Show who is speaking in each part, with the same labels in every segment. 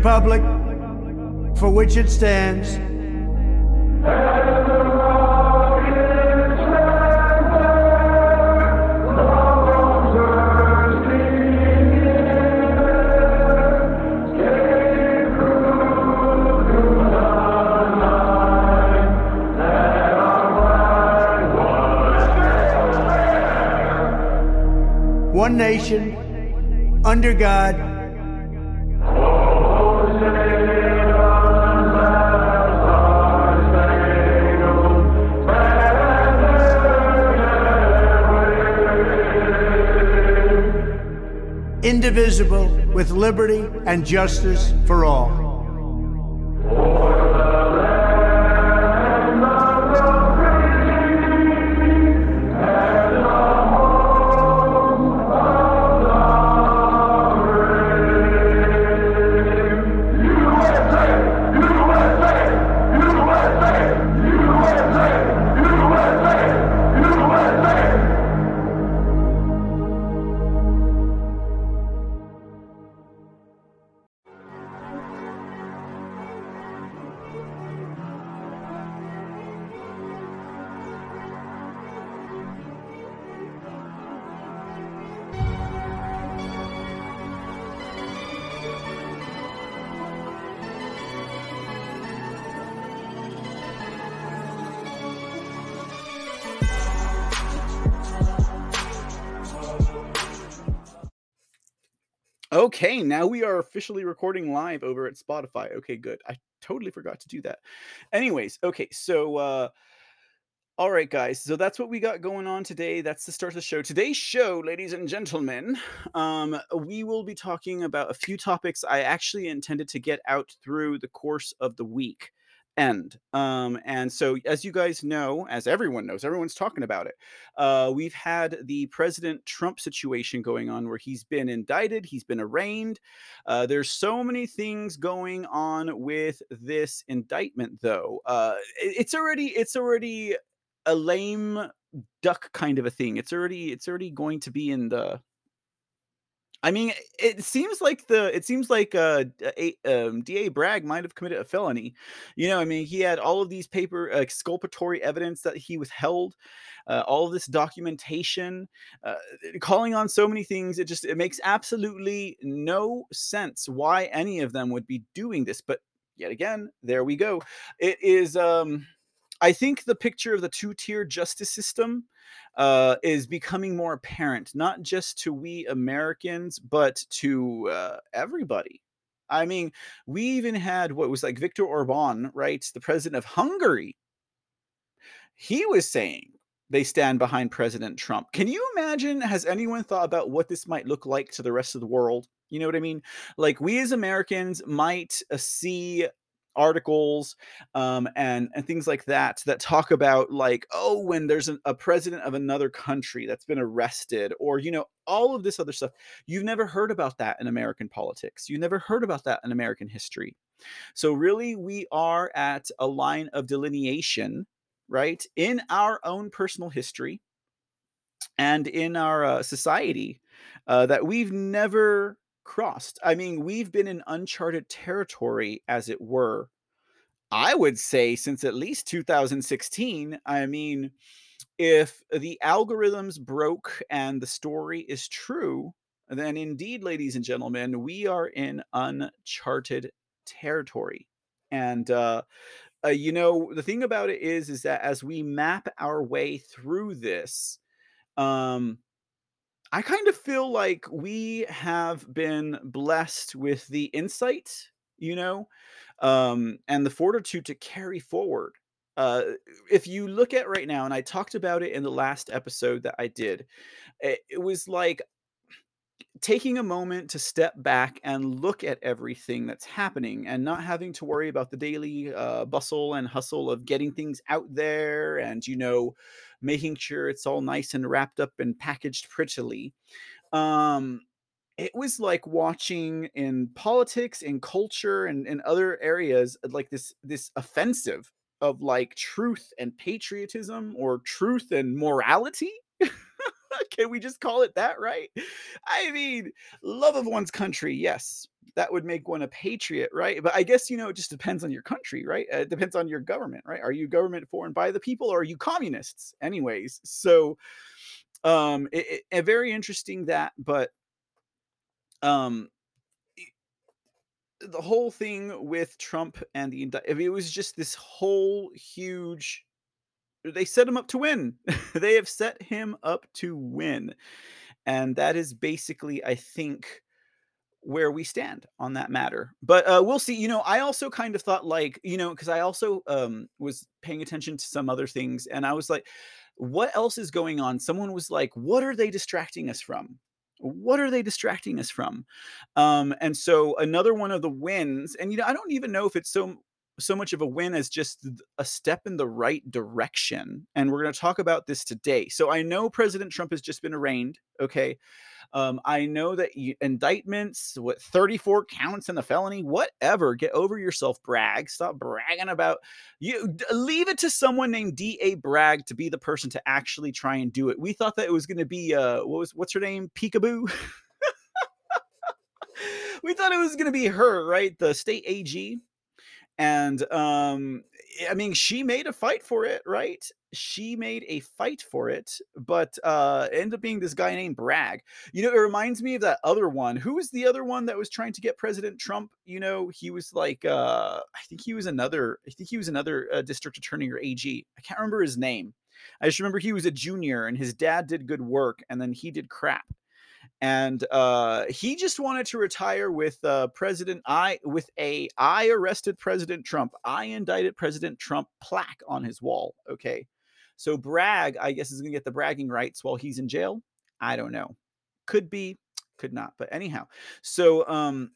Speaker 1: Republic for which it stands. One nation, under God, indivisible, with liberty and justice for all.
Speaker 2: Now we are officially recording live over at Spotify. Okay, good. I totally forgot to do that. Anyways, okay, so uh all right, guys. So that's what we got going on today. That's the start of the show. Today's show, ladies and gentlemen, um, we will be talking about a few topics I actually intended to get out through the course of the week end. Um, and so, as you guys know, as everyone knows, everyone's talking about it. Uh, we've had the President Trump situation going on where he's been indicted, he's been arraigned. Uh, there's so many things going on with this indictment, though. Uh, it- it's already it's already a lame duck kind of a thing. It's already it's already going to be in the I mean, it seems like the it seems like uh, a, um, DA Bragg might have committed a felony. You know, I mean, he had all of these paper uh, exculpatory evidence that he withheld, uh, all this documentation, uh, calling on so many things. It just it makes absolutely no sense why any of them would be doing this. But yet again, there we go. It is. Um, I think the picture of the two-tier justice system uh, is becoming more apparent, not just to we Americans, but to uh, everybody. I mean, we even had what was like Viktor Orban, right? The president of Hungary. He was saying they stand behind President Trump. Can you imagine? Has anyone thought about what this might look like to the rest of the world? You know what I mean? Like, we as Americans might uh, see articles um, and and things like that that talk about like oh when there's an, a president of another country that's been arrested or you know all of this other stuff. You've never heard about that in american politics. You never heard about that in american history. So really we are at a line of delineation right in our own personal history and in our uh, society uh, that we've never crossed i mean we've been in uncharted territory as it were I would say since at least 2016. I mean, if the algorithms broke and the story is true, then indeed, ladies and gentlemen, we are in uncharted territory. And uh, uh, you know, the thing about it is, is that as we map our way through this, um, I kind of feel like we have been blessed with the insight, you know, um, and the fortitude to carry forward. Uh, if you look at right now, and I talked about it in the last episode that I did, it, it was like taking a moment to step back and look at everything that's happening and not having to worry about the daily uh, bustle and hustle of getting things out there and you know making sure it's all nice and wrapped up and packaged prettily. Um it was like watching in politics and culture and, and other areas uh, like this this offensive of like truth and patriotism or truth and morality Can we just call it that, right? I mean, love of one's country, yes, that would make one a patriot, right? But I guess, you know, it just depends on your country, right? Uh, it depends on your government, right? Are you government for and by the people or are you communists, anyways? So, um, it, it, very interesting that, but, um, the whole thing with Trump and the I mean, it was just this whole huge they set him up to win. they have set him up to win. And that is basically, I think, where we stand on that matter. But uh, we'll see. You know, I also kind of thought like, you know, because I also um, was paying attention to some other things, and I was like, what else is going on? Someone was like, what are they distracting us from? What are they distracting us from? Um, and so another one of the wins, and you know, I don't even know if it's so so much of a win as just a step in the right direction. And we're going to talk about this today. So I know President Trump has just been arraigned. Okay. Um, I know that you, indictments, what 34 counts in the felony, whatever. Get over yourself, Bragg. Stop bragging about you. Leave it to someone named D.A. Bragg to be the person to actually try and do it. We thought that it was going to be uh, what was what's her name? Peekaboo. we thought it was going to be her, right? The state AG and um i mean she made a fight for it right? She made a fight for it but uh ended up being this guy named bragg. You know it reminds me of that other one. Who was the other one that was trying to get president trump? You know he was like uh i think he was another i think he was another uh, district attorney or ag i can't remember his name. I just remember he was a junior and his dad did good work and then he did crap and uh, he just wanted to retire with uh, President I with a I arrested President Trump, I indicted President Trump plaque on his wall. Okay, so Bragg, I guess, is going to get the bragging rights while he's in jail. I don't know, could be, could not, but anyhow. So um,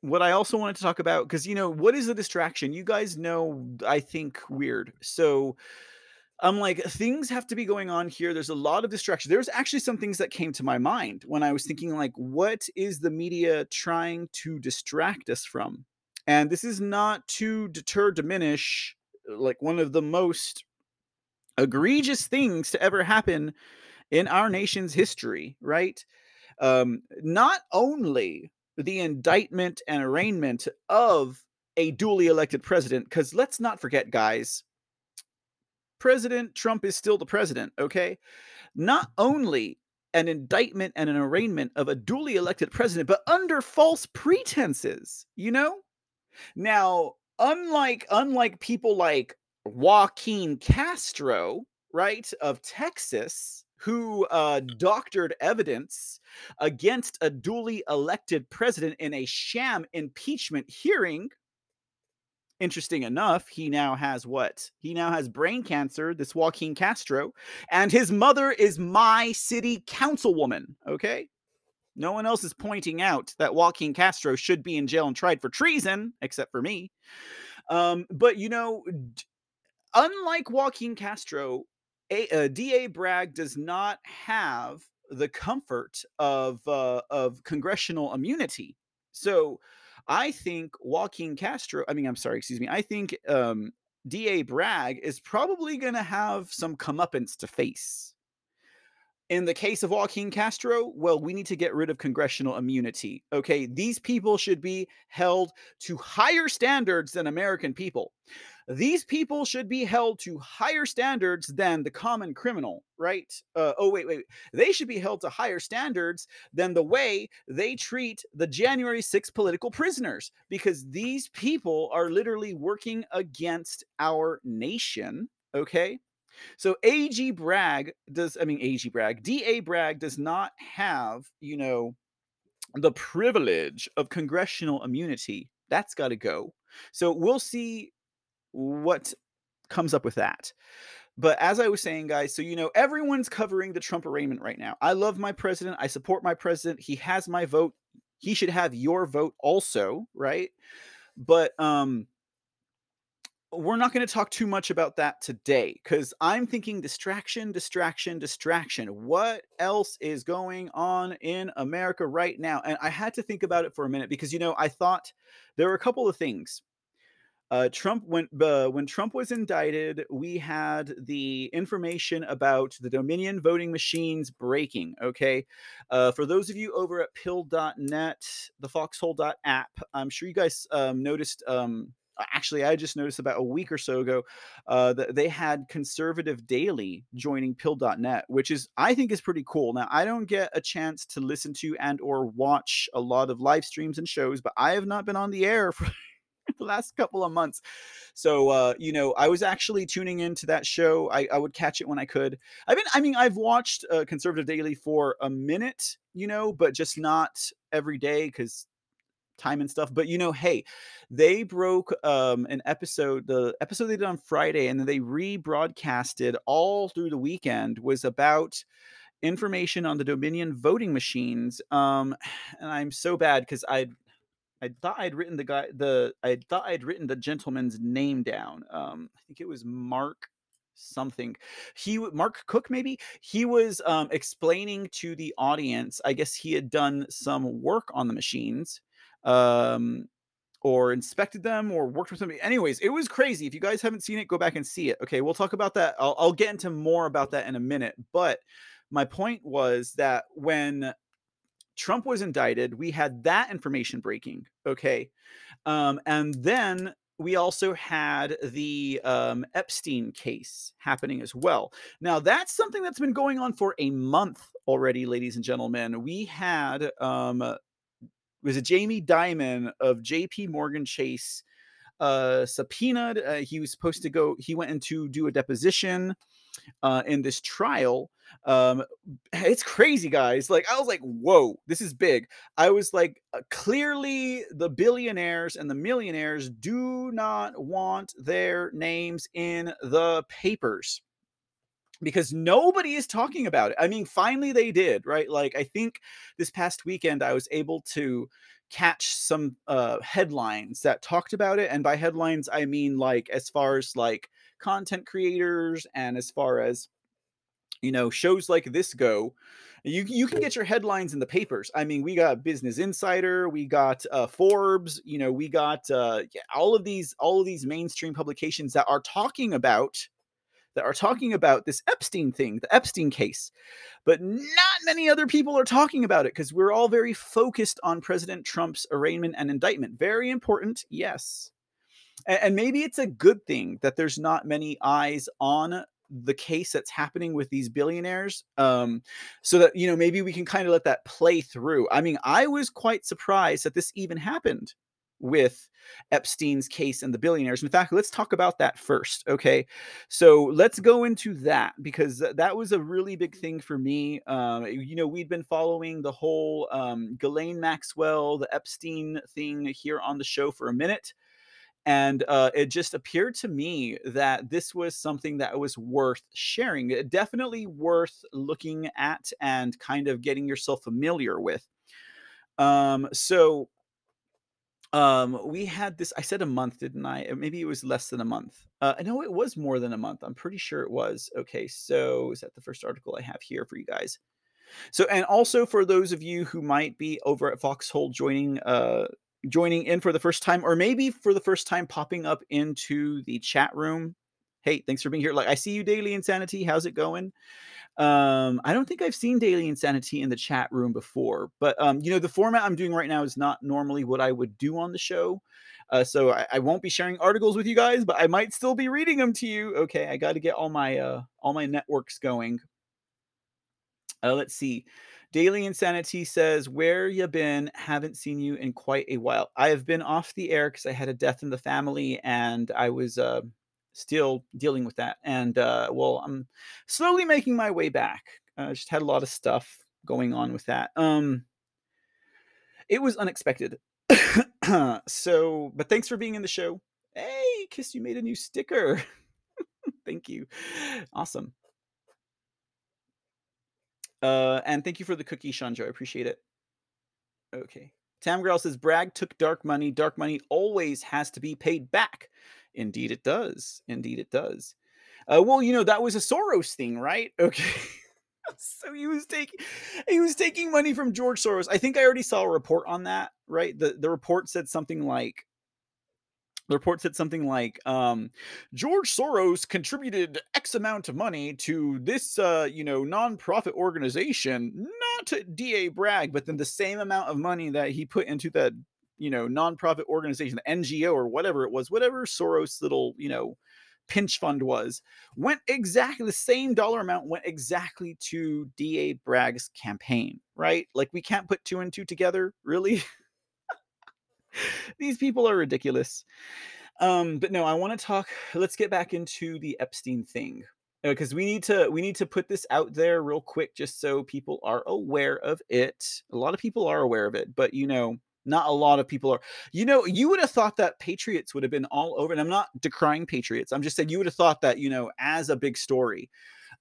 Speaker 2: what I also wanted to talk about because you know what is the distraction? You guys know, I think weird. So I'm like, things have to be going on here. There's a lot of distraction. There's actually some things that came to my mind when I was thinking, like, what is the media trying to distract us from? And this is not to deter, diminish, uh, like, one of the most egregious things to ever happen in our nation's history, right? Um, not only the indictment and arraignment of a duly elected president, because let's not forget, guys, President Trump is still the president, okay? Not only an indictment and an arraignment of a duly elected president, but under false pretenses, you know? Now, unlike unlike people like Joaquin Castro, right, of Texas, who uh, doctored evidence against a duly elected president in a sham impeachment hearing, interesting enough, he now has what? He now has brain cancer, this Joaquin Castro, and his mother is my city councilwoman. Okay. No one else is pointing out that Joaquin Castro should be in jail and tried for treason, except for me. Um, but you know, d- unlike Joaquin Castro, a, uh, D.A. Bragg does not have the comfort of uh, of congressional immunity. So I think Joaquin Castro, I mean, I'm sorry, excuse me. I think um, D.A. Bragg is probably going to have some comeuppance to face. In the case of Joaquin Castro, well, we need to get rid of congressional immunity. Okay, these people should be held to higher standards than American people these people should be held to higher standards than the common criminal, right? Uh, oh, wait, wait. They should be held to higher standards than the way they treat the January 6th political prisoners, because these people are literally working against our nation, okay? So AG Bragg does, I mean, AG Bragg, DA Bragg does not have, you know, the privilege of congressional immunity. That's got to go. So we'll see what comes up with that. But as I was saying, guys, so you know, everyone's covering the Trump arraignment right now. I love my president. I support my president. He has my vote. He should have your vote also, right? But um we're not going to talk too much about that today because I'm thinking distraction, distraction, distraction. What else is going on in America right now? And I had to think about it for a minute because, you know, I thought there were a couple of things. Uh, Trump when uh, when Trump was indicted, we had the information about the Dominion voting machines breaking. Okay, uh, for those of you over at Pilled.net, the Foxhole.app, I'm sure you guys um, noticed. Um, actually, I just noticed about a week or so ago uh, that they had Conservative Daily joining Pilled.net, which is I think is pretty cool. Now, I don't get a chance to listen to and or watch a lot of live streams and shows, but I have not been on the air for the last couple of months. So uh, you know, I was actually tuning into that show. I, I would catch it when I could. I've been, I mean, I've watched uh, Conservative Daily for a minute, you know, but just not every day because time and stuff. But you know, hey, they broke um, an episode. The episode they did on Friday, and then they rebroadcasted all through the weekend. Was about information on the Dominion voting machines. Um, and I'm so bad because I I thought I'd written the guy the I thought I'd written the gentleman's name down. Um, I think it was Mark something. He Mark Cook maybe he was um, explaining to the audience. I guess he had done some work on the machines. Um, or inspected them or worked with somebody. Anyways, it was crazy. If you guys haven't seen it, go back and see it. Okay, we'll talk about that. I'll, I'll get into more about that in a minute. But my point was that when Trump was indicted. We had that information breaking. Okay. Um, and then we also had the um, Epstein case happening as well. Now, that's something that's been going on for a month already, ladies and gentlemen. We had, um, was a Jamie Dimon of JP Morgan Chase uh, subpoenaed? Uh, he was supposed to go, he went in to do a deposition uh, in this trial. Um, it's crazy, guys. Like, I was like, whoa, this is big. I was like, uh, clearly the billionaires and the millionaires do not want their names in the papers because nobody is talking about it. I mean, finally they did, right? Like, I think this past weekend I was able to catch some uh, headlines that talked about it. And by headlines, I mean like as far as like content creators and as far as you know shows like this go you you can get your headlines in the papers i mean we got business insider we got uh, forbes you know we got uh, all of these all of these mainstream publications that are talking about that are talking about this epstein thing the epstein case but not many other people are talking about it because we're all very focused on president trump's arraignment and indictment. Very important yes. And, maybe it's a good thing that there's not many eyes on the case that's happening with these billionaires um, so that you know maybe we can kind of let that play through. I mean i was quite surprised that this even happened with epstein's case and the billionaires. In fact let's talk about that first okay? So let's go into that because that was a really big thing for me um, you know we'd been following the whole um, Ghislaine maxwell the epstein thing here on the show for a minute and uh, it just appeared to me that this was something that was worth sharing uh, definitely worth looking at and kind of getting yourself familiar with. Um so um we had this i said a month didn't i? Uh, maybe it was less than a month. Uh, i know it was more than a month i'm pretty sure it was. Okay so is that the first article i have here for you guys? So and also for those of you who might be over at foxhole joining uh joining in for the first time, or maybe for the first time popping up into the chat room. Hey, thanks for being here. Like I see you, Daily Insanity. How's it going? Um, I don't think I've seen Daily Insanity in the chat room before, but um, you know, the format I'm doing right now is not normally what I would do on the show. Uh, so I, I, won't be sharing articles with you guys, but I might still be reading them to you. Okay, I got to get all my uh, all my networks going. Uh, let's see. Daily Insanity says, Where you been? Haven't seen you in quite a while. I have been off the air because I had a death in the family and I was uh, still dealing with that. And uh, well, I'm slowly making my way back. I just had a lot of stuff going on with that. Um, it was unexpected. so, but thanks for being in the show. Hey, Kiss, you made a new sticker. thank you. Awesome. Uh, and thank you for the cookie, Chandra. I appreciate it. Okay. Tam Girl says Bragg took dark money. Dark money always has to be paid back. Indeed, it does. Indeed, it does. Uh, well, you know that was a Soros thing, right? Okay. so he was taking he was taking money from George Soros. I think I already saw a report on that, right? The the report said something like the report said something like um, George Soros contributed X amount of money to this, uh, you know, nonprofit organization, not DA Bragg, but then the same amount of money that he put into that, you know, nonprofit organization, the NGO or whatever it was, whatever Soros little, you know, pinch fund was, went exactly the same dollar amount went exactly to DA Bragg's campaign, right? Like we can't put two and two together, really. These people are ridiculous. Um, but no, I want to talk. Let's get back into the Epstein thing because uh, we need to we need to put this out there real quick just so people are aware of it. A lot of people are aware of it, but you know, not a lot of people are. You know, you would have thought that Patriots would have been all over, and I'm not decrying Patriots. I'm just saying you would have thought that you know, as a big story,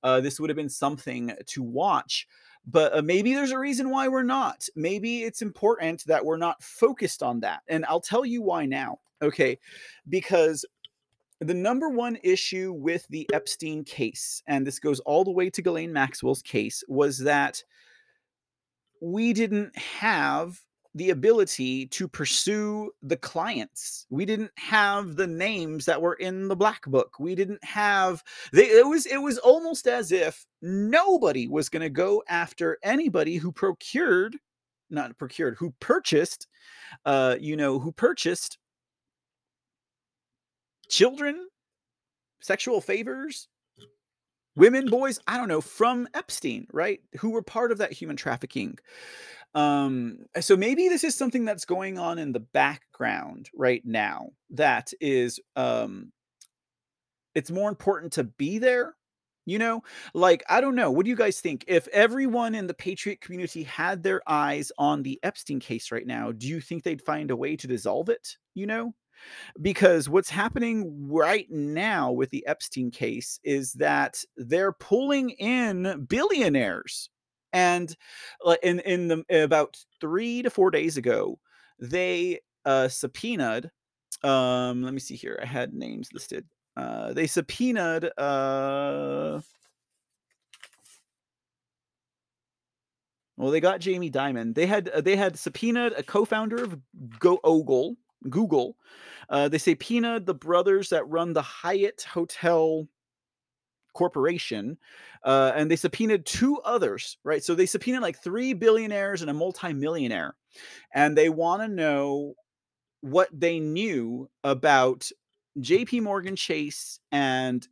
Speaker 2: uh, this would have been something to watch but uh, maybe there's a reason why we're not. Maybe it's important that we're not focused on that. And I'll tell you why now. Okay. Because the number one issue with the Epstein case, and this goes all the way to Ghislaine Maxwell's case, was that we didn't have the ability to pursue the clients. We didn't have the names that were in the black book. We didn't have they, it was it was almost as if nobody was going to go after anybody who procured not procured who purchased uh you know who purchased children sexual favors women boys i don't know from epstein right who were part of that human trafficking um, so maybe this is something that's going on in the background right now that is um it's more important to be there you know? Like i don't know what do you guys think? If everyone in the patriot community had their eyes on the epstein case right now do you think they'd find a way to dissolve it you know? Because what's happening right now with the epstein case is that they're pulling in billionaires and in in the about three to four days ago, they uh, subpoenaed. Um, let me see here. I had names listed. Uh, they subpoenaed. Uh, well, they got Jamie Dimon. They had uh, they had subpoenaed a co-founder of Go Ogle, Google. Uh, they subpoenaed the brothers that run the Hyatt Hotel corporation uh, and they subpoenaed two others right? So they subpoenaed like three billionaires and a multimillionaire and they want to know what they knew about jp morgan chase and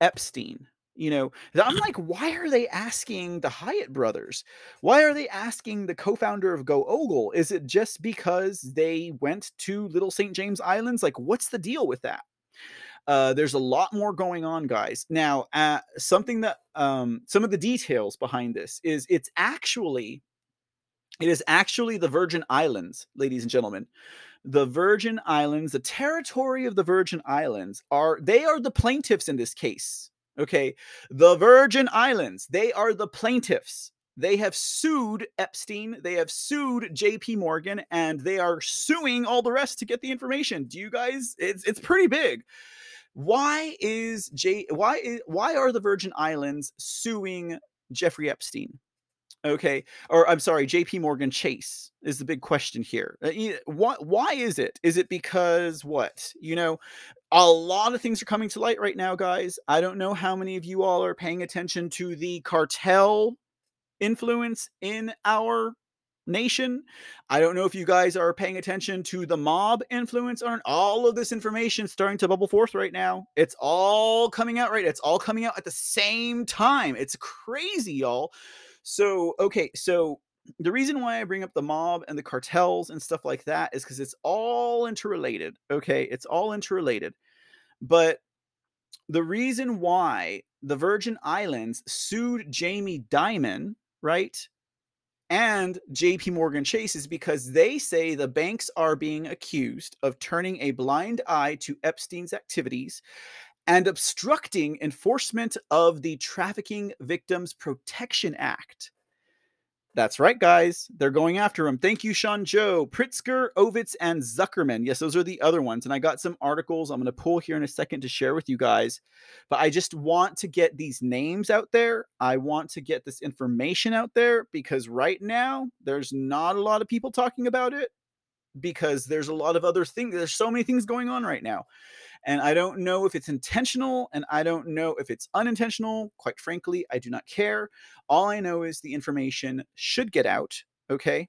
Speaker 2: epstein you know? I'm like why are they asking the hyatt brothers? Why are they asking the co-founder of go ogle? Is it just because they went to little st james islands? Like what's the deal with that uh, there's a lot more going on, guys. Now, uh, something that um, some of the details behind this is it's actually it is actually the Virgin Islands, ladies and gentlemen. The Virgin Islands, the territory of the Virgin Islands, are they are the plaintiffs in this case. Okay, the Virgin Islands, they are the plaintiffs. They have sued Epstein, they have sued JP Morgan, and they are suing all the rest to get the information. Do you guys? It's it's pretty big. Why is J why is, why are the Virgin Islands suing Jeffrey Epstein? Okay, or I'm sorry, JP Morgan Chase is the big question here. Uh, why why is it? Is it because what? You know, a lot of things are coming to light right now, guys. I don't know how many of you all are paying attention to the cartel influence in our nation. I don't know if you guys are paying attention to the mob influence on all of this information starting to bubble forth right now. It's all coming out right. It's all coming out at the same time. It's crazy, y'all. So, okay, so the reason why I bring up the mob and the cartels and stuff like that is because it's all interrelated. Okay, it's all interrelated. But the reason why the Virgin Islands sued Jamie Dimon, right, and JP Morgan Chase is because they say the banks are being accused of turning a blind eye to Epstein's activities and obstructing enforcement of the Trafficking Victims Protection Act. That's right, guys. They're going after him. Thank you, Sean Joe, Pritzker, Ovitz, and Zuckerman. Yes, those are the other ones. And I got some articles I'm going to pull here in a second to share with you guys. But I just want to get these names out there. I want to get this information out there because right now there's not a lot of people talking about it because there's a lot of other things. There's so many things going on right now. And I don't know if it's intentional and I don't know if it's unintentional. Quite frankly, I do not care. All I know is the information should get out. Okay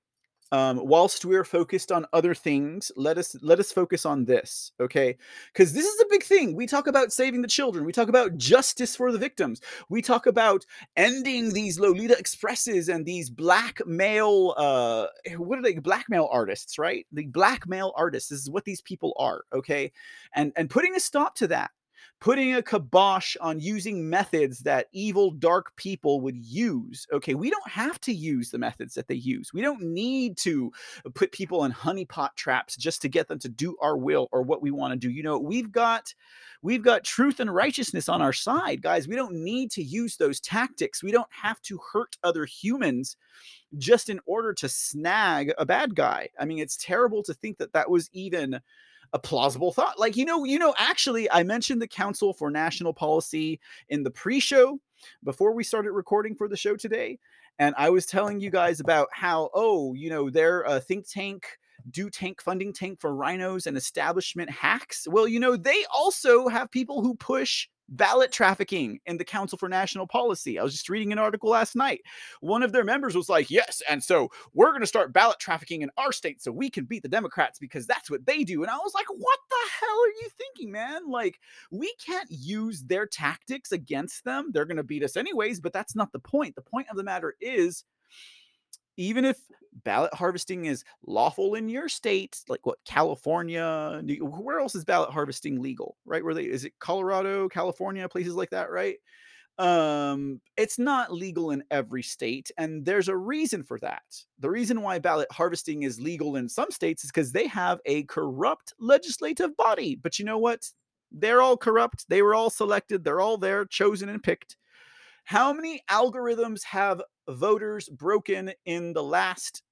Speaker 2: um, whilst we're focused on other things let us let us focus on this okay? Because this is a big thing. We talk about saving the children. We talk about justice for the victims. We talk about ending these lolita expresses and these black male uh what are they blackmail artists right? The blackmail artists this is what these people are okay? And and putting a stop to that putting a kibosh on using methods that evil, dark people would use. Okay, we don't have to use the methods that they use. We don't need to put people in honeypot traps just to get them to do our will or what we want to do. You know, we've got we've got truth and righteousness on our side, guys. We don't need to use those tactics. We don't have to hurt other humans just in order to snag a bad guy. I mean, it's terrible to think that that was even a plausible thought. Like, you know, you know, actually, I mentioned the Council for National Policy in the pre-show before we started recording for the show today. And I was telling you guys about how, oh, you know, they're a uh, think tank do tank funding tank for rhinos and establishment hacks. Well, you know, they also have people who push ballot trafficking in the Council for National Policy. I was just reading an article last night. One of their members was like, Yes, and so we're going to start ballot trafficking in our state so we can beat the Democrats because that's what they do. And I was like, What the hell are you thinking, man? Like, we can't use their tactics against them. They're going to beat us anyways, but that's not the point. The point of the matter is, even if ballot harvesting is lawful in your state, like what California, where else is ballot harvesting legal? Right? Where they is it Colorado, California, places like that, right? Um, it's not legal in every state, and there's a reason for that. The reason why ballot harvesting is legal in some states is because they have a corrupt legislative body. But you know what? They're all corrupt. They were all selected. They're all there, chosen and picked. How many algorithms have voters broken in the last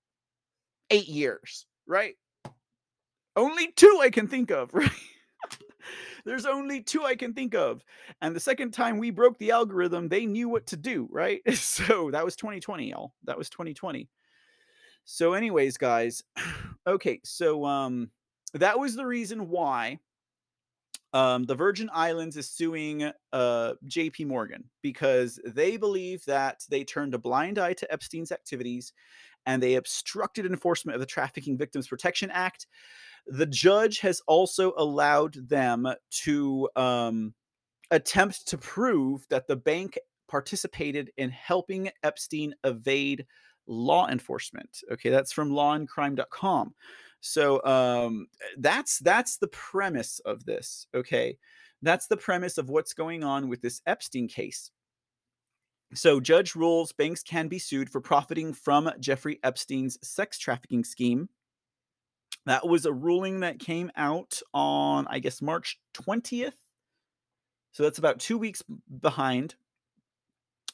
Speaker 2: eight years, right? Only two I can think of, right? There's only two I can think of. And the second time we broke the algorithm, they knew what to do, right? So that was 2020, y'all. That was 2020. So, anyways, guys, okay, so um that was the reason why um, the Virgin Islands is suing uh, JP Morgan because they believe that they turned a blind eye to Epstein's activities and they obstructed enforcement of the Trafficking Victims Protection Act. The judge has also allowed them to um, attempt to prove that the bank participated in helping Epstein evade law enforcement. Okay, that's from lawandcrime.com. So um, that's that's the premise of this. Okay, that's the premise of what's going on with this Epstein case. So, judge rules banks can be sued for profiting from Jeffrey Epstein's sex trafficking scheme. That was a ruling that came out on, I guess, March 20th. So that's about two weeks behind.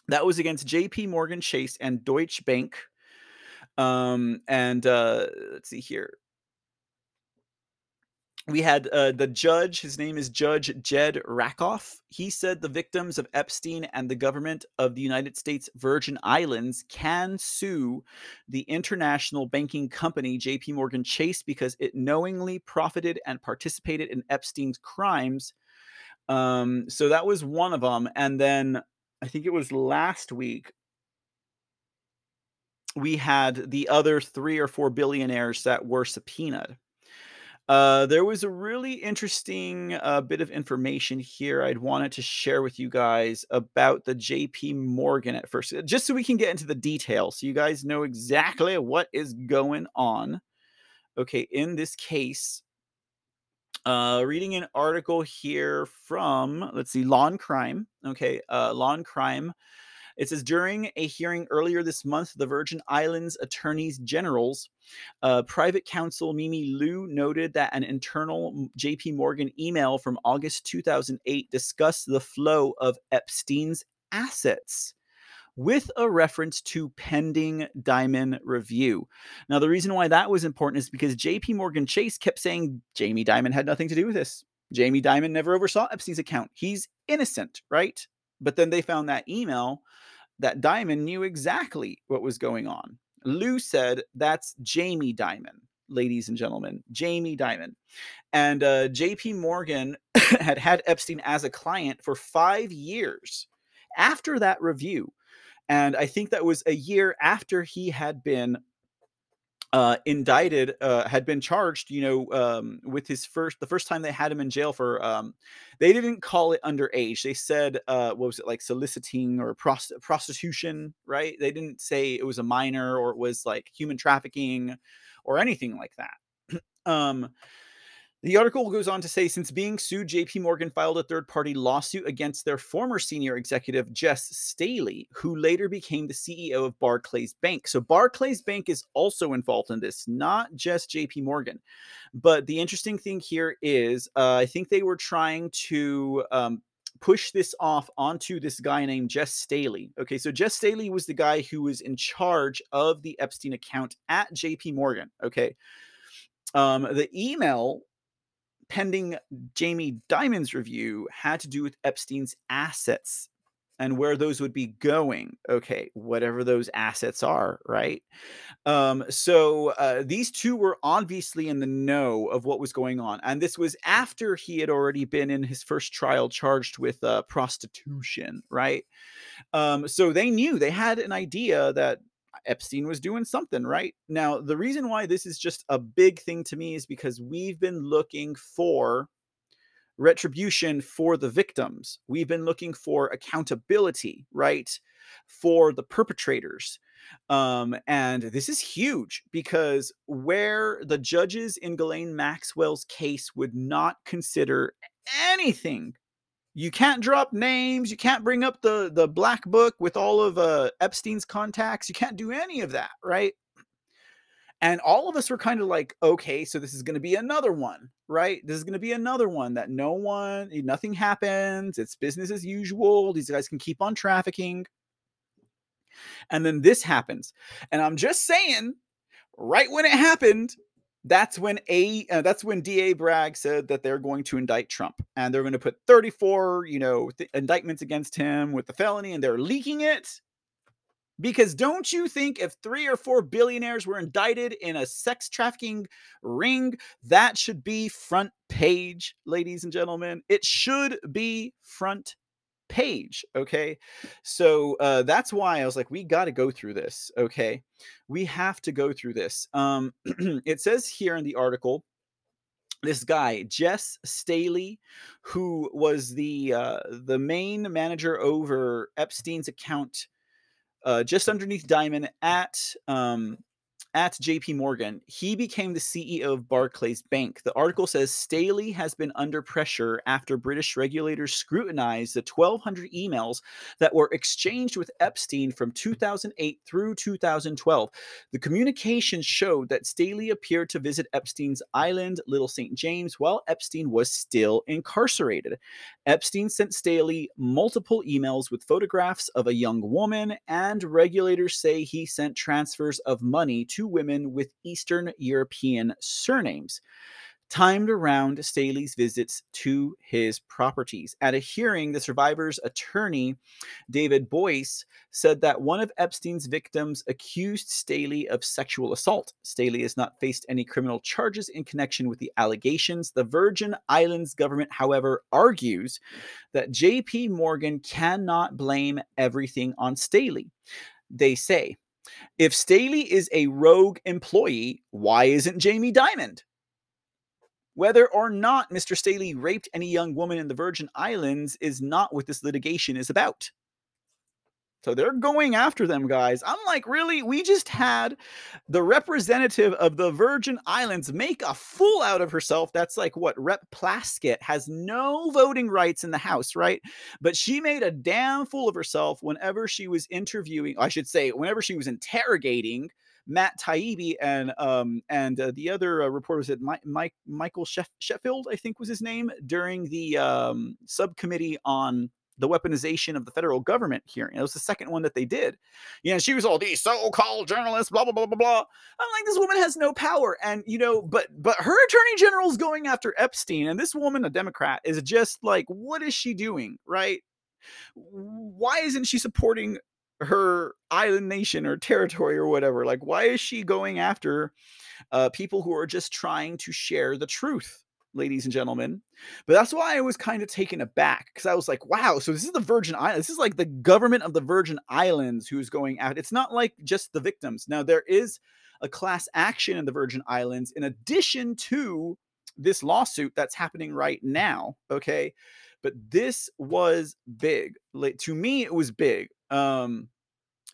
Speaker 2: That was against JP Morgan Chase and Deutsche Bank. Um, and uh, let's see here we had uh, the judge his name is judge jed rakoff. He said the victims of epstein and the government of the united states virgin islands can sue the international banking company jp morgan chase because it knowingly profited and participated in epstein's crimes. Um, so that was one of them and then i think it was last week we had the other three or four billionaires that were subpoenaed uh, there was a really interesting uh, bit of information here I'd wanted to share with you guys about the JP Morgan at first, uh, just so we can get into the details so you guys know exactly what is going on. Okay, in this case, uh, reading an article here from, let's see, Law and Crime. Okay, uh, Law and Crime It says during a hearing earlier this month, the Virgin Islands attorneys generals, uh, private counsel Mimi Liu noted that an internal JP Morgan email from August 2008 discussed the flow of Epstein's assets with a reference to pending Dimon review. Now, the reason why that was important is because JP Morgan Chase kept saying Jamie Dimon had nothing to do with this. Jamie Dimon never oversaw Epstein's account. He's innocent, right? But then they found that email that Dimon knew exactly what was going on. Liu said that's Jamie Dimon, ladies and gentlemen, Jamie Dimon. And uh, JP Morgan had had Epstein as a client for five years after that review. And I think that was a year after he had been uh, indicted, uh, had been charged, you know, um, with his first, the first time they had him in jail for, um, they didn't call it underage. They said, uh, what was it like soliciting or prost- prostitution, right? They didn't say it was a minor or it was like human trafficking or anything like that. um, the article goes on to say since being sued, JP Morgan filed a third party lawsuit against their former senior executive, Jes Staley, who later became the CEO of Barclays Bank. So Barclays Bank is also involved in this, not just JP Morgan. But the interesting thing here is uh, I think they were trying to. Um, push this off onto this guy named Jes Staley. Okay, so Jes Staley was the guy who was in charge of the Epstein account at JP Morgan. Okay. Um, the email pending Jamie Dimon's review had to do with Epstein's assets and where those would be going. Okay, whatever those assets are, right? Um, so uh, these two were obviously in the know of what was going on, and this was after he had already been in his first trial charged with uh, prostitution, right? Um, so they knew they had an idea that Epstein was doing something right. Now, the reason why this is just a big thing to me is because we've been looking for retribution for the victims. We've been looking for accountability, right? For the perpetrators. Um, and this is huge because where the judges in Ghislaine Maxwell's case would not consider anything you can't drop names you can't bring up the the black book with all of uh, epstein's contacts you can't do any of that right? And all of us were kind of like okay so this is going to be another one right? This is going to be another one that no one nothing happens it's business as usual these guys can keep on trafficking. And then this happens. And i'm just saying right when it happened that's when a uh, that's when DA Bragg said that they're going to indict Trump and they're going to put 34, you know, th- indictments against him with the felony and they're leaking it. Because don't you think if 3 or 4 billionaires were indicted in a sex trafficking ring, that should be front page, ladies and gentlemen? It should be front page. Okay. So uh, that's why I was like, we got to go through this. Okay. We have to go through this. Um, it says here in the article, this guy Jes Staley, who was the uh, the main manager over Epstein's account, uh, just underneath Dimon at um, at JP Morgan, he became the CEO of Barclays Bank. The article says Staley has been under pressure after British regulators scrutinized the 1,200 emails that were exchanged with Epstein from 2008 through 2012. The communications showed that Staley appeared to visit Epstein's island, Little St. James, while Epstein was still incarcerated. Epstein sent Staley multiple emails with photographs of a young woman, and regulators say he sent transfers of money to women with Eastern European surnames timed around Staley's visits to his properties. At a hearing, the survivor's attorney, David Boies, said that one of Epstein's victims accused Staley of sexual assault. Staley has not faced any criminal charges in connection with the allegations. The Virgin Islands government, however, argues that JP Morgan cannot blame everything on Staley. They say, if Staley is a rogue employee, why isn't Jamie Dimon? Whether or not Mr. Staley raped any young woman in the Virgin Islands is not what this litigation is about. So they're going after them, guys. I'm like, really? We just had the representative of the Virgin Islands make a fool out of herself. That's like what Rep Plaskett has no voting rights in the House, right? But she made a damn fool of herself whenever she was interviewing, I should say, whenever she was interrogating Matt Taibbi and um and uh, the other uh, reporter was it Mike, Mike Michael Sheff- Sheffield, I think was his name, during the um, subcommittee on the weaponization of the federal government hearing. It was the second one that they did. You know, she was all these so-called journalists, blah blah blah blah blah. I'm like, this woman has no power, and you know, but but her attorney general's going after Epstein, and this woman, a Democrat, is just like, what is she doing, right? Why isn't she supporting her island nation or territory or whatever? Like, why is she going after uh, people who are just trying to share the truth? Ladies and gentlemen. But that's why I was kind of taken aback because I was like, wow, so this is the Virgin Islands. This is like the government of the Virgin Islands who's going out. It's not like just the victims. Now, there is a class action in the Virgin Islands in addition to this lawsuit that's happening right now. Okay. But this was big. Like, to me, it was big. Um,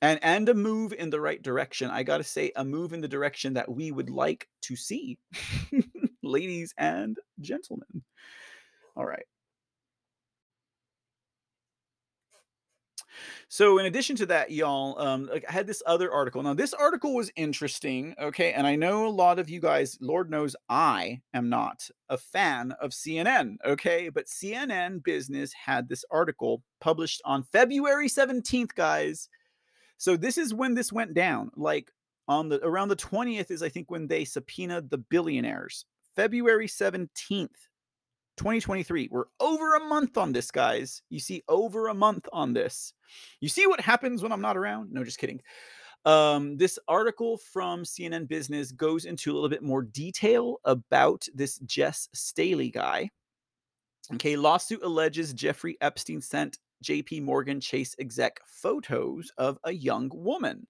Speaker 2: and and a move in the right direction. I got to say a move in the direction that we would like to see. ladies and gentlemen. All right. So, in addition to that, y'all, um, I had this other article. Now, this article was interesting, okay, and I know a lot of you guys, Lord knows, I am not a fan of CNN, okay, but CNN Business had this article published on February seventeenth, guys. So this is when this went down. Like on the around the twentieth is I think when they subpoenaed the billionaires. February 17th, 2023. We're over a month on this, guys. You see, over a month on this. You see what happens when I'm not around? No, just kidding. Um, this article from CNN Business goes into a little bit more detail about this Jes Staley guy. Okay, lawsuit alleges Jeffrey Epstein sent JP Morgan Chase exec photos of a young woman.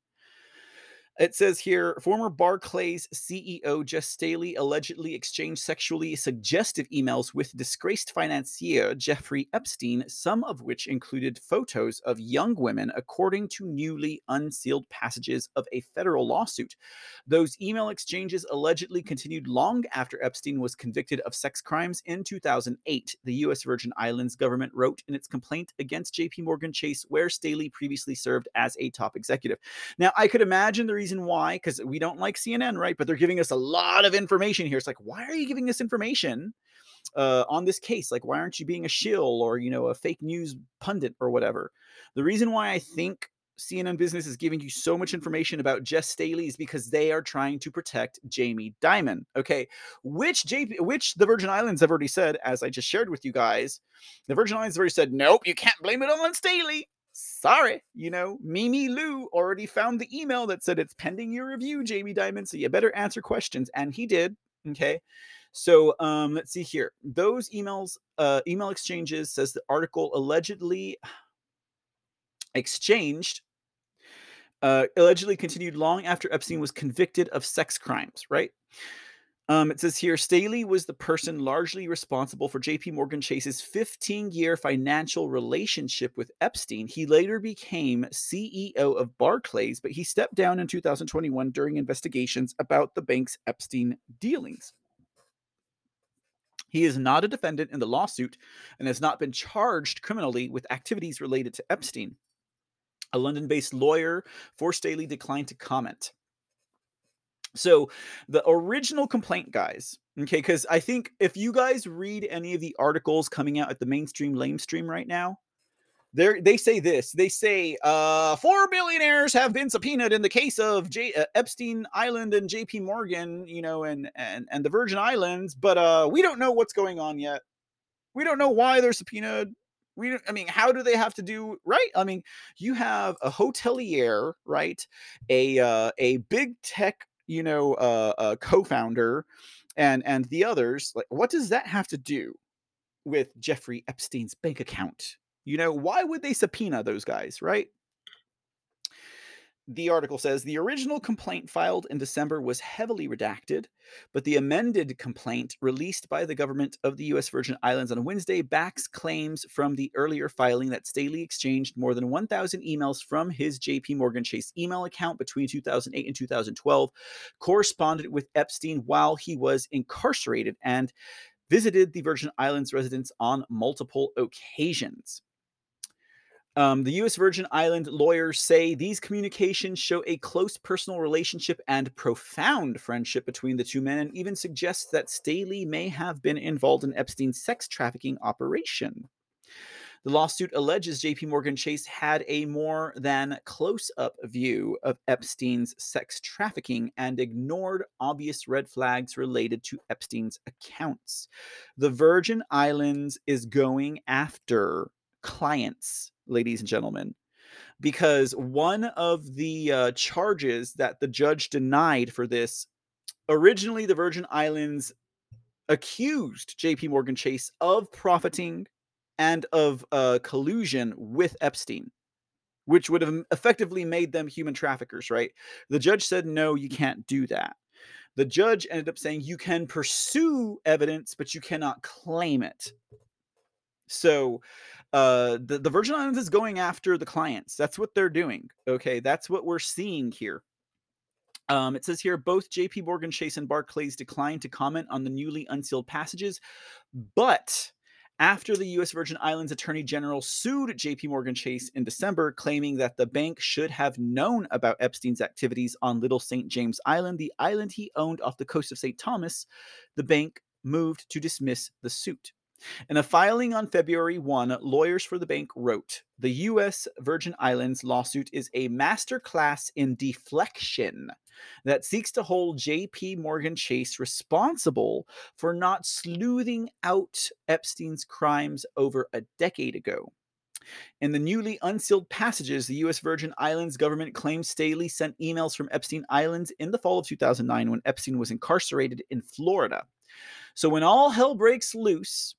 Speaker 2: It says here former Barclays CEO Jes Staley allegedly exchanged sexually suggestive emails with disgraced financier Jeffrey Epstein, some of which included photos of young women, according to newly unsealed passages of a federal lawsuit. Those email exchanges allegedly continued long after Epstein was convicted of sex crimes in 2008. The U.S. Virgin Islands government wrote in its complaint against JP Morgan Chase, where Staley previously served as a top executive. Now, I could imagine the reason why, because we don't like CNN, right? But they're giving us a lot of information here. It's like, why are you giving us information uh, on this case? Like, why aren't you being a shill or, you know, a fake news pundit or whatever? The reason why I think CNN Business is giving you so much information about Jes Staley is because they are trying to protect Jamie Dimon. Okay, which JP, which the Virgin Islands have already said, as I just shared with you guys, the Virgin Islands have already said, nope, you can't blame it on Staley sorry, you know, Mimi Liu already found the email that said it's pending your review, Jamie Dimon. So you better answer questions. And he did. Okay. So um, let's see here. Those emails, uh, email exchanges says the article allegedly exchanged uh, allegedly continued long after Epstein was convicted of sex crimes, right? Um, it says here Staley was the person largely responsible for JP Morgan Chase's 15 year financial relationship with Epstein. He later became CEO of Barclays, but he stepped down in 2021 during investigations about the bank's Epstein dealings. He is not a defendant in the lawsuit and has not been charged criminally with activities related to Epstein. A London based lawyer for Staley declined to comment. So the original complaint, guys, okay, because I think if you guys read any of the articles coming out at the mainstream lamestream right now, they they say this. They say uh, four billionaires have been subpoenaed in the case of J- uh, Epstein Island and J.P. Morgan, you know, and and and the Virgin Islands, but uh, we don't know what's going on yet. We don't know why they're subpoenaed. We, I mean, how do they have to do right? I mean, you have a hotelier, right? A uh, a big tech you know, uh, co-founder and and the others, like what does that have to do with Jeffrey Epstein's bank account? You know, why would they subpoena those guys, right? The article says the original complaint filed in December was heavily redacted, but the amended complaint released by the government of the U.S. Virgin Islands on Wednesday backs claims from the earlier filing that Staley exchanged more than 1,000 emails from his JP Morgan Chase email account between 2008 and 2012, corresponded with Epstein while he was incarcerated, and visited the Virgin Islands residence on multiple occasions. Um, the U.S. Virgin Island lawyers say these communications show a close personal relationship and profound friendship between the two men, and even suggests that Staley may have been involved in Epstein's sex trafficking operation. The lawsuit alleges JP Morgan Chase had a more than close up view of Epstein's sex trafficking and ignored obvious red flags related to Epstein's accounts. The Virgin Islands is going after clients ladies and gentlemen, because one of the uh, charges that the judge denied for this originally, the Virgin Islands accused JP Morgan Chase of profiting and of uh, collusion with Epstein, which would have effectively made them human traffickers, right? The judge said, no, you can't do that. The judge ended up saying you can pursue evidence, but you cannot claim it. So uh the, the Virgin Islands is going after the clients. That's what they're doing. Okay, that's what we're seeing here. Um, it says here both JP Morgan Chase and Barclays declined to comment on the newly unsealed passages, but after the U.S. Virgin Islands Attorney General sued JP Morgan Chase in December, claiming that the bank should have known about Epstein's activities on Little St. James Island, the island he owned off the coast of St. Thomas, the bank moved to dismiss the suit. In a filing on February 1, lawyers for the bank wrote The U.S. Virgin Islands lawsuit is a masterclass in deflection that seeks to hold J.P. Morgan Chase responsible for not sleuthing out Epstein's crimes over a decade ago. In the newly unsealed passages, the U.S. Virgin Islands government claims Staley sent emails from Epstein Islands in the fall of 2009 when Epstein was incarcerated in Florida. So, when all hell breaks loose,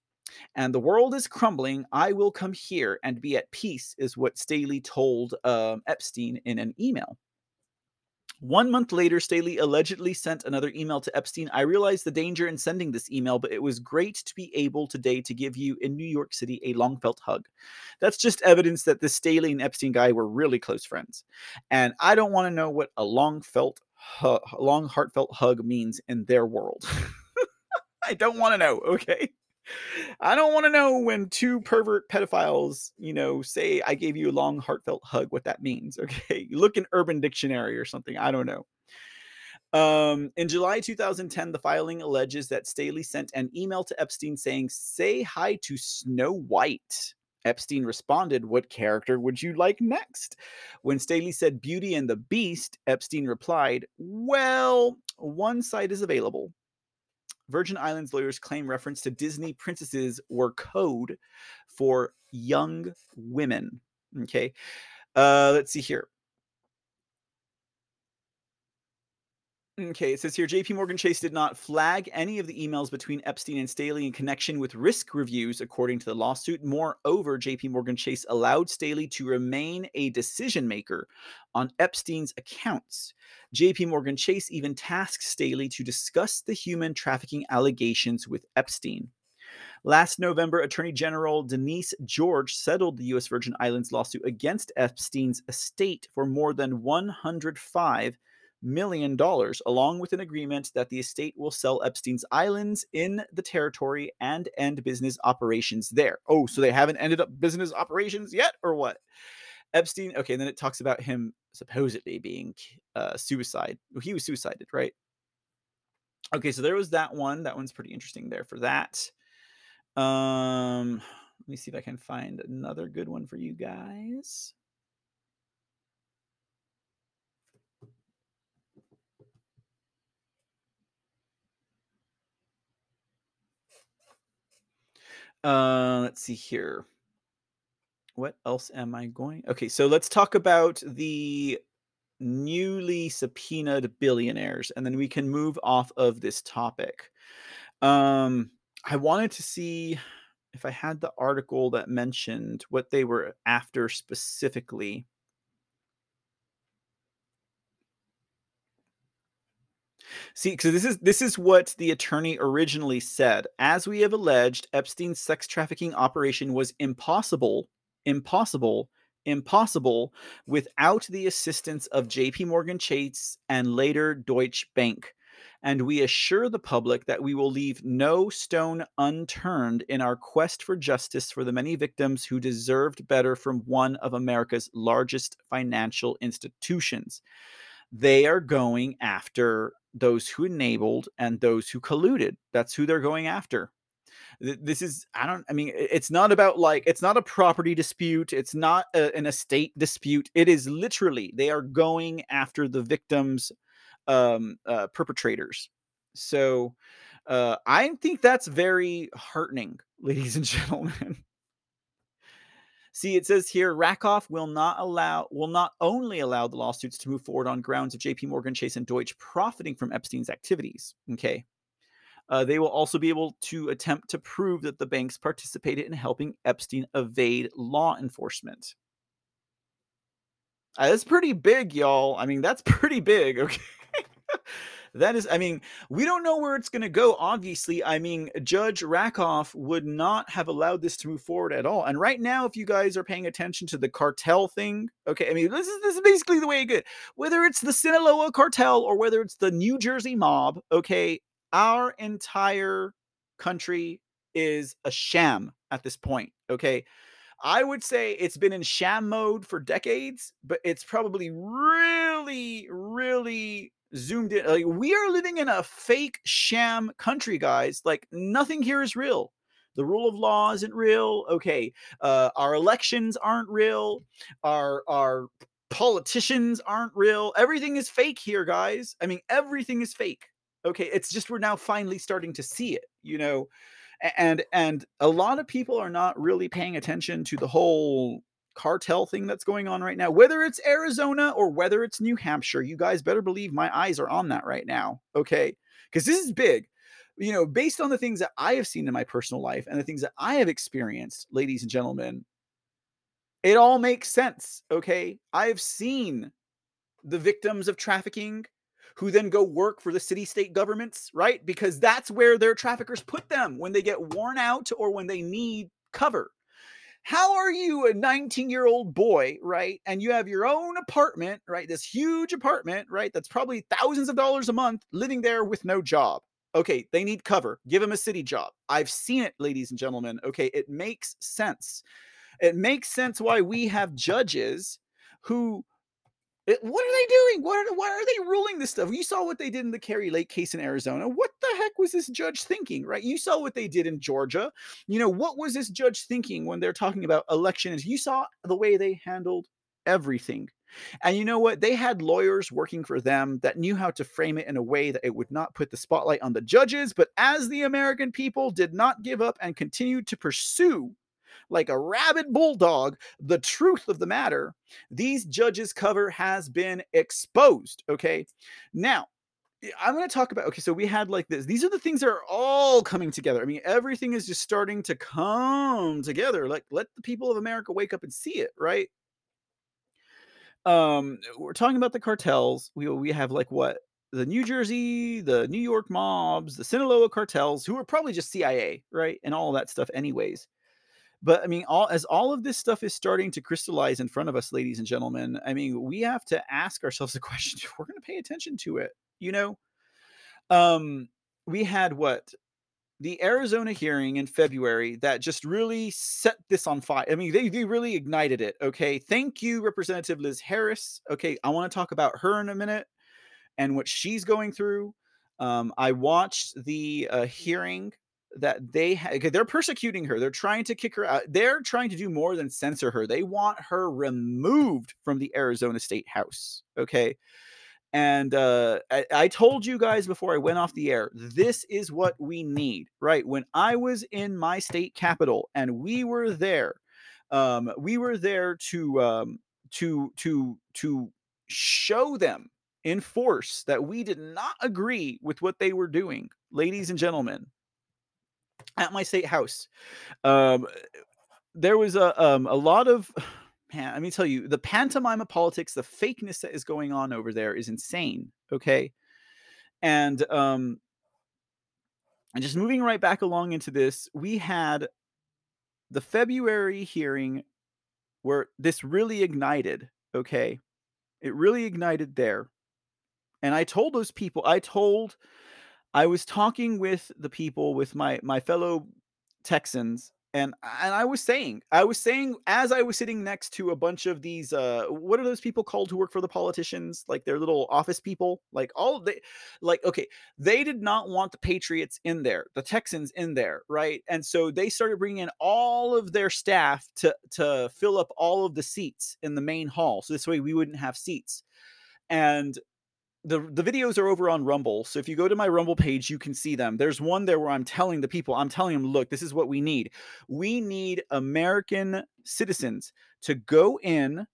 Speaker 2: and the world is crumbling. I will come here and be at peace, is what Staley told um, Epstein in an email. One month later, Staley allegedly sent another email to Epstein. I realized the danger in sending this email, but it was great to be able today to give you in New York City a long felt hug. That's just evidence that the Staley and Epstein guy were really close friends. And I don't want to know what a long felt, hu- long heartfelt hug means in their world. I don't want to know, okay? I don't want to know when two pervert pedophiles, you know, say I gave you a long heartfelt hug what that means, okay? Look in Urban Dictionary or something, I don't know. Um, in July 2010, the filing alleges that Staley sent an email to Epstein saying, Say hi to Snow White. Epstein responded, What character would you like next? When Staley said Beauty and the Beast, Epstein replied, Well, one site is available. Virgin Islands lawyers claim reference to Disney princesses were code for young women. Okay. Uh, let's see here. Okay, it says here JP Morgan Chase did not flag any of the emails between Epstein and Staley in connection with risk reviews, according to the lawsuit. Moreover, JP Morgan Chase allowed Staley to remain a decision maker on Epstein's accounts. JP Morgan Chase even tasked Staley to discuss the human trafficking allegations with Epstein. Last November, Attorney General Denise George settled the U.S. Virgin Islands lawsuit against Epstein's estate for more than 105 million dollars, along with an agreement that the estate will sell Epstein's islands in the territory and end business operations there. Oh, so they haven't ended up business operations yet, or what? Epstein. Okay, and then it talks about him supposedly being uh, suicide. He was suicided, right? Okay, so there was that one. That one's pretty interesting there for that. Um, let me see if I can find another good one for you guys. Uh, let's see here. What else am I going? Okay, so let's talk about the newly subpoenaed billionaires, and then we can move off of this topic. Um, I wanted to see if I had the article that mentioned what they were after specifically. See, because this is this is what the attorney originally said. As we have alleged, Epstein's sex trafficking operation was impossible, impossible, impossible without the assistance of J.P. Morgan Chase and later Deutsche Bank. And we assure the public that we will leave no stone unturned in our quest for justice for the many victims who deserved better from one of America's largest financial institutions. They are going after those who enabled and those who colluded. That's who they're going after. This is, I don't, I mean, it's not about like, it's not a property dispute. It's not a, an estate dispute. It is literally, they are going after the victims, um, uh, perpetrators. So, uh, I think that's very heartening, ladies and gentlemen. See, it says here Rakoff will not allow will not only allow the lawsuits to move forward on grounds of JP Morgan Chase and Deutsche profiting from Epstein's activities. Okay. Uh, they will also be able to attempt to prove that the banks participated in helping Epstein evade law enforcement. Uh, that's pretty big, y'all. I mean, that's pretty big. Okay that is, I mean, we don't know where it's going to go. Obviously, I mean, Judge Rakoff would not have allowed this to move forward at all. And right now, if you guys are paying attention to the cartel thing, okay, I mean, this is this is basically the way it goes. Whether it's the Sinaloa cartel or whether it's the New Jersey mob, okay, our entire country is a sham at this point. Okay. I would say it's been in sham mode for decades, but it's probably really, really zoomed in. Like we are living in a fake sham country, guys. Like nothing here is real. The rule of law isn't real. Okay, uh, our elections aren't real. Our our politicians aren't real. Everything is fake here, guys. I mean, everything is fake. Okay, it's just we're now finally starting to see it. You know, and and a lot of people are not really paying attention to the whole cartel thing that's going on right now, whether it's Arizona or whether it's New Hampshire, you guys better believe my eyes are on that right now. Okay. Because this is big. You know, based on the things that I have seen in my personal life and the things that I have experienced, ladies and gentlemen, it all makes sense. Okay. I've seen the victims of trafficking who then go work for the city state governments, right? Because that's where their traffickers put them when they get worn out or when they need cover. How are you a 19 year old boy, right? And you have your own apartment, right? This huge apartment, right? That's probably thousands of dollars a month living there with no job. Okay, they need cover. Give them a city job. I've seen it, ladies and gentlemen. Okay, it makes sense. It makes sense why we have judges who it, what are they doing? What are, why are they ruling this stuff? You saw what they did in the Kari Lake case in Arizona. What the heck was this judge thinking, right? You saw what they did in Georgia. You know, what was this judge thinking when they're talking about elections? You saw the way they handled everything. And you know what? They had lawyers working for them that knew how to frame it in a way that it would not put the spotlight on the judges. But as the American people did not give up and continued to pursue like a rabid bulldog the truth of the matter, these judges' cover has been exposed. Okay. Now, I'm going to talk about okay, so we had like this. These are the things that are all coming together. I mean, everything is just starting to come together. Like let the people of America wake up and see it, right? Um we're talking about the cartels. We we have like what? The New Jersey, the New York mobs, the Sinaloa cartels who are probably just CIA, right? And all that stuff anyways. But I mean, all as all of this stuff is starting to crystallize in front of us, ladies and gentlemen, I mean, we have to ask ourselves the question: we're going to pay attention to it, you know. Um, we had what the Arizona hearing in February that just really set this on fire. I mean, they, they really ignited it. Okay. Thank you, Representative Liz Harris. Okay. I want to talk about her in a minute and what she's going through. Um, I watched the uh, hearing that they they're persecuting her. They're trying to kick her out. They're trying to do more than censor her. They want her removed from the Arizona State House. Okay. And uh, I, I told you guys before I went off the air, this is what we need, right? When I was in my state capital and we were there, um, we were there to um, to to to show them in force that we did not agree with what they were doing, ladies and gentlemen at my state house. Um, there was a um, a lot of man. Let me tell you, the pantomime of politics, the fakeness that is going on over there is insane. Okay, And um and just moving right back along into this, we had the February hearing where this really ignited, okay? It really ignited there. And I told those people, I told I was talking with the people with my my fellow Texans and and I was saying I was saying as I was sitting next to a bunch of these uh what are those people called who work for the politicians? Like their little office people? Like all they like okay they did not want the patriots in there the Texans in there right? And so they started bringing in all of their staff to to fill up all of the seats in the main hall so this way we wouldn't have seats. And the the videos are over on Rumble. So if you go to my Rumble page, you can see them. There's one there where I'm telling the people, I'm telling them, look, this is what we need. We need American citizens to go in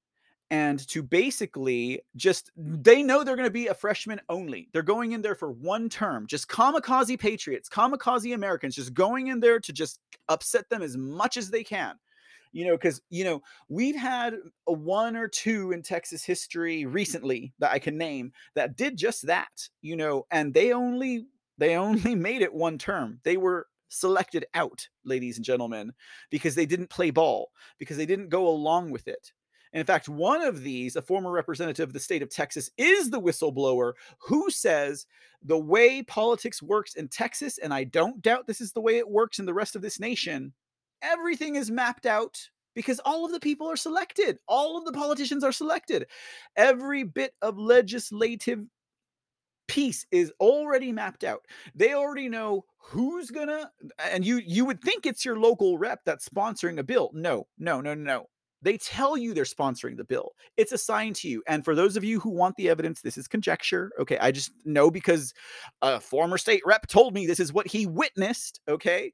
Speaker 2: and to basically just they know they're going to be a freshman only. They're going in there for one term. Just kamikaze patriots, kamikaze Americans just going in there to just upset them as much as they can you know, because you know we've had a one or two in Texas history recently that I can name that did just that, you know, and they only they hmm. only made it one term. They were selected out, ladies and gentlemen, because they didn't play ball, because they didn't go along with it. And in fact, one of these, a former representative of the state of Texas, is the whistleblower who says the way politics works in Texas, and I don't doubt this is the way it works in the rest of this nation, everything is mapped out because all of the people are selected. All of the politicians are selected. Every bit of legislative piece is already mapped out. They already know who's gonna and you you would think it's your local rep that's sponsoring a bill. No, no, no, no. They tell you they're sponsoring the bill. It's assigned to you. And for those of you who want the evidence, this is conjecture. Okay. I just know because a former state rep told me this is what he witnessed. Okay.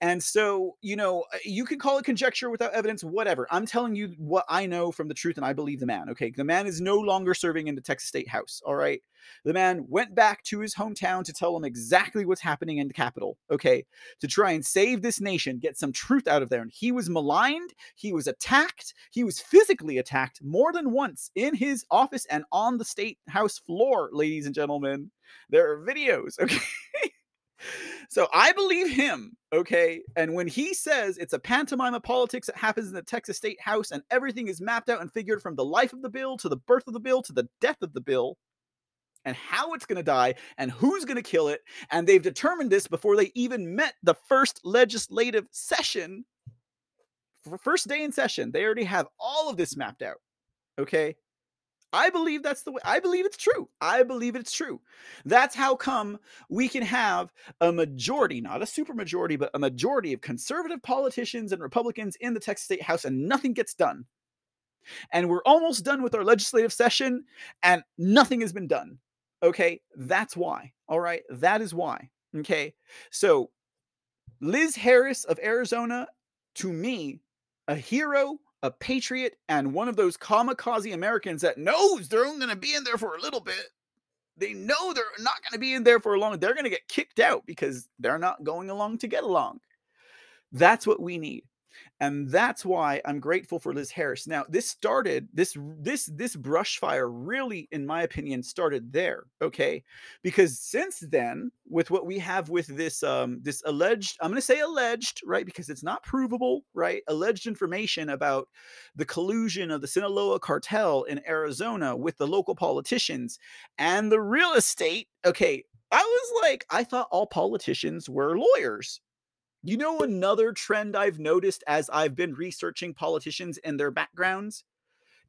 Speaker 2: And so, you know, uh, you can call it conjecture without evidence, whatever. I'm telling you what I know from the truth and I believe the man. Okay. The man is no longer serving in the Texas State House. All right. The man went back to his hometown to tell them exactly what's happening in the capital, okay, to try and save this nation, get some truth out of there. And he was maligned, he was attacked, he was physically attacked more than once in his office and on the state house floor, ladies and gentlemen. There are videos, okay? So I believe him, okay? And when he says it's a pantomime of politics that happens in the Texas State House and everything is mapped out and figured from the life of the bill to the birth of the bill to the death of the bill, and how it's going to die and who's going to kill it. And they've determined this before they even met the first legislative session. First day in session, they already have all of this mapped out. Okay. I believe that's the way. I believe it's true. I believe it's true. That's how come we can have a majority, not a super majority, but a majority of conservative politicians and Republicans in the Texas State House and nothing gets done. And we're almost done with our legislative session and nothing has been done. Okay, that's why. All right, that is why. Okay, so Liz Harris of Arizona, to me, a hero, a patriot, and one of those kamikaze Americans that knows they're only going to be in there for a little bit. They know they're not going to be in there for a long. They're going to get kicked out because they're not going along to get along. That's what we need and that's why I'm grateful for Liz Harris. Now, this started this this this brush fire really, in my opinion, started there. Okay, because since then, with what we have with this um this alleged, I'm going to say alleged, right, because it's not provable, right, alleged information about the collusion of the Sinaloa cartel in Arizona with the local politicians and the real estate. Okay, I was like, I thought all politicians were lawyers. You know, another trend I've noticed as I've been researching politicians and their backgrounds?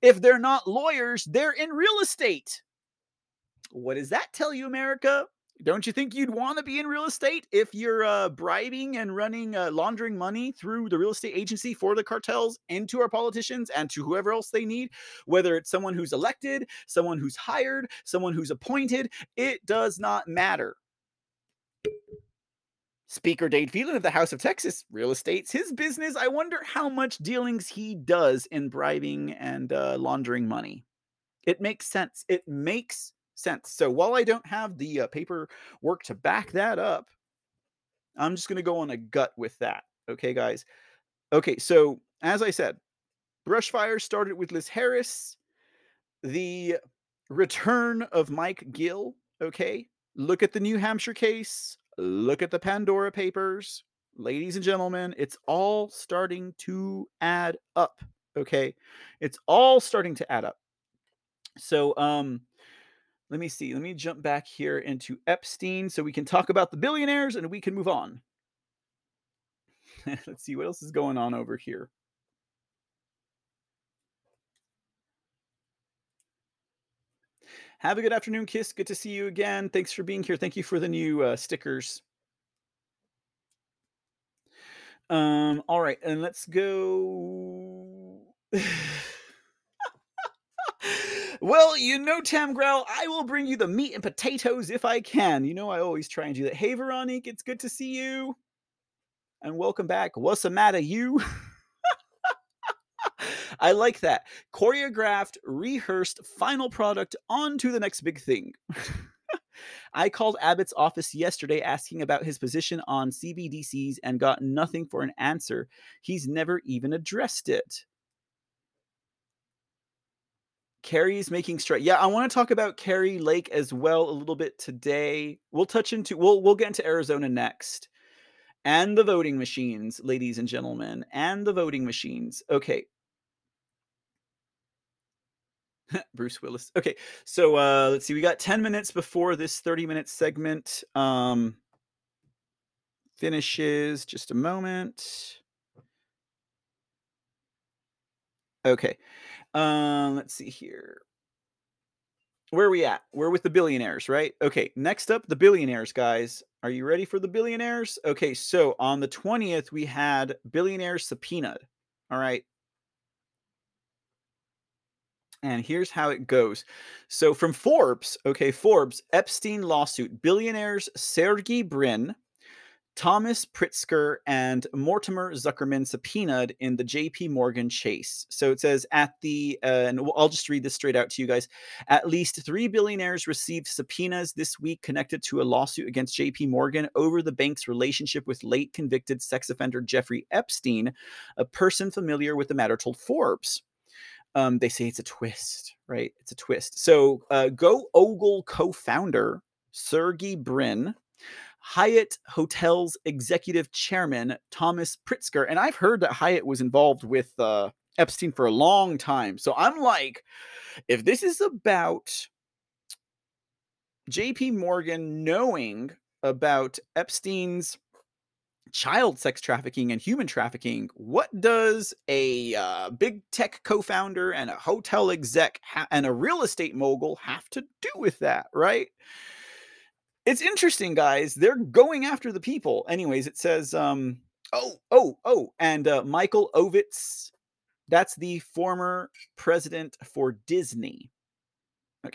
Speaker 2: If they're not lawyers, they're in real estate. What does that tell you, America? Don't you think you'd want to be in real estate if you're uh, bribing and running, uh, laundering money through the real estate agency for the cartels into our politicians and to whoever else they need? Whether it's someone who's elected, someone who's hired, someone who's appointed, it does not matter. Speaker Dade Phelan of the House of Texas, real estate's his business. I wonder how much dealings he does in bribing and uh, laundering money. It makes sense. It makes sense. So while I don't have the uh, paperwork to back that up, I'm just going to go on a gut with that. Okay, guys. Okay, so as I said, Brushfire started with Liz Harris, the return of Mike Gill. Okay, Look at the New Hampshire case. Look at the Pandora Papers. Ladies and gentlemen, it's all starting to add up. Okay. It's all starting to add up. So, um, let me see. Let me jump back here into Epstein so we can talk about the billionaires and we can move on. Let's see what else is going on over here. Have a good afternoon, Kiss. Good to see you again. Thanks for being here. Thank you for the new uh, stickers. Um, all right, and let's go. well, you know, Tam Growl, I will bring you the meat and potatoes if I can. You know, I always try and do that. Hey, Veronique, it's good to see you. And welcome back. What's the matter, you? I like that. Choreographed, rehearsed, final product, on to the next big thing. I called Abbott's office yesterday asking about his position on CBDCs and got nothing for an answer. He's never even addressed it. Kari making straight. Yeah, I want to talk about Kari Lake as well a little bit today. We'll touch into we'll we'll get into Arizona next. And the voting machines, ladies and gentlemen, and the voting machines. Okay, Bruce Willis. Okay, so uh, let's see. We got 10 minutes before this 30 minute segment um, finishes. Just a moment. Okay, um, let's see here. Where are we at? We're with the billionaires, right? Okay, next up, the billionaires, guys. Are you ready for the billionaires? Okay, so on the 20th, we had billionaires subpoenaed. All right, and here's how it goes. So from Forbes, okay, Forbes, Epstein lawsuit, billionaires Sergey Brin, Thomas Pritzker, and Mortimer Zuckerman subpoenaed in the JP Morgan chase. So it says at the, uh, and I'll just read this straight out to you guys. At least three billionaires received subpoenas this week connected to a lawsuit against JP Morgan over the bank's relationship with late convicted sex offender Jeffrey Epstein, a person familiar with the matter told Forbes um, they say it's a twist, right? It's a twist. So, uh, Google co-founder Sergey Brin, Hyatt Hotels executive chairman Thomas Pritzker, and I've heard that Hyatt was involved with uh, Epstein for a long time. So I'm like, if this is about J.P. Morgan knowing about Epstein's child sex trafficking and human trafficking, what does a uh, big tech co-founder and a hotel exec ha- and a real estate mogul have to do with that, right? It's interesting, guys. They're going after the people. Anyways, it says, um, oh, oh, oh, and uh, Michael Ovitz, that's the former president for Disney.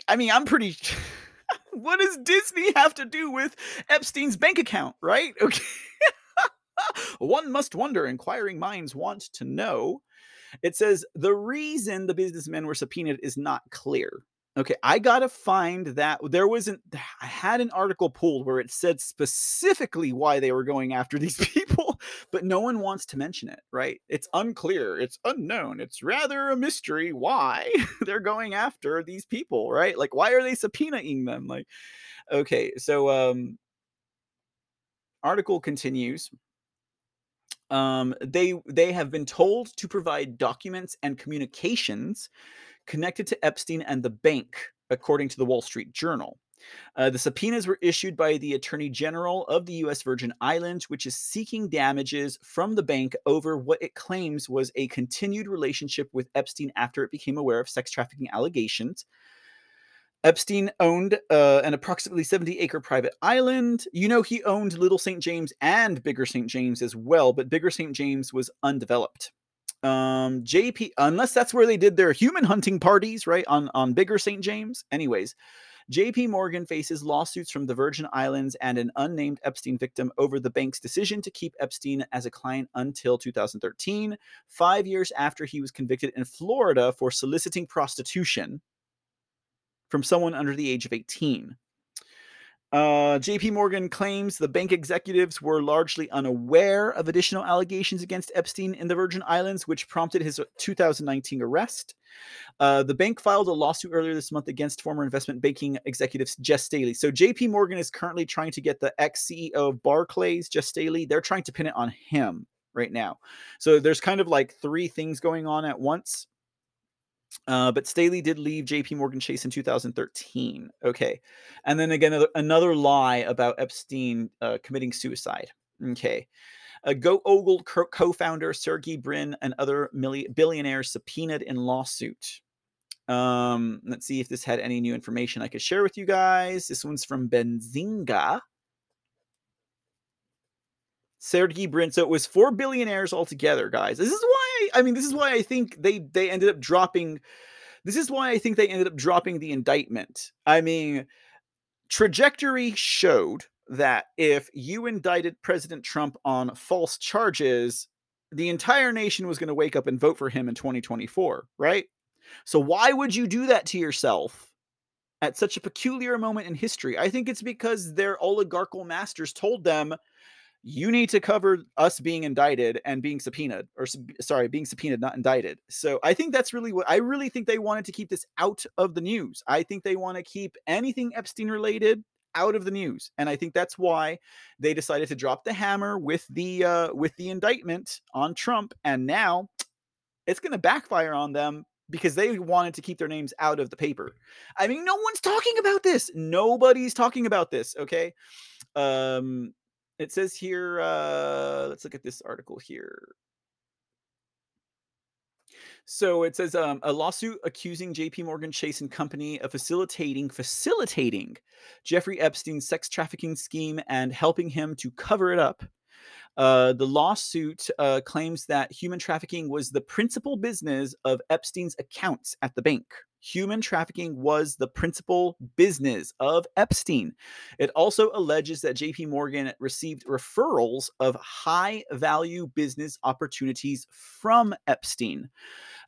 Speaker 2: I mean, I'm pretty. what does Disney have to do with Epstein's bank account, right? Okay. One must wonder, inquiring minds want to know. It says the reason the businessmen were subpoenaed is not clear. Okay, I gotta find that there wasn't. I had an article pulled where it said specifically why they were going after these people, but no one wants to mention it, right? It's unclear, it's unknown, it's rather a mystery why they're going after these people, right? Like, why are they subpoenaing them? Like, okay, so um, article continues um, they they have been told to provide documents and communications connected to Epstein and the bank, according to the Wall Street Journal. Uh, the subpoenas were issued by the Attorney General of the U.S. Virgin Islands, which is seeking damages from the bank over what it claims was a continued relationship with Epstein after it became aware of sex trafficking allegations. Epstein owned uh, an approximately 70 acre private island. You know, he owned Little St. James and Bigger St. James as well, but Bigger St. James was undeveloped. Um, JP, unless that's where they did their human hunting parties, right? On, on Bigger St. James. Anyways, JP Morgan faces lawsuits from the Virgin Islands and an unnamed Epstein victim over the bank's decision to keep Epstein as a client until 2013, five years after he was convicted in Florida for soliciting prostitution from someone under the age of 18. Uh, JP Morgan claims the bank executives were largely unaware of additional allegations against Epstein in the Virgin Islands, which prompted his 2019 arrest. Uh, the bank filed a lawsuit earlier this month against former investment banking executives Jes Staley. So JP Morgan is currently trying to get the ex CEO of Barclays, Jes Staley, they're trying to pin it on him right now. So there's kind of like three things going on at once. Uh, but Staley did leave J.P. Morgan Chase in 2013. Okay, and then again another, lie about Epstein uh, committing suicide. Okay, uh, Google co-founder Sergey Brin and other milli- billionaires subpoenaed in lawsuit. Um, let's see if this had any new information I could share with you guys. This one's from Benzinga. Sergey Brin. So it was four billionaires altogether, guys. This is why I mean, this is why I think they they ended up dropping. This is why I think they ended up dropping the indictment. I mean, trajectory showed that if you indicted President Trump on false charges, the entire nation was going to wake up and vote for him in 2024, right? So why would you do that to yourself? At such a peculiar moment in history, I think it's because their oligarchical masters told them you need to cover us being indicted and being subpoenaed or sorry being subpoenaed not indicted. So i think that's really what i really think they wanted to keep this out of the news. I think they want to keep anything epstein related out of the news and i think that's why they decided to drop the hammer with the uh with the indictment on trump and now it's going to backfire on them because they wanted to keep their names out of the paper. I mean no one's talking about this. Nobody's talking about this okay? Um it says here, uh, let's look at this article here. So it says um, a lawsuit accusing J.P. Morgan Chase and Company of facilitating facilitating Jeffrey Epstein's sex trafficking scheme and helping him to cover it up. Uh, the lawsuit uh, claims that human trafficking was the principal business of Epstein's accounts at the bank human trafficking was the principal business of Epstein. It also alleges that JP Morgan received referrals of high value business opportunities from Epstein.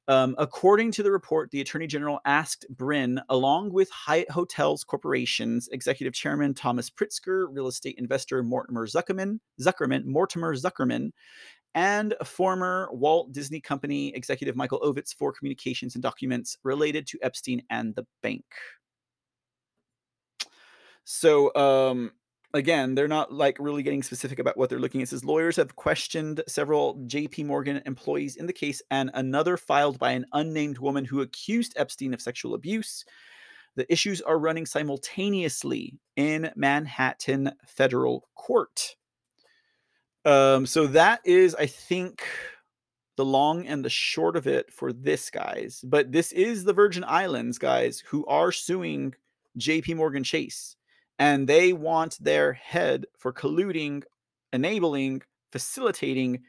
Speaker 2: Um, according to the report, the Attorney General asked Brin, along with Hyatt Hotels Corporation's executive chairman Thomas Pritzker, real estate investor Mortimer Zuckerman, Zuckerman, Mortimer Zuckerman, and former Walt Disney Company executive Michael Ovitz for communications and documents related to Epstein and the bank. So, um, again, they're not like really getting specific about what they're looking at. It says lawyers have questioned several JP Morgan employees in the case and another filed by an unnamed woman who accused Epstein of sexual abuse. The issues are running simultaneously in Manhattan federal court. Um, so that is, I think, the long and the short of it for this, guys. But this is the Virgin Islands, guys, who are suing JP Morgan Chase. And they want their head for colluding, enabling, facilitating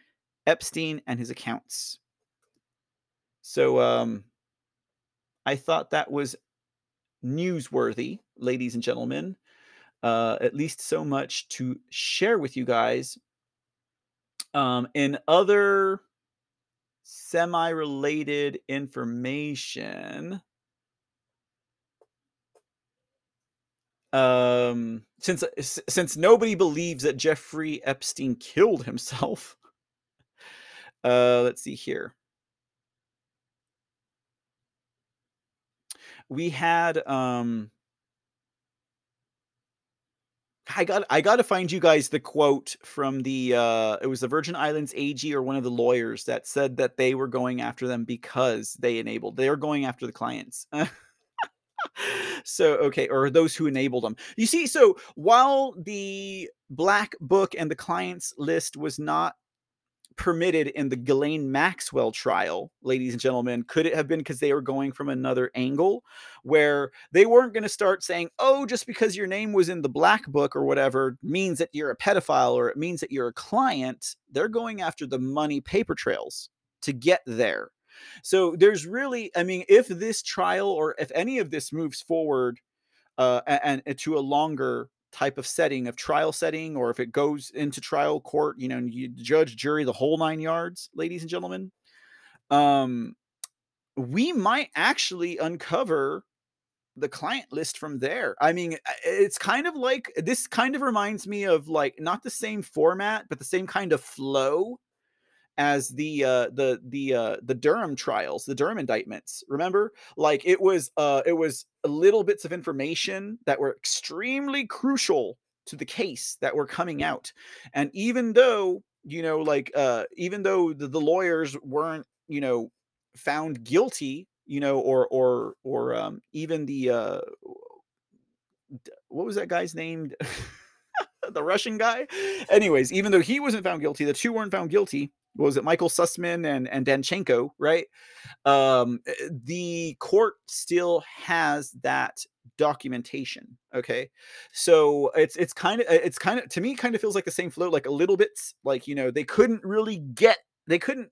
Speaker 2: Epstein and his accounts. So um I thought that was newsworthy, ladies and gentlemen. Uh, at least so much to share with you guys um, in other semi-related information, um, since uh, since nobody believes that Jeffrey Epstein killed himself, uh, let's see here. We had um, I got I got to find you guys the quote from the uh it was the Virgin Islands AG or one of the lawyers that said that they were going after them because they enabled. They're going after the clients. so okay, or those who enabled them. You see, so while the black book and the clients list was not permitted in the Ghislaine Maxwell trial, ladies and gentlemen? Could it have been because they were going from another angle where they weren't going to start saying, oh, just because your name was in the black book or whatever means that you're a pedophile or it means that you're a client? They're going after the money paper trails to get there. So there's really, I mean, if this trial or if any of this moves forward uh, and, and to a longer type of setting of trial setting or if it goes into trial court you know you judge jury the whole nine yards ladies and gentlemen um we might actually uncover the client list from there. I mean, it's kind of like this kind of reminds me of like not the same format, but the same kind of flow as the uh the the uh the Durham trials, the Durham indictments. Remember? Like it was uh it was little bits of information that were extremely crucial to the case that were coming out. And even though, you know, like uh even though the, the lawyers weren't, you know, found guilty, you know, or or or um even the uh what was that guy's name? the Russian guy. Anyways, even though he wasn't found guilty, the two weren't found guilty was it Michael Sussmann and and Danchenko, right? Um, eh, the court still has that documentation. Okay, so it's it's kind of it's kind of to me kind of feels like the same flow, like a little bit like you know they couldn't really get they couldn't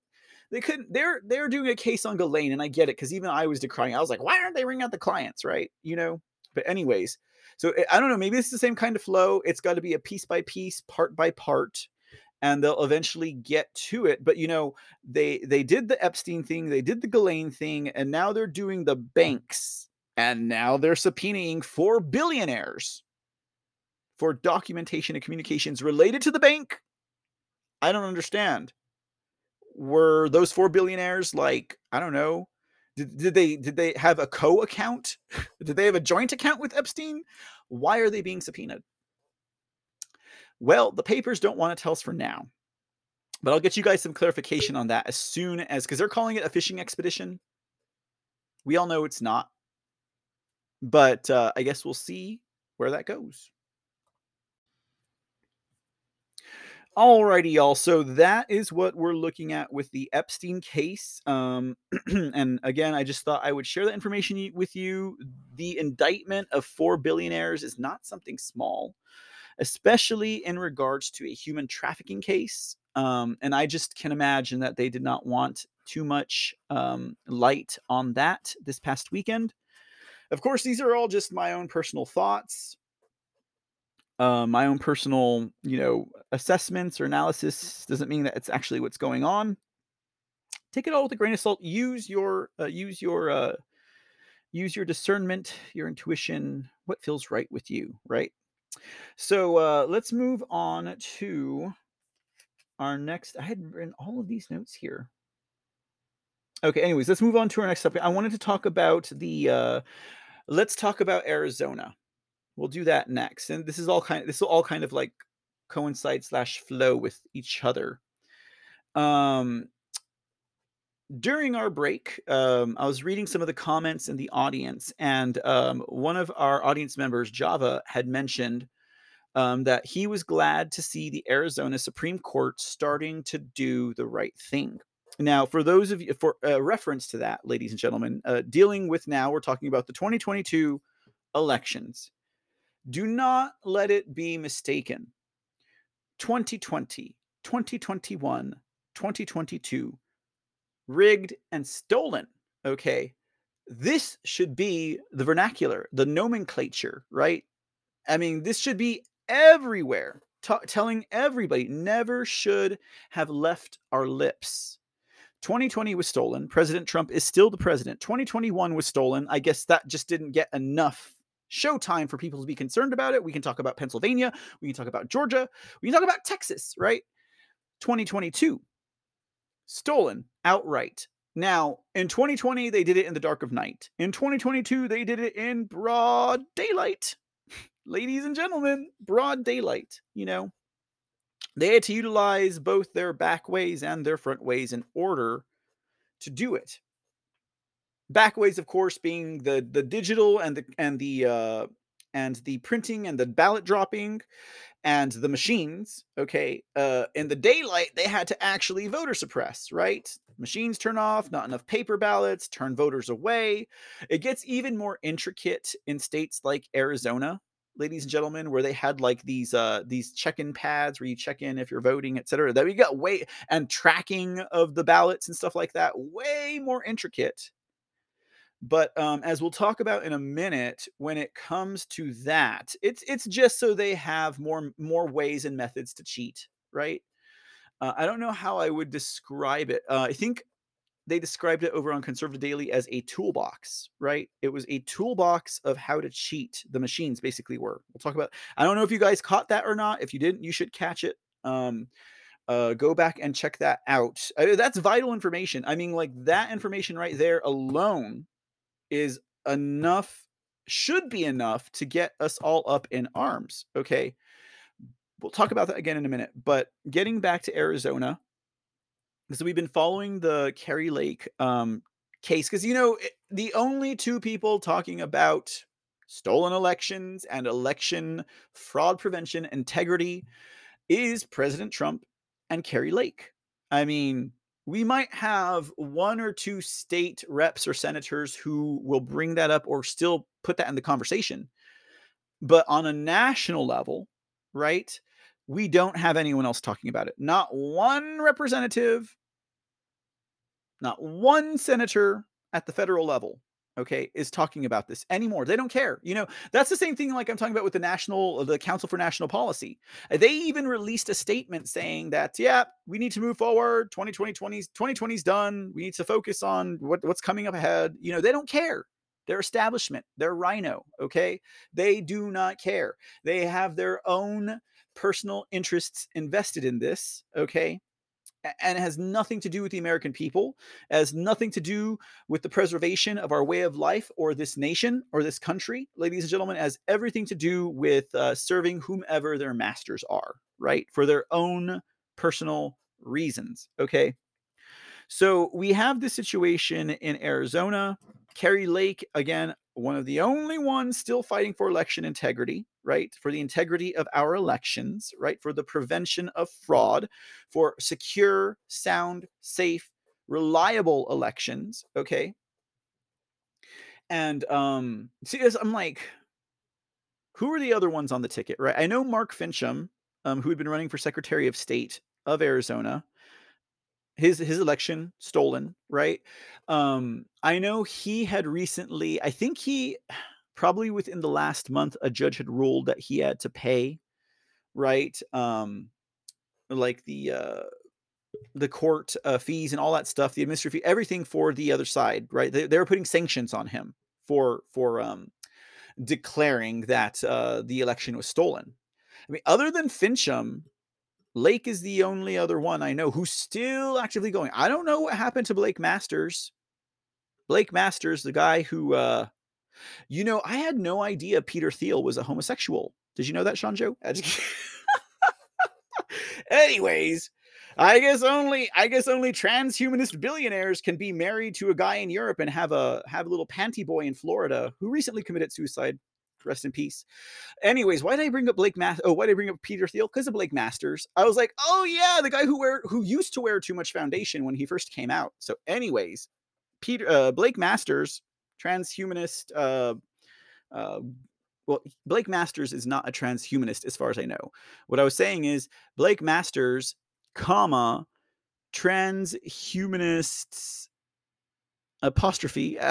Speaker 2: they couldn't they're they're doing a case on Ghislaine and I get it because even I was decrying I was like why aren't they ringing out the clients right you know but anyways so eh, I don't know maybe it's the same kind of flow it's got to be a piece by piece part by part and they'll eventually get to it but you know they they did the epstein thing they did the Ghislaine thing and now they're doing the banks and now they're subpoenaing four billionaires for documentation and communications related to the bank? I don't understand. Were those four billionaires like i don't know did, did they did they have a co-account? Did they have a joint account with epstein? Why are they being subpoenaed well, the papers don't want to tell us for now. But I'll get you guys some clarification on that as soon as because they're calling it a fishing expedition. We all know it's not. But uh, I guess we'll see where that goes. Alrighty, y'all. So that is what we're looking at with the Epstein case. Um, and again, I just thought I would share that information with you. The indictment of four billionaires is not something small especially in regards to a human trafficking case. Um, and I just can imagine that they did not want too much um, light on that this past weekend. Of course, these are all just my own personal thoughts, uh, my own personal, you know, assessments or analysis. Doesn't mean that it's actually what's going on. Take it all with a grain of salt. Use your uh, use your uh, use your discernment, your intuition, what feels right with you, right? So uh, let's move on to our next. I had written all of these notes here. Okay, anyways, let's move on to our next topic. I wanted to talk about the. Uh, let's talk about Arizona. We'll do that next, and this is all kind. Of, this will all kind of like coincide slash flow with each other. Um, during our break, um, I was reading some of the comments in the audience, and um, one of our audience members, Java, had mentioned um, that he was glad to see the Arizona Supreme Court starting to do the right thing. Now, for those of you, for uh, reference to that, ladies and gentlemen, uh, dealing with now, we're talking about the 2022 elections. Do not let it be mistaken. 2020, 2021, 2022 rigged, and stolen. Okay. This should be the vernacular, the nomenclature, right? I mean, this should be everywhere, t- telling everybody never should have left our lips. 2020 was stolen. President Trump is still the president. 2021 was stolen. I guess that just didn't get enough showtime for people to be concerned about it. We can talk about Pennsylvania. We can talk about Georgia. We can talk about Texas, right? 2022 stolen outright. Now, in 2020, they did it in the dark of night. In 2022, they did it in broad daylight. Ladies and gentlemen, broad daylight, you know. They had to utilize both their back ways and their front ways in order to do it. Back ways, of course, being the the digital and the and the uh, and the printing and the ballot dropping and the machines okay uh in the daylight they had to actually voter suppress right? Machines turn off not enough paper ballots turn voters away. It gets even more intricate in states like arizona ladies and gentlemen where they had like these uh these check-in pads where you check in if you're voting etc that we got way and tracking of the ballots and stuff like that way more intricate but um, as we'll talk about in a minute, when it comes to that, it's it's just so they have more more ways and methods to cheat, right? Uh, I don't know how I would describe it. Uh, I think they described it over on Conservative Daily as a toolbox, right? It was a toolbox of how to cheat. The machines basically were. We'll talk about. I don't know if you guys caught that or not. If you didn't, you should catch it. Um, uh, go back and check that out. Uh, that's vital information. I mean, like that information right there alone is enough, should be enough to get us all up in arms. Okay. We'll talk about that again in a minute. But getting back to Arizona, so we've been following the Kari Lake um, case because you know the only two people talking about stolen elections and election fraud prevention integrity is President Trump and Kari Lake. I mean, we might have one or two state reps or senators who will bring that up or still put that in the conversation. But on a national level, right, we don't have anyone else talking about it. Not one representative, not one senator at the federal level okay is talking about this anymore they don't care you know? That's the same thing like i'm talking about with the national the council for national policy. Uh, they even released a statement saying that yeah we need to move forward 2020 2020's done we need to focus on what, what's coming up ahead. You know they don't care. Their establishment their rhino okay? They do not care. They have their own personal interests invested in this okay and it has nothing to do with the American people, it has nothing to do with the preservation of our way of life or this nation or this country, ladies and gentlemen, has everything to do with uh, serving whomever their masters are, right? For their own personal reasons, okay? So we have this situation in Arizona. Kari Lake, again, one of the only ones still fighting for election integrity, right? For the integrity of our elections, right? For the prevention of fraud, for secure, sound, safe, reliable elections, okay? And um see as I'm like who are the other ones on the ticket, right? I know Mark Finchem, um, who had been running for Secretary of State of Arizona, his his election stolen, right? Um, I know he had recently, I think he probably within the last month, a judge had ruled that he had to pay, right? Um, like the uh the court uh, fees and all that stuff, the administrative fee, everything for the other side, right? They, they were putting sanctions on him for for um declaring that uh the election was stolen. I mean, other than Finchem, Lake is the only other one I know who's still actively going. I don't know what happened to Blake Masters. Blake Masters, the guy who, uh, you know, I had no idea Peter Thiel was a homosexual. Did you know that, Sean Joe? Anyways, I guess only I guess only transhumanist billionaires can be married to a guy in Europe and have a have a little panty boy in Florida who recently committed suicide rest in peace. Anyways, why did I bring up Blake Masters? Oh, why did I bring up Peter Thiel? Because of Blake Masters. I was like, oh yeah, the guy who wear who used to wear too much foundation when he first came out. So, anyways, Peter uh, Blake Masters, transhumanist. Uh, uh, well, Blake Masters is not a transhumanist, as far as I know. What I was saying is Blake Masters, comma, transhumanists apostrophe.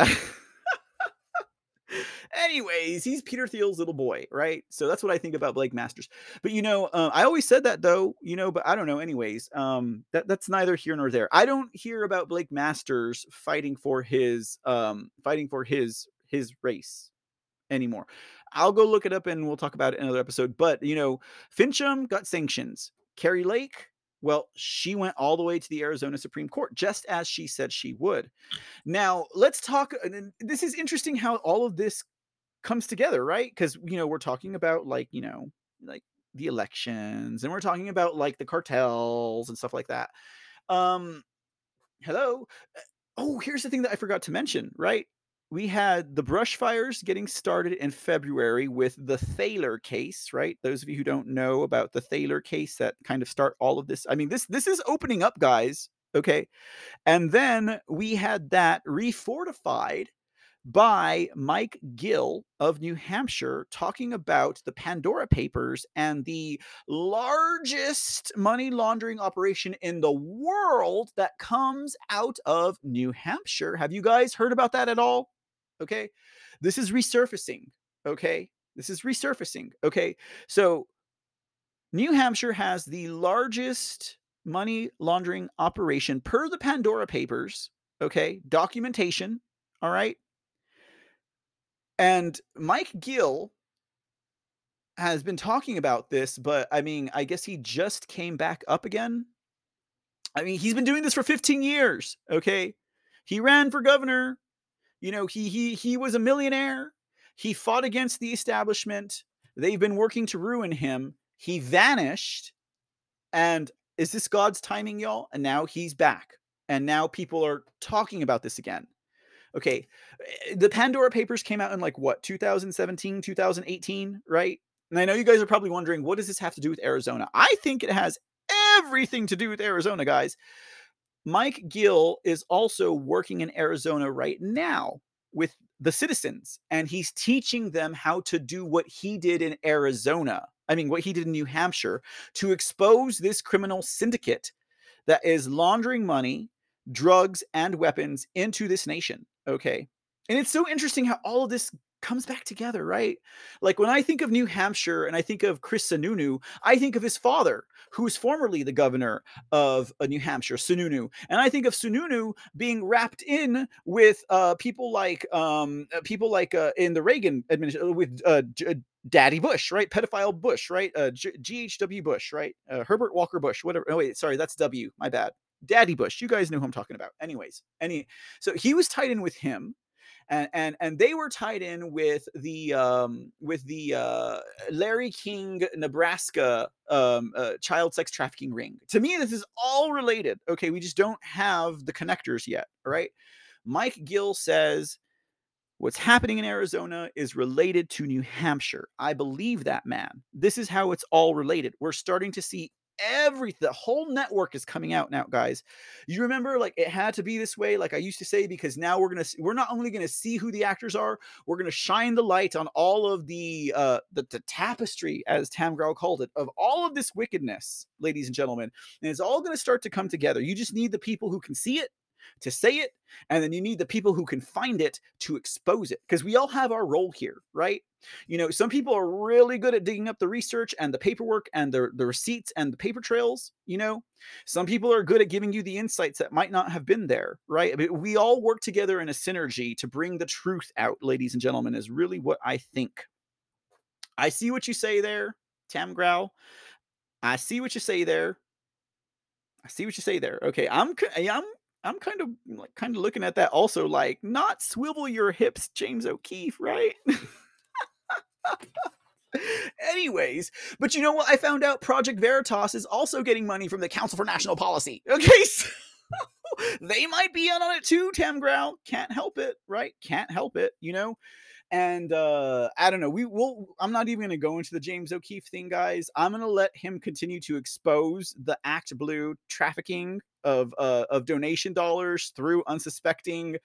Speaker 2: Anyways, he's Peter Thiel's little boy, right? So that's what I think about Blake Masters. But you know, uh, I always said that though, you know, but I don't know. Anyways, um, that that's neither here nor there. I don't hear about Blake Masters fighting for his um fighting for his his race anymore. I'll go look it up and we'll talk about it in another episode. But you know, Finchem got sanctions. Kari Lake well, she went all the way to the Arizona Supreme Court, just as she said she would. Now, let's talk. This is interesting how all of this comes together, right? Because, you know, we're talking about like, you know, like the elections and we're talking about like the cartels and stuff like that. Um, hello. Uh, oh, here's the thing that I forgot to mention, right? We had the brush fires getting started in February with the Thaler case, right? Those of you who don't know about the Thaler case that kind of start all of this. I mean, this this is opening up, guys. Okay. And then we had that refortified by Mike Gill of New Hampshire talking about the Pandora Papers and the largest money laundering operation in the world that comes out of New Hampshire. Have you guys heard about that at all? Okay. This is resurfacing. Okay. This is resurfacing. Okay. So New Hampshire has the largest money laundering operation per the Pandora Papers. okay? Documentation, all right? And Mike Gill has been talking about this, but I mean, I guess he just came back up again. I mean, he's been doing this for 15 years, okay? He ran for governor. You know, he he he was a millionaire. He fought against the establishment. They've been working to ruin him. He vanished. And is this God's timing, y'all? And now he's back. And now people are talking about this again. Okay. eh, The Pandora Papers came out in like what, 2017, 2018, right? And I know you guys are probably wondering, what does this have to do with Arizona? I think it has everything to do with Arizona, guys. Mike Gill is also working in Arizona right now with the citizens, and he's teaching them how to do what he did in Arizona. I mean, what he did in New Hampshire to expose this criminal syndicate that is laundering money, drugs, and weapons into this nation. Okay. And it's so interesting how all of this comes back together, right? Like when I think of New Hampshire and I think of Chris Sununu, I think of his father, who was formerly the governor of uh, New Hampshire, Sununu. And I think of Sununu being wrapped in with uh, people like um, uh, people like uh, in the Reagan administration with uh, uh, Daddy Bush, right? Pedophile Bush, right? GHW Bush, right? Herbert Walker Bush, whatever. Oh wait, sorry, that's W. My bad. Daddy Bush. You guys know who I'm talking about. Anyways, any so he was tied in with him and and and they were tied in with the um with the uh Larry King Nebraska um uh, child sex trafficking ring. To me this is all related. Okay, we just don't have the connectors yet, all right? Mike Gill says what's happening in Arizona is related to New Hampshire. I believe that, man. This is how it's all related. We're starting to see every the whole network is coming out now guys. You remember like it had to be this way like i used to say because now we're gonna we're not only gonna see who the actors are we're gonna shine the light on all of the uh the, the tapestry as tam grau called it of all of this wickedness ladies and gentlemen and it's all gonna start to come together. You just need the people who can see it to say it and then you need the people who can find it to expose it because we all have our role here right? You know some people are really good at digging up the research and the paperwork and the, the receipts and the paper trails you know? Some people are good at giving you the insights that might not have been there right? But we all work together in a synergy to bring the truth out ladies and gentlemen is really what i think. I see what you say there tam grau i see what you say there. I see what you say there. Okay i'm i'm I'm kind of like kind of looking at that also like not swivel your hips, James O'Keefe, right? Anyways, but you know what? I found out Project Veritas is also getting money from the Council for National Policy. Okay, so they might be in on it too, Tam Grau. Can't help it, right? Can't help it, you know? And uh I don't know. We will I'm not even gonna go into the James O'Keefe thing, guys. I'm gonna let him continue to expose the Act Blue trafficking of uh of donation dollars through unsuspecting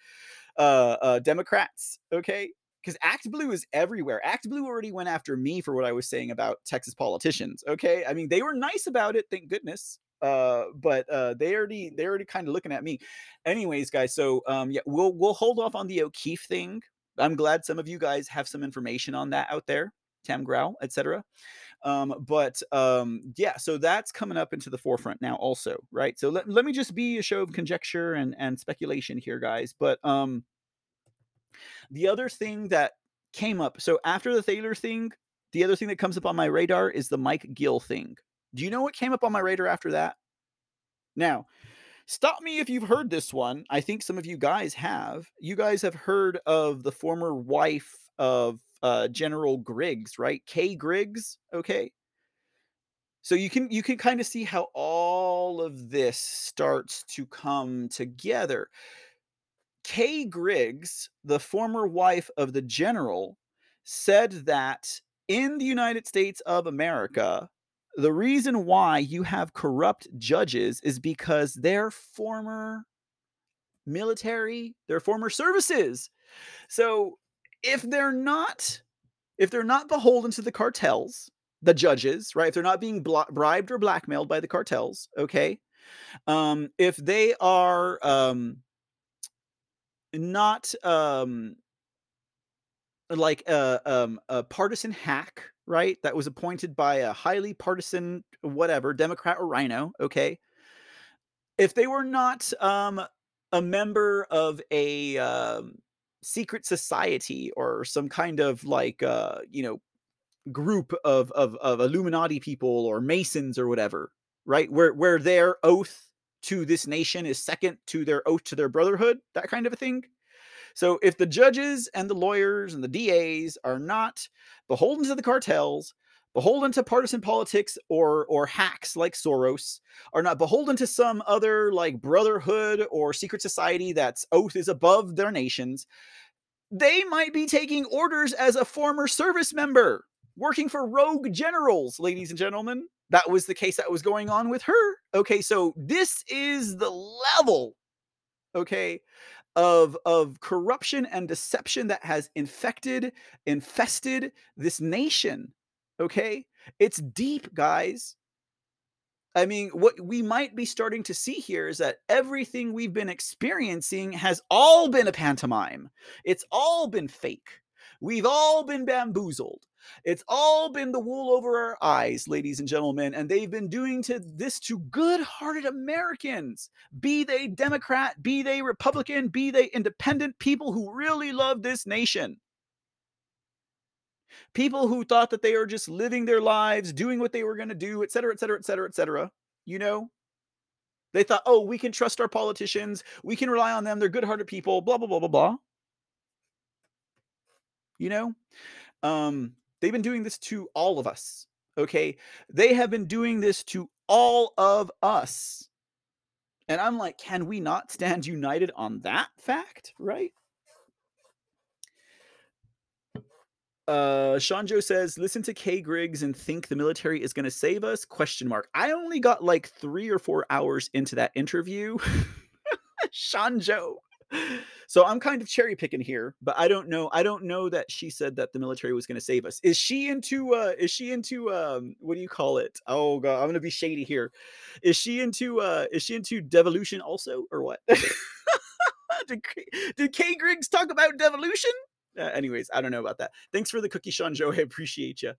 Speaker 2: uh, uh Democrats. Okay, because Act Blue is everywhere. Act Blue already went after me for what I was saying about Texas politicians. Okay, I mean they were nice about it, thank goodness. Uh, but uh, they already they already kind of looking at me. Anyways, guys, so um, yeah, we'll we'll hold off on the O'Keefe thing. I'm glad some of you guys have some information on that out there, Tam Grau, etc. Um, but um, yeah, so that's coming up into the forefront now, also, right? So let, let me just be a show of conjecture and and speculation here, guys. But um, the other thing that came up, so after the Thaler thing, the other thing that comes up on my radar is the Mike Gill thing. Do you know what came up on my radar after that? Now, stop me if you've heard this one. I think some of you guys have. You guys have heard of the former wife of uh, General Griggs, right? Kay Griggs. Okay. So you can you can kind of see how all of this starts to come together. Kay Griggs, the former wife of the general, said that in the United States of America, the reason why you have corrupt judges is because they're former military, they're former services. So if they're not if they're not beholden to the cartels, the judges, right? If they're not being bribed or blackmailed by the cartels, okay? Um if they are um not um like a um a partisan hack, right? That was appointed by a highly partisan whatever, Democrat or Rhino, okay? If they were not um a member of a um, secret society or some kind of like uh, you know group of, of of Illuminati people or Masons or whatever, right? Where where their oath to this nation is second to their oath to their brotherhood, that kind of a thing. So if the judges and the lawyers and the DAs are not beholden to the cartels, beholden to partisan politics or or hacks like Soros, are not beholden to some other like brotherhood or secret society that's oath is above their nations, they might be taking orders as a former service member working for rogue generals, ladies and gentlemen. That was the case that was going on with her. Okay, so this is the level, okay, of of corruption and deception that has infected, infested this nation. Okay, it's deep, guys. I mean, what we might be starting to see here is that everything we've been experiencing has all been a pantomime. It's all been fake. We've all been bamboozled. It's all been the wool over our eyes, ladies and gentlemen, and they've been doing to this to good-hearted Americans, be they Democrat, be they Republican, be they independent people who really love this nation. People who thought that they are just living their lives, doing what they were going to do, et cetera, et cetera, et cetera, et cetera. You know, they thought, oh, we can trust our politicians, we can rely on them, they're good-hearted people, blah blah blah blah blah. You know, um, they've been doing this to all of us. Okay, they have been doing this to all of us. And I'm like, can we not stand united on that fact, right? Uh, Sean Joe says, listen to Kay Griggs and think the military is going to save us? Question mark. I only got like three or four hours into that interview. Sean Joe. So I'm kind of cherry picking here, but I don't know. I don't know that she said that the military was going to save us. Is she into? uh Is she into? um What do you call it? Oh god, I'm going to be shady here. Is she into? uh Is she into devolution also, or what? did, did Kay Griggs talk about devolution? Uh, anyways, I don't know about that. Thanks for the cookie, Sean Joe. I appreciate you.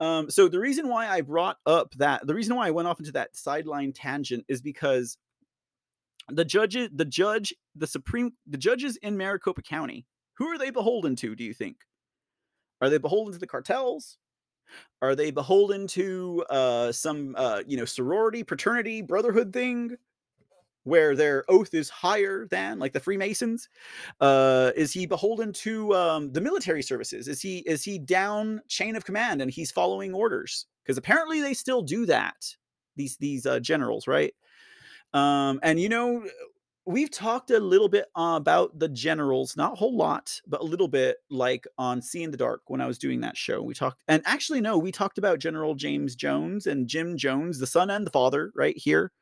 Speaker 2: Um, so the reason why I brought up that, the reason why I went off into that sideline tangent is because the judges the judge the supreme the judges in maricopa county who are they beholden to do you think? Are they beholden to the cartels? Are they beholden to uh some uh you know sorority fraternity brotherhood thing where their oath is higher than like the freemasons? Uh is he beholden to um the military services? Is he is he down chain of command and he's following orders? Because apparently they still do that these these uh generals right um, and you know, we've talked a little bit uh, about the generals, not a whole lot, but a little bit, like on See in the Dark when I was doing that show. We talked, and actually, no, we talked about General James Jones and Jim Jones, the son and the father, right here.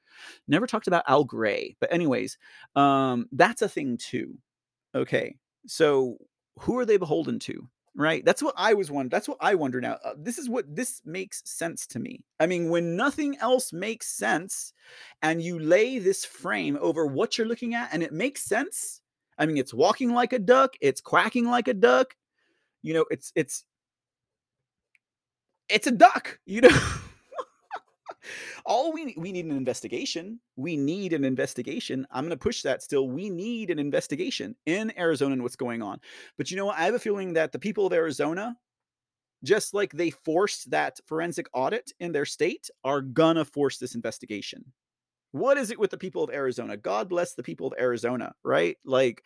Speaker 2: Never talked about Al Gray, but anyways, um, that's a thing too. Okay, so who are they beholden to? Right. That's what I was wondering. That's what I wonder now. Uh, this is what this makes sense to me. I mean, when nothing else makes sense and you lay this frame over what you're looking at and it makes sense. I mean, it's walking like a duck, it's quacking like a duck. You know, it's it's it's a duck, you know. all we we need an investigation. We need an investigation. I'm going to push that still. We need an investigation in Arizona and what's going on. But you know what? I have a feeling that the people of Arizona, just like they forced that forensic audit in their state, are gonna force this investigation. What is it with the people of Arizona? God bless the people of Arizona, right? Like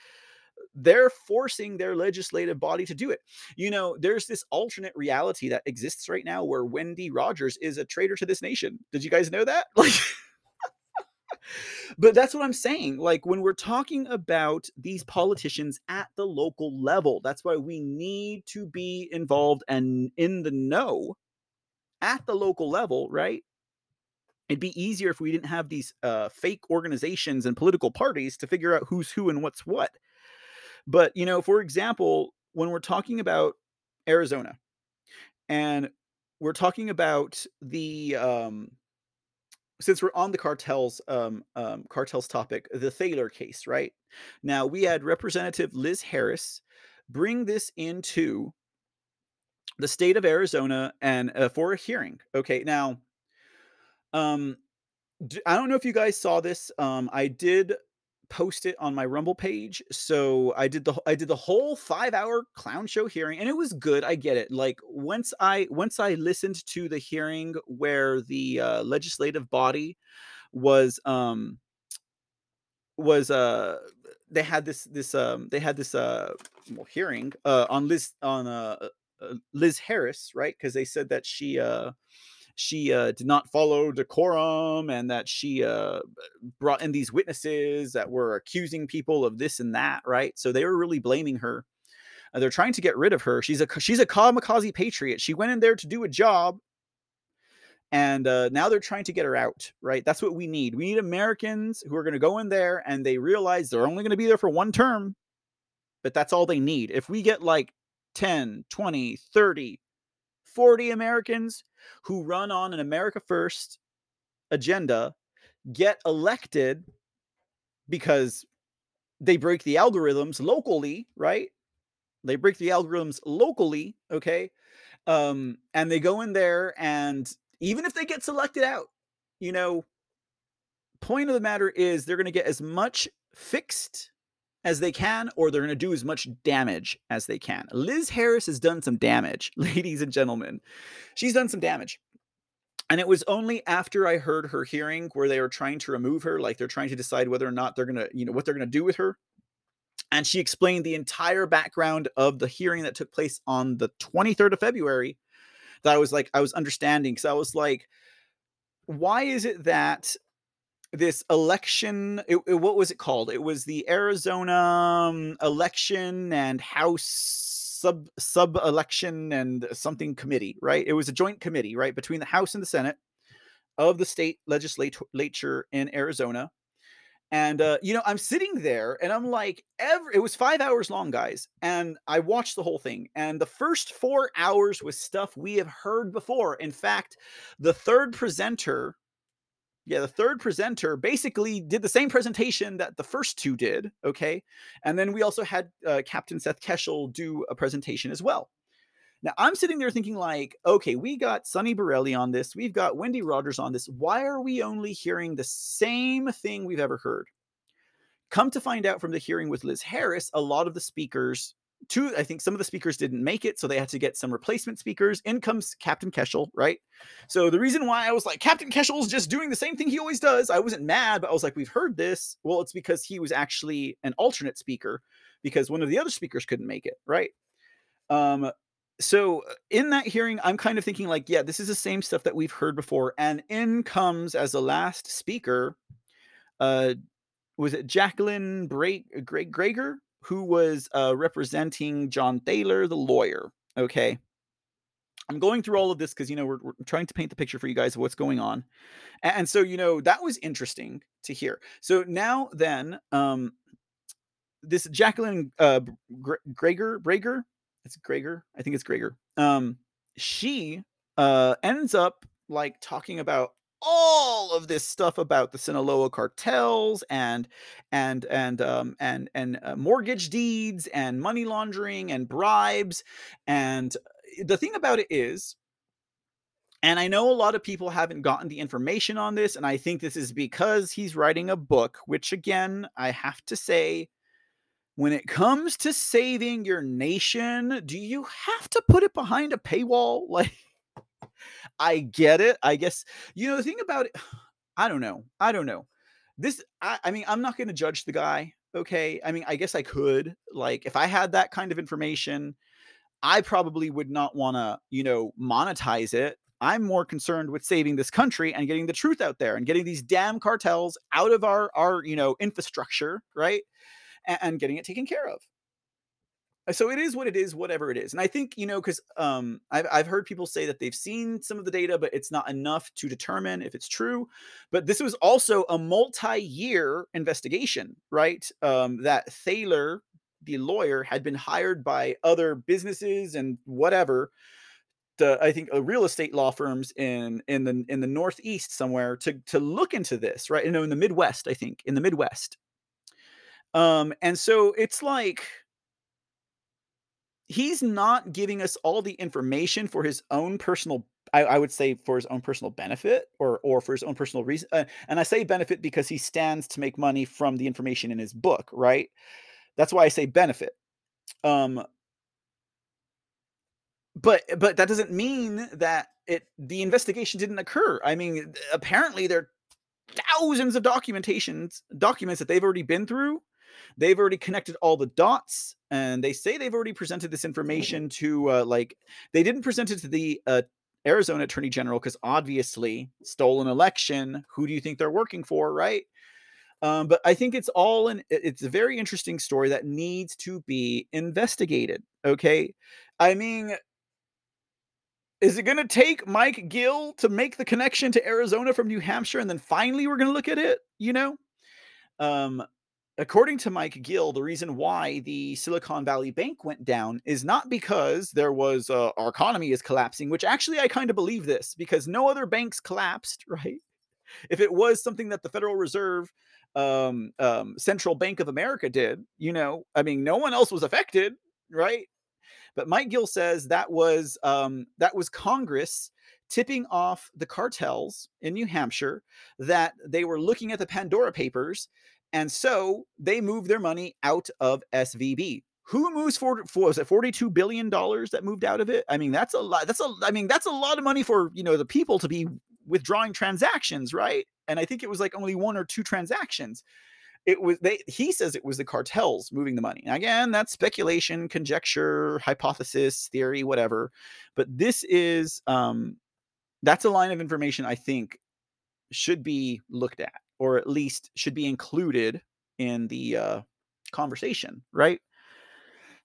Speaker 2: they're forcing their legislative body to do it. You know, there's this alternate reality that exists right now where Wendy Rogers is a traitor to this nation. Did you guys know that? Like But that's what I'm saying. Like when we're talking about these politicians at the local level, that's why we need to be involved and in the know at the local level, right? It'd be easier if we didn't have these uh, fake organizations and political parties to figure out who's who and what's what. But, you know, for example, when we're talking about Arizona and we're talking about the um since we're on the cartels um, um cartels topic, the Thaler case, right? Now we had Representative Liz Harris bring this into the state of Arizona and uh, for a hearing. Okay, now um I don't know if you guys saw this. Um, I did post it on my Rumble page. So I did the I did the whole 5-hour clown show hearing and it was good. I get it. Like once I once I listened to the hearing where the uh, legislative body was um was uh they had this this um they had this uh well, hearing uh on Liz on uh, uh uh, Liz Harris, right? Because they said that she uh she uh, did not follow decorum and that she uh, brought in these witnesses that were accusing people of this and that, right? So they were really blaming her. Uh, they're trying to get rid of her. She's a she's a kamikaze patriot. She went in there to do a job, and uh, now they're trying to get her out. Right? That's what we need. We need Americans who are going to go in there and they realize they're only going to be there for one term, but that's all they need. If we get like 10, 20, 30, 40 Americans who run on an America First agenda get elected because they break the algorithms locally, right? They break the algorithms locally, okay? Um, and they go in there, and even if they get selected out, you know, point of the matter is they're going to get as much fixed as they can, or they're going to do as much damage as they can. Liz Harris has done some damage, ladies and gentlemen. She's done some damage. And it was only after I heard her hearing where they were trying to remove her, like they're trying to decide whether or not they're going to, you know, what they're going to do with her. And she explained the entire background of the hearing that took place on the 23rd of February that I was like, I was understanding. Because I was like, why is it that this election it, it, what was it called? It was the arizona um, election and house sub sub election and something committee right? It was a joint committee right between the house and the senate of the state legislature in arizona. And uh, you know i'm sitting there and i'm like every it was five hours long guys and i watched the whole thing. And the first four hours was stuff we have heard before. In fact the third presenter yeah, the third presenter basically did the same presentation that the first two did. Okay. And then we also had uh, Captain Seth Keshel do a presentation as well. Now I'm sitting there thinking, like, okay, we got Sonny Borelli on this, we've got Wendy Rogers on this. Why are we only hearing the same thing we've ever heard? Come to find out from the hearing with Liz Harris, a lot of the speakers two i think some of the speakers didn't make it so they had to get some replacement speakers. In comes captain keshel right? So the reason why i was like captain keshel's just doing the same thing he always does i wasn't mad but i was like we've heard this. Well it's because he was actually an alternate speaker because one of the other speakers couldn't make it right? Um so uh, in that hearing i'm kind of thinking like yeah this is the same stuff that we've heard before. And in comes as the last speaker uh was it jacqueline Bra- Greg Greger who was uh, representing John Thaler, the lawyer. Okay. I'm going through all of this because, you know, we're, we're, trying to paint the picture for you guys of what's going on. And, so, you know, that was interesting to hear. So now then, um, this Jacqueline uh, Greger, Brager, it's Greger, I think it's Greger. Um, she uh, ends up like talking about all of this stuff about the Sinaloa cartels and and and um, and and uh, mortgage deeds and money laundering and bribes. And uh, the thing about it is, and I know a lot of people haven't gotten the information on this, and I think this is because he's writing a book, which again, I have to say, when it comes to saving your nation, do you have to put it behind a paywall? Like I get it. I guess you know the thing about it. I don't know. I don't know. This. I, I mean, I'm not going to judge the guy. Okay. I mean, I guess I could. Like, if I had that kind of information, I probably would not want to, you know, monetize it. I'm more concerned with saving this country and getting the truth out there and getting these damn cartels out of our our you know infrastructure, right? And, and getting it taken care of. Uh, so it is what it is whatever it is and i think you know because um I've, I've heard people say that they've seen some of the data but it's not enough to determine if it's true but this was also a multi-year investigation right? Um that thaler the lawyer had been hired by other businesses and whatever I think uh, real estate law firms in in the in the northeast somewhere to to look into this right? You know in the midwest I think in the midwest. Um and so it's like he's not giving us all the information for his own personal I, I would say for his own personal benefit or or for his own personal reason. Uh, and I say benefit because he stands to make money from the information in his book, right? That's why I say benefit. Um, but but that doesn't mean that it the investigation didn't occur. I mean, apparently there are thousands of documentations documents that they've already been through. They've already connected all the dots, and they say they've already presented this information to uh, like they didn't present it to the uh, Arizona Attorney General because obviously stolen election. Who do you think they're working for, right? Um, but I think it's all an it's a very interesting story that needs to be investigated. Okay, I mean, is it going to take Mike Gill to make the connection to Arizona from New Hampshire, and then finally we're going to look at it? You know, um, according to Mike Gill, the reason why the Silicon Valley Bank went down is not because there was uh, our economy is collapsing, which actually I kind of believe this because no other banks collapsed, right? If it was something that the Federal Reserve um, um, Central Bank of America did, you know, I mean, no one else was affected, right? But Mike Gill says that was um, that was Congress tipping off the cartels in New Hampshire that they were looking at the Pandora Papers and so they moved their money out of SVB. Who moves for, for was it 42 billion dollars that moved out of it? I mean, that's a lot. That's a I mean, that's a lot of money for, you know, the people to be withdrawing transactions, right? And I think it was like only one or two transactions. It was they he says it was the cartels moving the money. again, that's speculation, conjecture, hypothesis, theory, whatever. But this is um that's a line of information I think should be looked at or at least should be included in the uh, conversation, right?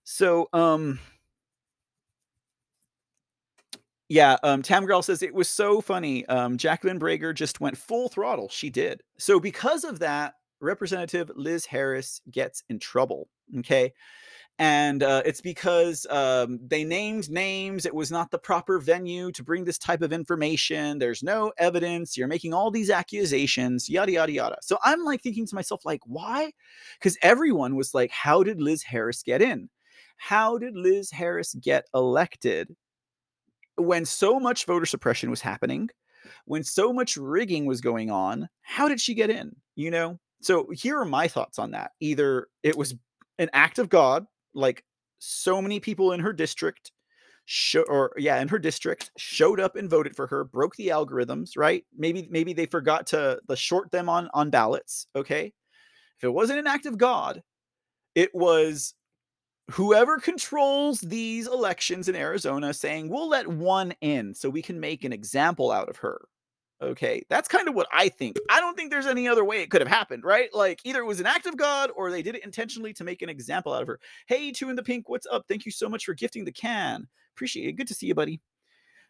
Speaker 2: So, um, yeah, um, Tam Grell says it was so funny. Um, Jacqueline Brager just went full throttle. She did. So, because of that, Representative Liz Harris gets in trouble. Okay and uh, it's because um, they named names. It was not the proper venue to bring this type of information. There's no evidence. You're making all these accusations, yada yada yada. So I'm like thinking to myself, like, why? Because everyone was like, how did Liz Harris get in? How did Liz Harris get elected when so much voter suppression was happening? When so much rigging was going on, how did she get in? You know? So here are my thoughts on that. Either it was an act of God like so many people in her district show or yeah in her district showed up and voted for her broke the algorithms right? Maybe maybe they forgot to the short them on on ballots okay? If it wasn't an act of god it was whoever controls these elections in arizona saying we'll let one in so we can make an example out of her Okay, that's kind of what I think. I don't think there's any other way it could have happened, right? Like either it was an act of God or they did it intentionally to make an example out of her. Hey, two in the pink, what's up? Thank you so much for gifting the can. Appreciate it. Good to see you, buddy.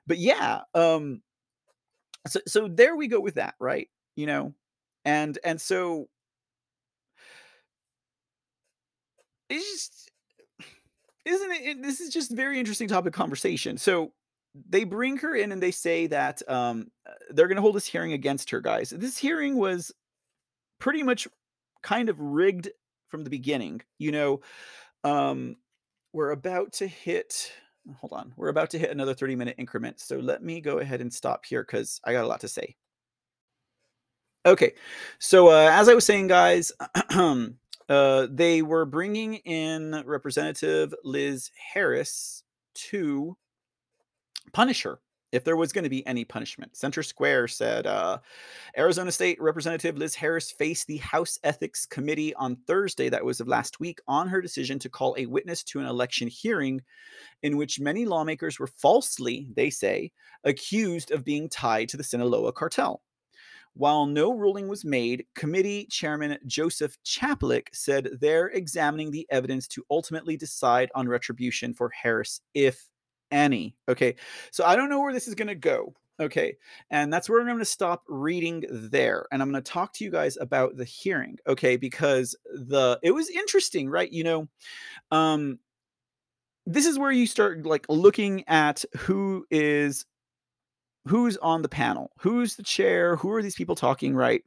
Speaker 2: But yeah, um, so so there we go with that, right? You know, and and so it's just isn't it? This is just very interesting topic conversation. So they bring her in and they say that um, uh, they're going to hold this hearing against her, guys. This hearing was pretty much kind of rigged from the beginning. You know, um, we're about to hit. Hold on, we're about to hit another 30 minute increment. So let me go ahead and stop here because I got a lot to say. Okay, so uh, as I was saying, guys, uh, they were bringing in Representative Liz Harris to punish her if there was going to be any punishment. Center Square said uh, Arizona State Representative Liz Harris faced the House Ethics Committee on Thursday, that was of last week, on her decision to call a witness to an election hearing in which many lawmakers were falsely, they say, accused of being tied to the Sinaloa cartel. While no ruling was made, committee chairman Joseph Chaplik said they're examining the evidence to ultimately decide on retribution for Harris if any. Okay. So I don't know where this is going to go. Okay. And that's where I'm going to stop reading there. And I'm going to talk to you guys about the hearing. Okay. Because the, it was interesting, right? You know, um, this is where you start like looking at who is who's on the panel who's the chair who are these people talking right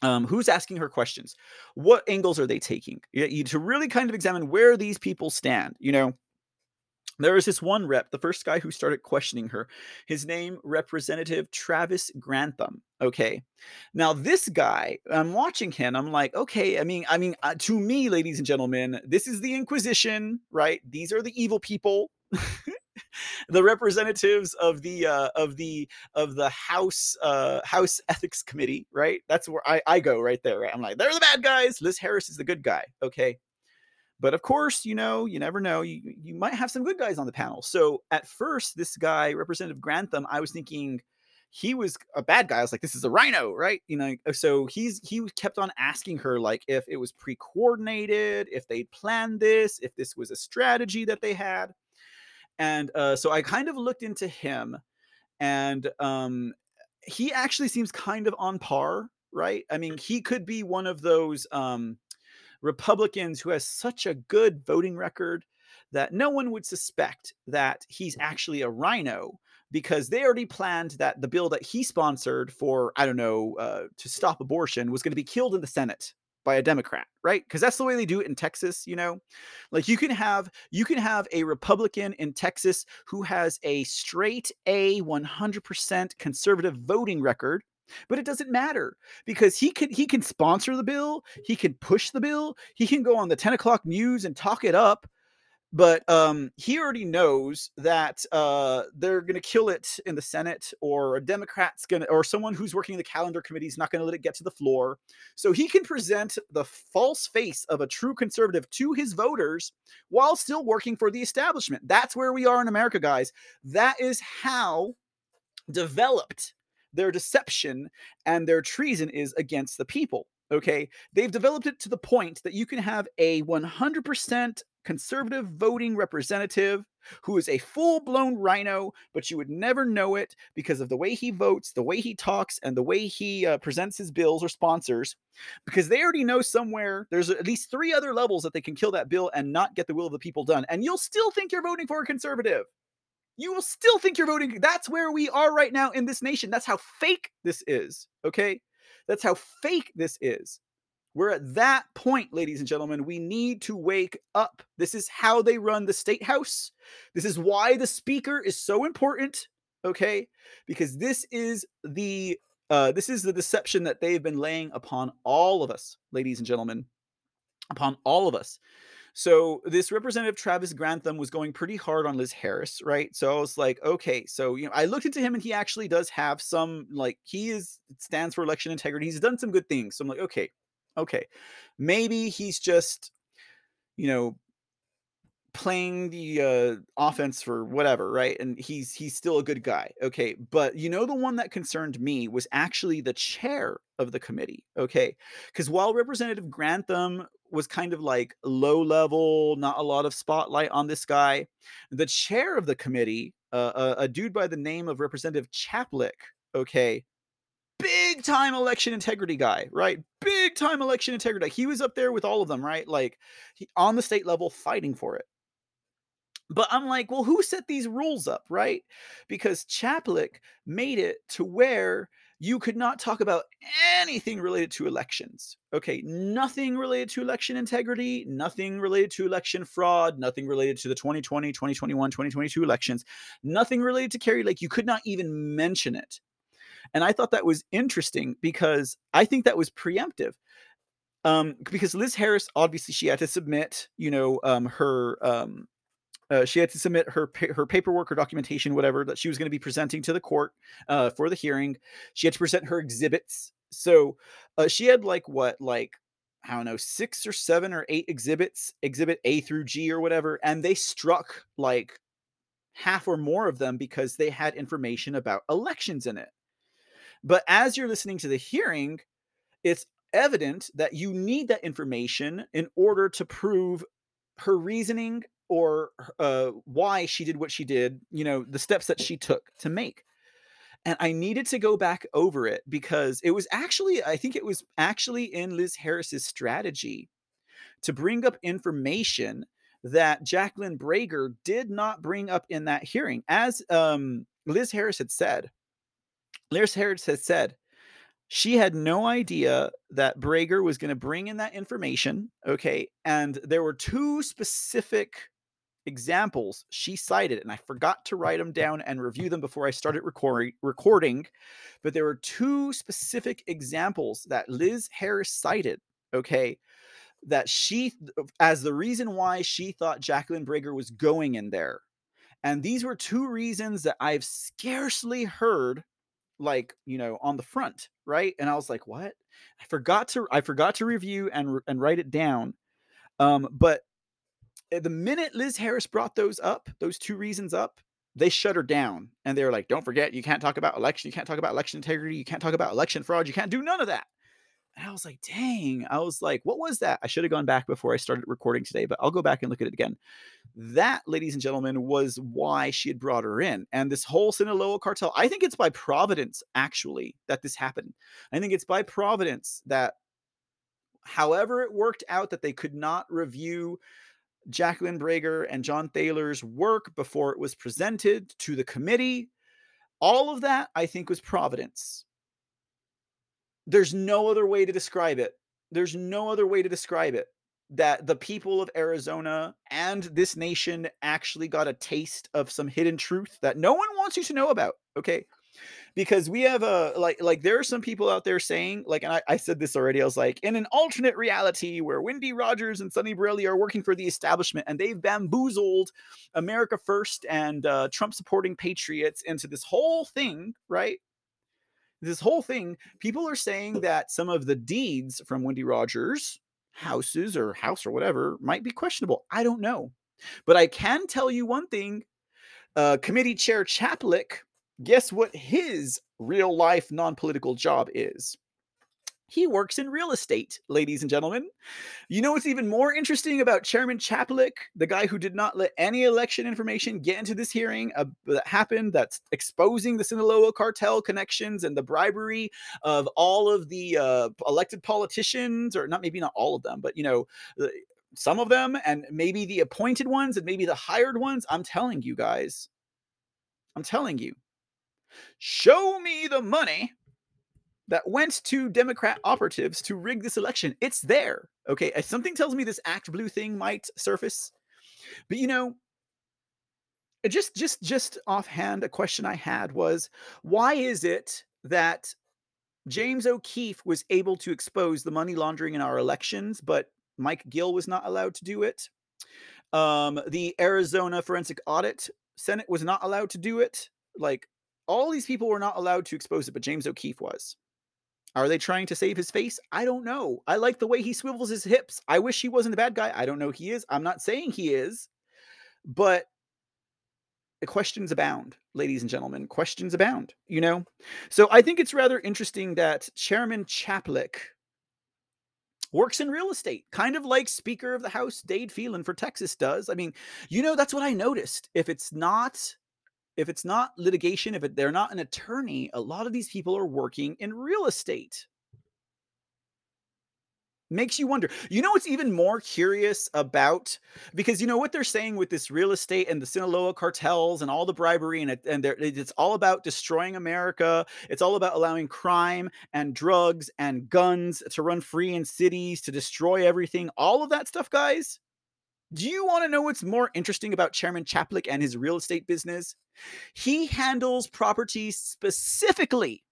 Speaker 2: um, who's asking her questions what angles are they taking you, you, to really kind of examine where these people stand you know there was this one rep, the first guy who started questioning her. His name, Representative Travis Grantham. Okay, now this guy, I'm watching him. I'm like, okay. I mean, I mean, uh, to me, ladies and gentlemen, this is the Inquisition, right? These are the evil people. the representatives of the uh, of the of the House uh, House Ethics Committee, right? That's where I, I go right there. Right? I'm like, they're the bad guys. Liz Harris is the good guy. Okay, but of course, you know, you never know. You you might have some good guys on the panel. So at first, this guy, Representative Grantham, I was thinking he was a bad guy. I was like, this is a rhino, right? You know, so he's he kept on asking her like if it was pre-coordinated, if they'd planned this, if this was a strategy that they had. And uh, so I kind of looked into him, and um, he actually seems kind of on par, right? I mean, he could be one of those um, Republicans who has such a good voting record that no one would suspect that he's actually a rhino because they already planned that the bill that he sponsored for, I don't know, uh, to stop abortion was going to be killed in the Senate by a democrat right? Because that's the way they do it in texas you know? Like you can have you can have a republican in texas who has a straight a 100% conservative voting record but it doesn't matter because he can he can sponsor the bill, he can push the bill, he can go on the 10 o'clock news and talk it up. But um, he already knows that uh, they're going to kill it in the Senate, or a Democrat's going to, or someone who's working in the calendar committee is not going to let it get to the floor. So he can present the false face of a true conservative to his voters while still working for the establishment. That's where we are in America, guys. That is how developed their deception and their treason is against the people. Okay. They've developed it to the point that you can have a 100% conservative voting representative who is a full blown rhino, but you would never know it because of the way he votes, the way he talks, and the way he uh, presents his bills or sponsors. Because they already know somewhere there's at least three other levels that they can kill that bill and not get the will of the people done. And you'll still think you're voting for a conservative you will still think you're voting. That's where we are right now in this nation. That's how fake this is. Okay. That's how fake this is. We're at that point, ladies and gentlemen. We need to wake up. This is how they run the state house. This is why the speaker is so important. Okay. Because this is the uh, this is the deception that they've been laying upon all of us, ladies and gentlemen, upon all of us. So this representative Travis Grantham was going pretty hard on Liz Harris, right? So I was like, okay, so you know, I looked into him and he actually does have some like he is stands for election integrity. He's done some good things. So I'm like, okay, okay, maybe he's just you know playing the uh offense for whatever right and he's he's still a good guy okay but you know the one that concerned me was actually the chair of the committee okay because while representative grantham was kind of like low level, not a lot of spotlight on this guy. The chair of the committee, uh, a, uh, a dude by the name of Representative Chaplik, okay, big time election integrity guy, right? Big time election integrity. Guy. He was up there with all of them, right? Like he, on the state level fighting for it. But I'm like, well, who set these rules up, right? Because Chaplik made it to where you could not talk about anything related to elections. Okay, nothing related to election integrity, nothing related to election fraud, nothing related to the 2020, 2021, 2022 elections, nothing related to Kari Lake. You could not even mention it. And I thought that was interesting because I think that was preemptive. Um, because Liz Harris, obviously, she had to submit, you know, um, her um, uh, she had to submit her her paperwork or documentation, whatever that she was going to be presenting to the court uh, for the hearing. She had to present her exhibits. So uh, she had like what, like I don't know, six or seven or eight exhibits, exhibit A through G or whatever, and they struck like half or more of them because they had information about elections in it. But as you're listening to the hearing, it's evident that you need that information in order to prove her reasoning or uh, why she did what she did, you know, the steps that she took to make. And I needed to go back over it because it was actually, I think it was actually in Liz Harris's strategy to bring up information that Jacqueline Breger did not bring up in that hearing. As um, Liz Harris had said, Liz Harris had said, she had no idea that Breger was going to bring in that information. Okay. And there were two specific examples she cited, and I forgot to write them down and review them before I started recording. Recording, but there were two specific examples that Liz Harris cited. Okay, that she as the reason why she thought Jacqueline Breger was going in there, and these were two reasons that I've scarcely heard, like you know, on the front, right? And I was like, what? I forgot to I forgot to review and and write it down. Um, but Eh, the minute Liz Harris brought those up, those two reasons up, they shut her down and they were like, don't forget, you can't talk about election, you can't talk about election integrity, you can't talk about election fraud, you can't do none of that. And I was like, dang, I was like, what was that? I should have gone back before I started recording today, but I'll go back and look at it again. That, ladies and gentlemen, was why she had brought her in. And this whole Sinaloa cartel, I think it's by providence, actually, that this happened. I think it's by providence that, however, it worked out that they could not review Jacqueline Breger and John Thaler's work before it was presented to the committee. All of that, I think, was providence. There's no other way to describe it. There's no other way to describe it that the people of Arizona and this nation actually got a taste of some hidden truth that no one wants you to know about. Okay. Because we have a like like there are some people out there saying like and I, I said this already I was like in an alternate reality where Wendy Rogers and Sonny Borrelli are working for the establishment and they've bamboozled America First and uh, Trump supporting patriots into this whole thing right this whole thing, people are saying that some of the deeds from Wendy Rogers houses or house or whatever might be questionable. I don't know. But I can tell you one thing uh, Committee Chair Chaplik, guess what his real life non political job is? He works in real estate, ladies and gentlemen. You know what's even more interesting about Chairman Chaplik, the guy who did not let any election information get into this hearing uh, that happened, that's exposing the Sinaloa cartel connections and the bribery of all of the uh, elected politicians, or not maybe not all of them, but you know, some of them, and maybe the appointed ones and maybe the hired ones. I'm telling you guys, I'm telling you, show me the money that went to Democrat operatives to rig this election. It's there. Okay. Something tells me this Act Blue thing might surface. But you know, just just just offhand, a question I had was why is it that James O'Keefe was able to expose the money laundering in our elections, but Mike Gill was not allowed to do it? Um, the Arizona Forensic Audit Senate was not allowed to do it. Like all these people were not allowed to expose it, but James O'Keefe was. Are they trying to save his face? I don't know. I like the way he swivels his hips. I wish he wasn't a bad guy. I don't know he is. I'm not saying he is, but questions abound, ladies and gentlemen. Questions abound, you know? So I think it's rather interesting that Chairman Chaplik works in real estate, kind of like Speaker of the House Dade Phelan for Texas does. I mean, you know, that's what I noticed. If it's not if it's not litigation, if it, they're not an attorney, a lot of these people are working in real estate. Makes you wonder. You know what's even more curious about because you know what they're saying with this real estate and the Sinaloa cartels and all the bribery and it, and it's all about destroying America. It's all about allowing crime and drugs and guns to run free in cities to destroy everything. All of that stuff, guys. Do you want to know what's more interesting about Chairman Chaplik and his real estate business? He handles properties specifically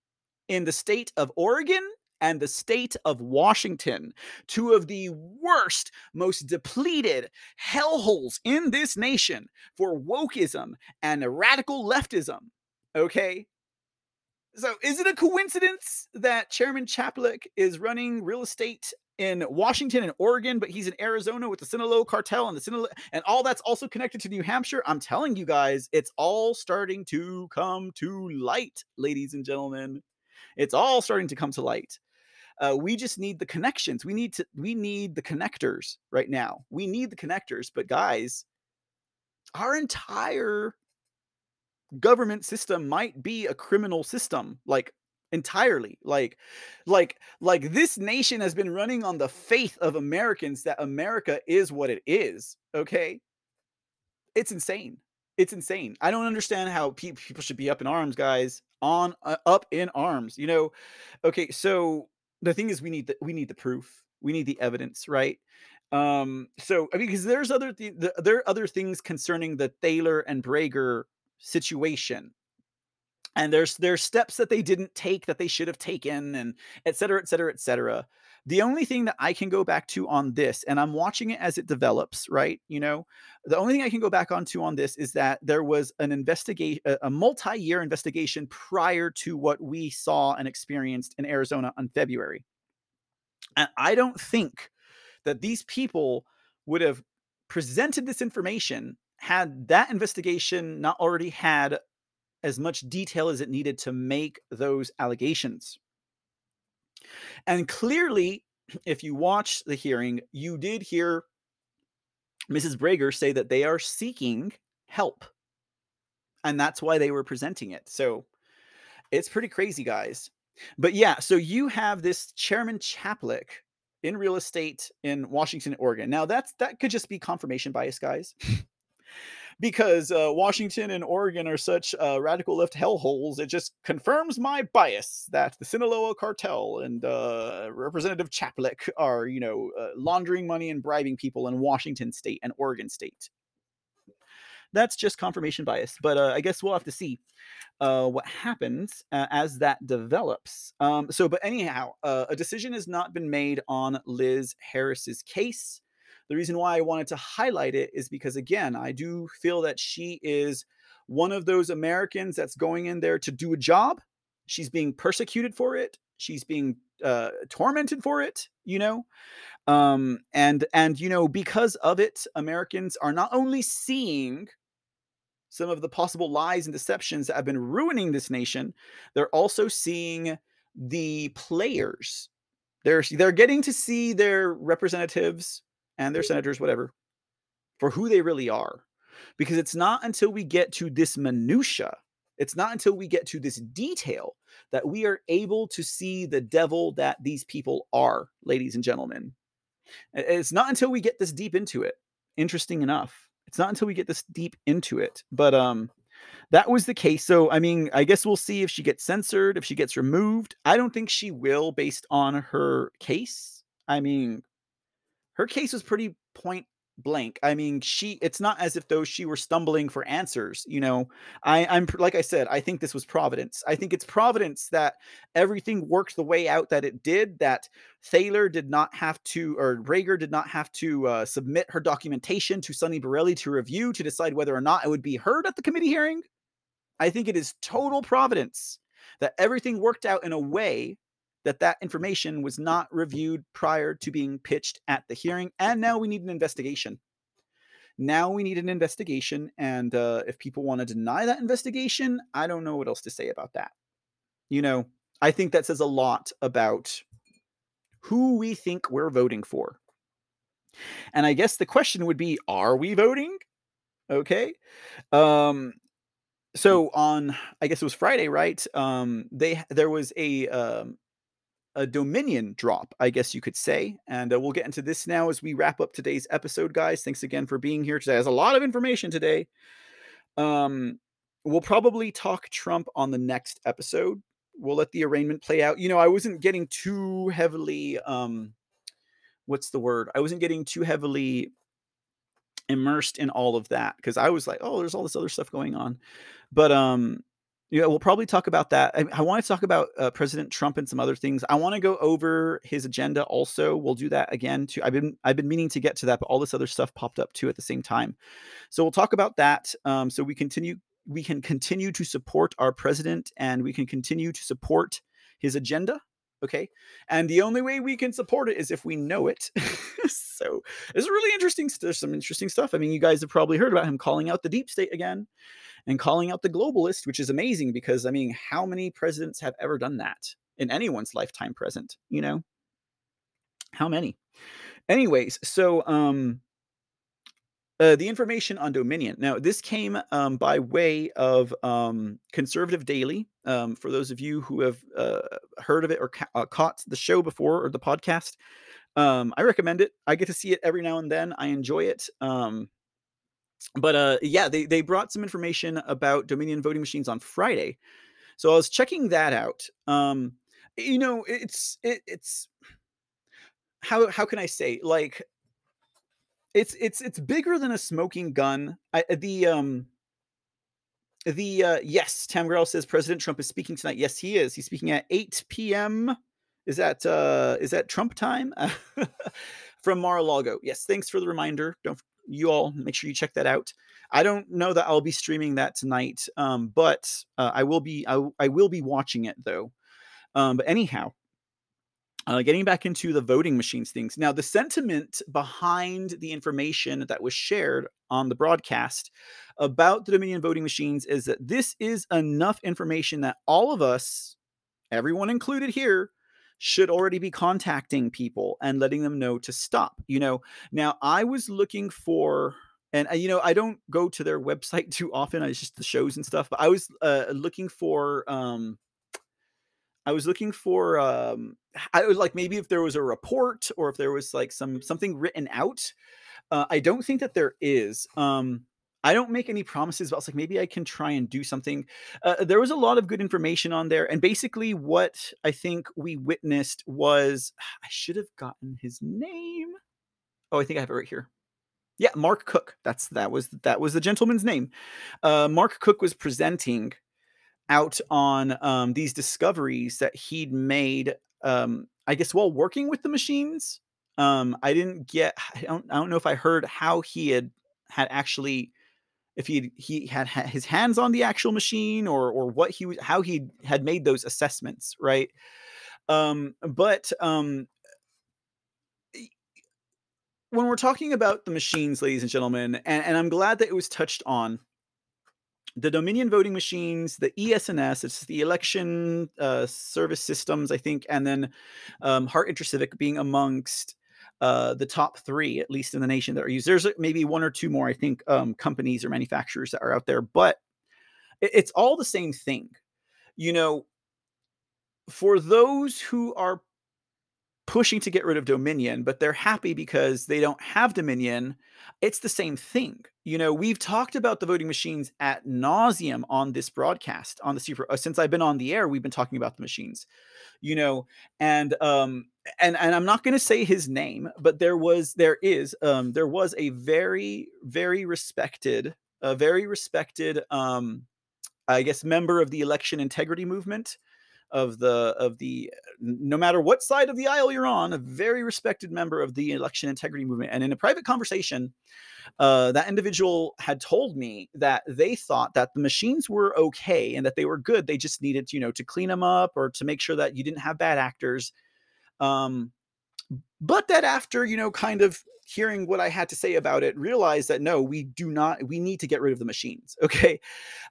Speaker 2: in the state of Oregon and the state of Washington, two of the worst, most depleted hellholes in this nation for wokeism and radical leftism. Okay. So, is it a coincidence that Chairman Chaplik is running real estate in Washington and Oregon, but he's in Arizona with the Sinaloa cartel and the Sinaloa, and all that's also connected to New Hampshire. I'm telling you guys, it's all starting to come to light, ladies and gentlemen. It's all starting to come to light. Uh, we just need the connections. We need to. We need the connectors right now. We need the connectors. But guys, our entire government system might be a criminal system. Like entirely like like like this nation has been running on the faith of americans that america is what it is okay? It's insane. It's insane. I don't understand how pe- people should be up in arms guys on uh, up in arms you know? Okay so the thing is we need the we need the proof. We need the evidence right? Um, so I mean, because there's other th- the, there are other things concerning the Thaler and Breger situation. And there's there's steps that they didn't take that they should have taken, and et cetera, et cetera, et cetera. The only thing that I can go back to on this, and I'm watching it as it develops, right? You know, the only thing I can go back onto on this is that there was an investigation, a, a multi-year investigation prior to what we saw and experienced in Arizona on February. And I don't think that these people would have presented this information had that investigation not already had as much detail as it needed to make those allegations. And clearly, if you watch the hearing, you did hear Mrs. Breger say that they are seeking help. And that's why they were presenting it. So it's pretty crazy, guys. But yeah, so you have this Chairman Chaplik in real estate in Washington, Oregon. Now that's that could just be confirmation bias, guys. Because uh, Washington and Oregon are such uh, radical left hellholes, it just confirms my bias that the Sinaloa cartel and uh, Representative Chaplik are, you know, uh, laundering money and bribing people in Washington State and Oregon State. That's just confirmation bias, but uh, I guess we'll have to see uh, what happens as that develops. Um, so, but anyhow, a decision has not been made on Liz Harris's case. The reason why I wanted to highlight it is because, again, I do feel that she is one of those Americans that's going in there to do a job. She's being persecuted for it. She's being uh, tormented for it. You know, um, and and you know because of it, Americans are not only seeing some of the possible lies and deceptions that have been ruining this nation, they're also seeing the players. They're they're getting to see their representatives and their senators, whatever, for who they really are. Because it's not until we get to this minutia, it's not until we get to this detail that we are able to see the devil that these people are, ladies and gentlemen. It's not until we get this deep into it. Interesting enough. It's not until we get this deep into it. But um that was the case. So I mean, I guess we'll see if she gets censored, if she gets removed. I don't think she will based on her case. I mean, her case was pretty point blank. I mean, she it's not as if though she were stumbling for answers, you know. I I'm like I said, I think this was providence. I think it's providence that everything worked the way out that it did that Thaler did not have to or Rager did not have to uh, submit her documentation to Sonny Borrelli to review to decide whether or not it would be heard at the committee hearing. I think it is total providence that everything worked out in a way that that information was not reviewed prior to being pitched at the hearing and now we need an investigation. Now we need an investigation and uh, if people want to deny that investigation i don't know what else to say about that. You know i think that says a lot about who we think we're voting for. And i guess the question would be are we voting? Okay um so on i guess it was friday right? Um they there was a um a Dominion drop, I guess you could say. And uh, we'll get into this now as we wrap up today's episode, guys. Thanks again for being here today. There's a lot of information today. Um, we'll probably talk Trump on the next episode. We'll let the arraignment play out. You know, I wasn't getting too heavily um what's the word? I wasn't getting too heavily immersed in all of that because I was like, oh, there's all this other stuff going on. But um yeah, we'll probably talk about that. I, I want to talk about uh, President Trump and some other things. I want to go over his agenda also. We'll do that again too. I've been I've been meaning to get to that, but all this other stuff popped up too at the same time. So we'll talk about that. Um, so we continue we can continue to support our president and we can continue to support his agenda. Okay, and the only way we can support it is if we know it. so it's really interesting. There's some interesting stuff. I mean, you guys have probably heard about him calling out the deep state again and calling out the globalist, which is amazing because I mean, how many presidents have ever done that in anyone's lifetime present? You know, how many? Anyways, so um, uh, the information on Dominion. Now, this came um, by way of um, Conservative Daily. Um, for those of you who have uh, heard of it or ca- uh, caught the show before or the podcast, um, I recommend it. I get to see it every now and then. I enjoy it. Um, but uh yeah they they brought some information about dominion voting machines on friday so i was checking that out um you know it's it, it's how how can i say like It's it's it's bigger than a smoking gun. I uh, the, um the, uh yes, Tamgrel says President Trump is speaking tonight. Yes, he is. He's speaking at 8 PM. Is that, uh is that Trump time? From Mar-a-Lago. Yes, thanks for the reminder. Don't you all make sure you check that out. I don't know that I'll be streaming that tonight, um, but, uh, I will be I will be watching it though. Um, but anyhow uh, getting back into the voting machines things. Now, the sentiment behind the information that was shared on the broadcast about the Dominion voting machines is that this is enough information that all of us, everyone included here, should already be contacting people and letting them know to stop. You know, now I was looking for and, uh, you know, I don't go to their website too often, it's just the shows and stuff, but I was, uh, looking for, um I was looking for, um I was like, maybe if there was a report or if there was, like, some something written out. Uh, I don't think that there is. Um, I don't make any promises, but I was like, maybe I can try and do something. Uh, there was a lot of good information on there, and basically what I think we witnessed was I should have gotten his name. Oh, I think I have it right here. Yeah, Mark Cook. That's that was that was the gentleman's name. Uh, Mark Cook was presenting out on, um, these discoveries that he'd made, um, I guess, while working with the machines. Um, I didn't get I don't I don't know if I heard how he had had actually if he'd he had his hands on the actual machine or or what he how he had made those assessments, right? Um, but, um when we're talking about the machines, ladies and gentlemen, and and I'm glad that it was touched on the Dominion voting machines, the ES&S, it's the election, uh, service systems, I think, and then, um, Hart InterCivic being amongst, uh, the top 3, at least in the nation that are used. There's, maybe 1 or 2 more, I think, um, companies or manufacturers that are out there, but it it's all the same thing. You know for those who are pushing to get rid of Dominion, but they're happy because they don't have Dominion, it's the same thing. You know, we've talked about the voting machines at nauseum on this broadcast, on the super uh, since I've been on the air, we've been talking about the machines, you know, and, um, and and I'm not gonna say his name, but there was there is, um, there was a very, very respected a very respected, um, I guess, member of the election integrity movement of the of the no matter what side of the aisle you're on, a very respected member of the election integrity movement, and in a private conversation, uh, that individual had told me that they thought that the machines were okay and that they were good, they just needed, you know, to clean them up or to make sure that you didn't have bad actors. Um, but that after, you know, kind of hearing what I had to say about it, realized that, "No, we do not we need to get rid of the machines," okay?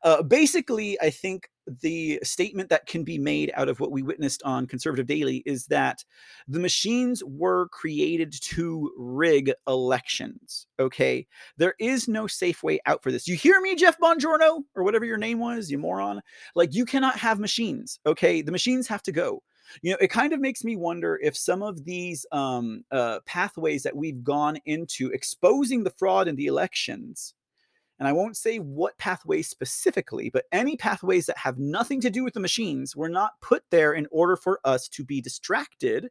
Speaker 2: Uh, basically, I think the statement that can be made out of what we witnessed on Conservative Daily is that the machines were created to rig elections, okay? There is no safe way out for this. You hear me, Jeff Buongiorno, or whatever your name was, you moron? Like, you cannot have machines, okay? The machines have to go. You know, it kind of makes me wonder if some of these, um, uh, pathways that we've gone into exposing the fraud in the elections and I won't say what pathways specifically, but any pathways that have nothing to do with the machines were not put there in order for us to be distracted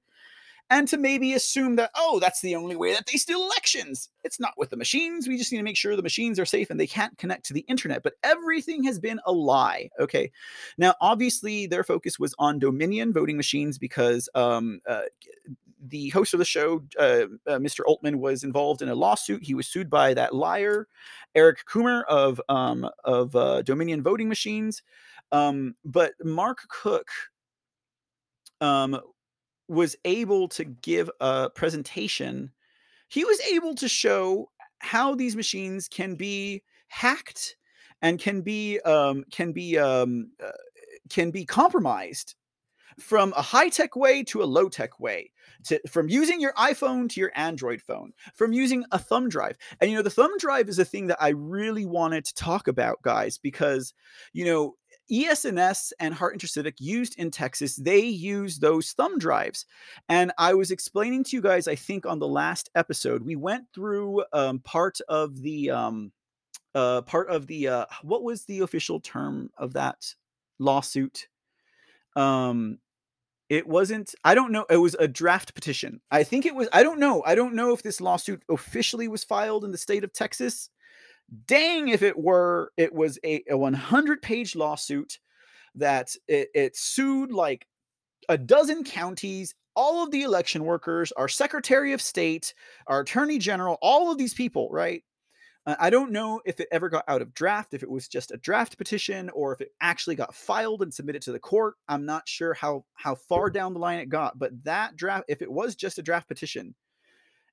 Speaker 2: and to maybe assume that, "Oh, that's the only way that they steal elections. It's not with the machines. We just need to make sure the machines are safe and they can't connect to the internet." But everything has been a lie, okay? Now, obviously, their focus was on Dominion voting machines because, um, uh, the host of the show, uh, uh, Mr. Oltmann, was involved in a lawsuit. He was sued by that liar, Eric Coomer of, um, of, uh, Dominion Voting Machines. Um, but Mark Cook um, was able to give a presentation. He was able to show how these machines can be hacked and can be, um, can be, um, uh, can be compromised from a high-tech way to a low-tech way, to from using your iPhone to your Android phone, from using a thumb drive. And, you know, the thumb drive is a thing that I really wanted to talk about, guys, because, you know, ES&S and Hart InterCivic used in Texas, they use those thumb drives. And I was explaining to you guys, I think on the last episode, we went through, um, part of the, um, uh, part of the, uh what was the official term of that lawsuit? Um It wasn't I don't know, it was a draft petition. I think it was I don't know. I don't know if this lawsuit officially was filed in the state of Texas. Dang if it were, it was a, a 100-page lawsuit that it, it sued like a dozen counties, all of the election workers, our Secretary of State, our Attorney General, all of these people, right? Uh, I don't know if it ever got out of draft, if it was just a draft petition, or if it actually got filed and submitted to the court. I'm not sure how how far down the line it got, but that draft, if it was just a draft petition,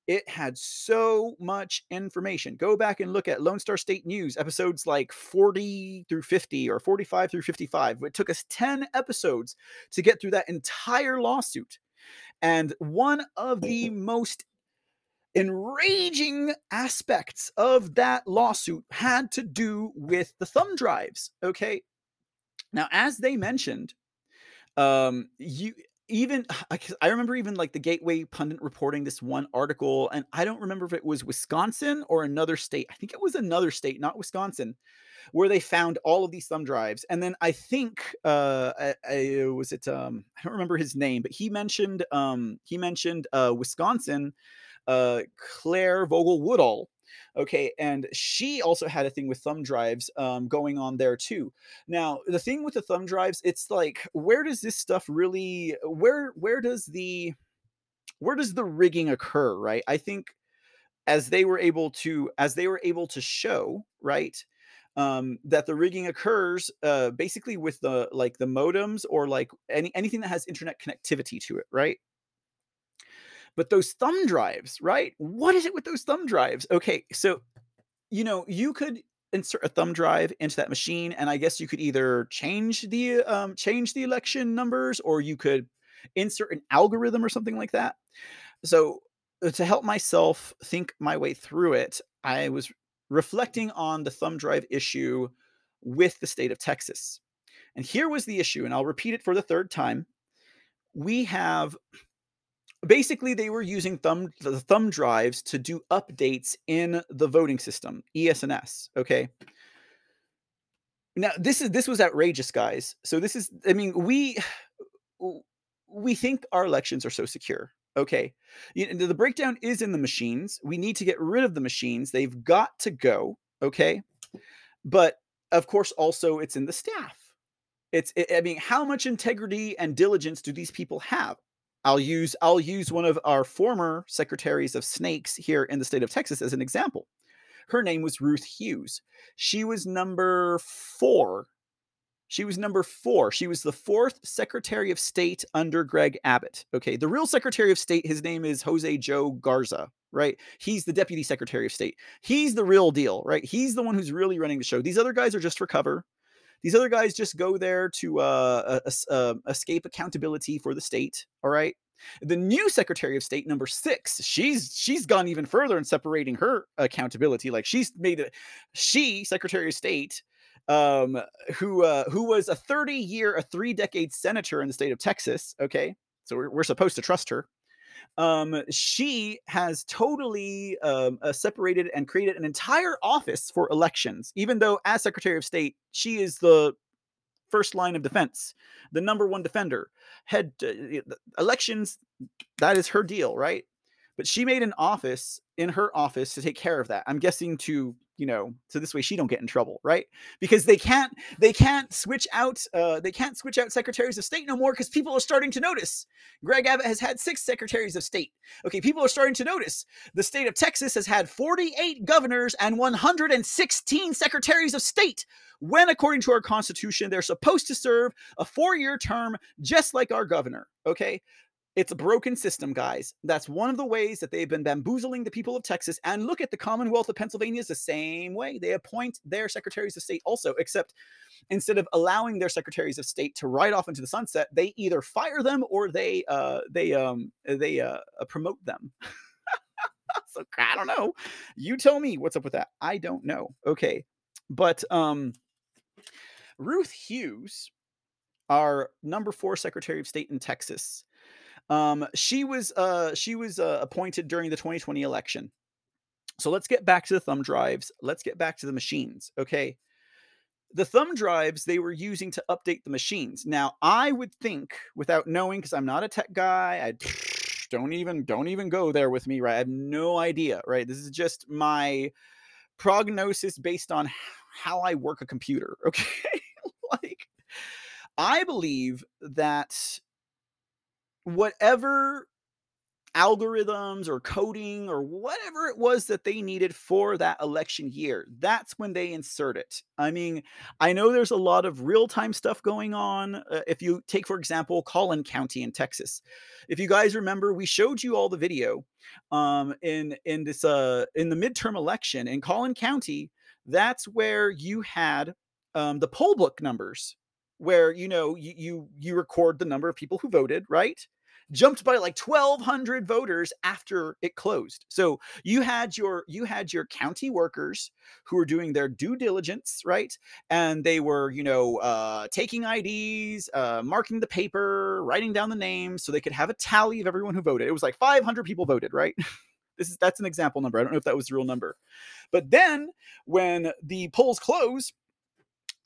Speaker 2: it had so much information. Go back and look at Lone Star State News episodes like 40 through 50 or 45 through 55. It took us 10 episodes to get through that entire lawsuit. And one of the most enraging aspects of that lawsuit had to do with the thumb drives. Okay. Now, as they mentioned, um, you even I remember even like the Gateway pundit reporting this one article, and I don't remember if it was Wisconsin or another state. I think it was another state, not Wisconsin, where they found all of these thumb drives. And then I think uh, I, I, was it um, I don't remember his name, but he mentioned um, he mentioned uh, Wisconsin uh, Claire Vogel Woodall. Okay, and she also had a thing with thumb drives um, going on there too. Now, the thing with the thumb drives, it's like, where does this stuff really? Where where does the where does the rigging occur? Right? I think as they were able to as they were able to show right um, that the rigging occurs uh, basically with the like the modems or like any anything that has internet connectivity to it right but those thumb drives, right? What is it with those thumb drives? Okay, so you know, you could insert a thumb drive into that machine, and I guess you could either change the um, change the election numbers, or you could insert an algorithm or something like that. So uh, to help myself think my way through it, I was reflecting on the thumb drive issue with the state of Texas. And here was the issue, and I'll repeat it for the third time. We have basically they were using thumb the thumb drives to do updates in the voting system ES&S okay? Now this is this was outrageous guys. So this is i mean we we think our elections are so secure okay? You know, the breakdown is in the machines. We need to get rid of the machines. They've got to go okay? But of course also it's in the staff. It's it, i mean how much integrity and diligence do these people have I'll use I'll use one of our former secretaries of snakes here in the state of Texas as an example. Her name was Ruth Hughes. She was number 4. She was number 4. She was the fourth Secretary of State under Greg Abbott. Okay, the real Secretary of State his name is Jose Joe Garza, right? He's the Deputy Secretary of State. He's the real deal, right? He's the one who's really running the show. These other guys are just for cover. These other guys just go there to uh, uh, escape accountability for the state. All right. The new Secretary of State, number six, she's she's gone even further in separating her accountability. Like she's made it. She, Secretary of State, um, who uh, who was a 30 year, a three decade senator in the state of Texas. Okay, so we're, we're supposed to trust her um, she has totally um, uh, separated and created an entire office for elections, even though, as Secretary of State, she is the first line of defense, the number one defender. Head uh, elections, that is her deal, right? But she made an office in her office to take care of that. I'm guessing to you know so this way she don't get in trouble right? Because they can't they can't switch out uh they can't switch out secretaries of state no more because people are starting to notice. Greg abbott has had six secretaries of state. Okay people are starting to notice. The state of texas has had 48 governors and 116 secretaries of state when according to our constitution they're supposed to serve a four-year term just like our governor okay it's a broken system, guys. That's one of the ways that they've been bamboozling the people of Texas. And look at the Commonwealth of Pennsylvania is the same way. They appoint their secretaries of state also, except instead of allowing their secretaries of state to ride off into the sunset, they either fire them or they uh, they um, they uh, uh promote them. so I don't know. You tell me what's up with that. I don't know. Okay, but um, Ruth Hughes, our number four Secretary of State in Texas um, she was uh, she was uh, appointed during the 2020 election. So let's get back to the thumb drives. Let's get back to the machines. Okay. the thumb drives they were using to update the machines. Now, I would think, without knowing, because I'm not a tech guy, I don't even don't even go there with me, right? I have no idea, right? This is just my prognosis based on how I work a computer. Okay, like I believe that whatever algorithms or coding or whatever it was that they needed for that election year. That's when they insert it. I mean, I know there's a lot of real time stuff going on. Uh, if you take, for example, Collin County in Texas, if you guys remember, we showed you all the video um, in in this uh, in the midterm election in Collin County. That's where you had um, the poll book numbers where you know you, you you record the number of people who voted right jumped by like 1200 voters after it closed. So you had your you had your county workers who were doing their due diligence right? And they were you know uh, taking ids uh, marking the paper writing down the names so they could have a tally of everyone who voted. It was like 500 people voted right? This is that's an example number. I don't know if that was the real number. But then when the polls close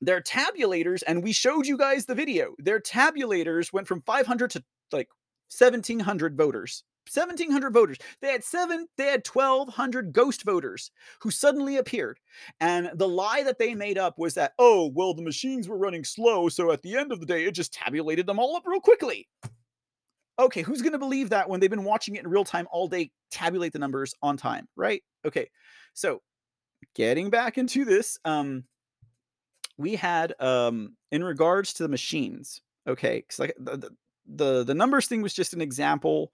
Speaker 2: their tabulators and we showed you guys the video their tabulators went from 500 to like 1700 voters 1700 voters. They had seven they had 1200 ghost voters who suddenly appeared. And the lie that they made up was that oh well the machines were running slow so at the end of the day it just tabulated them all up real quickly. Okay who's going to believe that when they've been watching it in real time all day tabulate the numbers on time right? Okay so getting back into this um we had um in regards to the machines okay because like the, the, the the numbers thing was just an example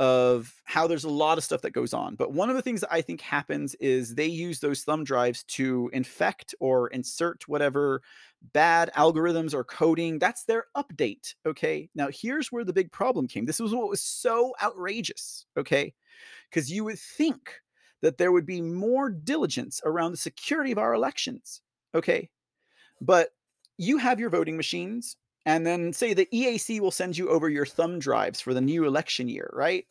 Speaker 2: of how there's a lot of stuff that goes on. But one of the things that I think happens is they use those thumb drives to infect or insert whatever bad algorithms or coding. That's their update. Okay. Now, here's where the big problem came. This was what was so outrageous. Okay. Because you would think that there would be more diligence around the security of our elections. Okay. But you have your voting machines, and then say the EAC will send you over your thumb drives for the new election year, right?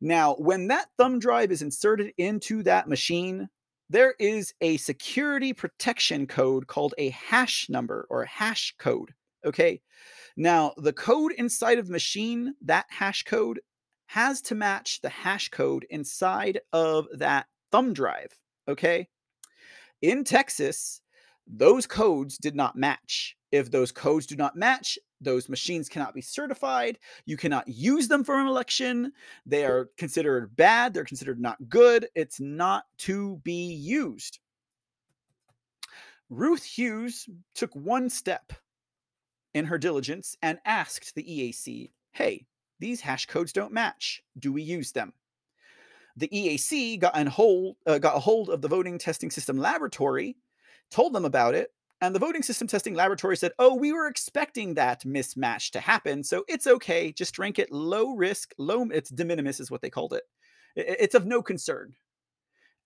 Speaker 2: Now, when that thumb drive is inserted into that machine, there is a security protection code called a hash number or hash code. Okay. Now, the code inside of the machine, that hash code, has to match the hash code inside of that thumb drive. Okay. In Texas, those codes did not match. If those codes do not match, those machines cannot be certified. You cannot use them for an election. They are considered bad. They're considered not good. It's not to be used. Ruth Hughes took one step in her diligence and asked the EAC, hey, these hash codes don't match. Do we use them? The EAC got, hold, uh, got a hold of the voting testing system laboratory told them about it. And the voting system testing laboratory said, oh, we were expecting that mismatch to happen. So it's okay. Just rank it low risk, low, it's de minimis, is what they called it. It's of no concern.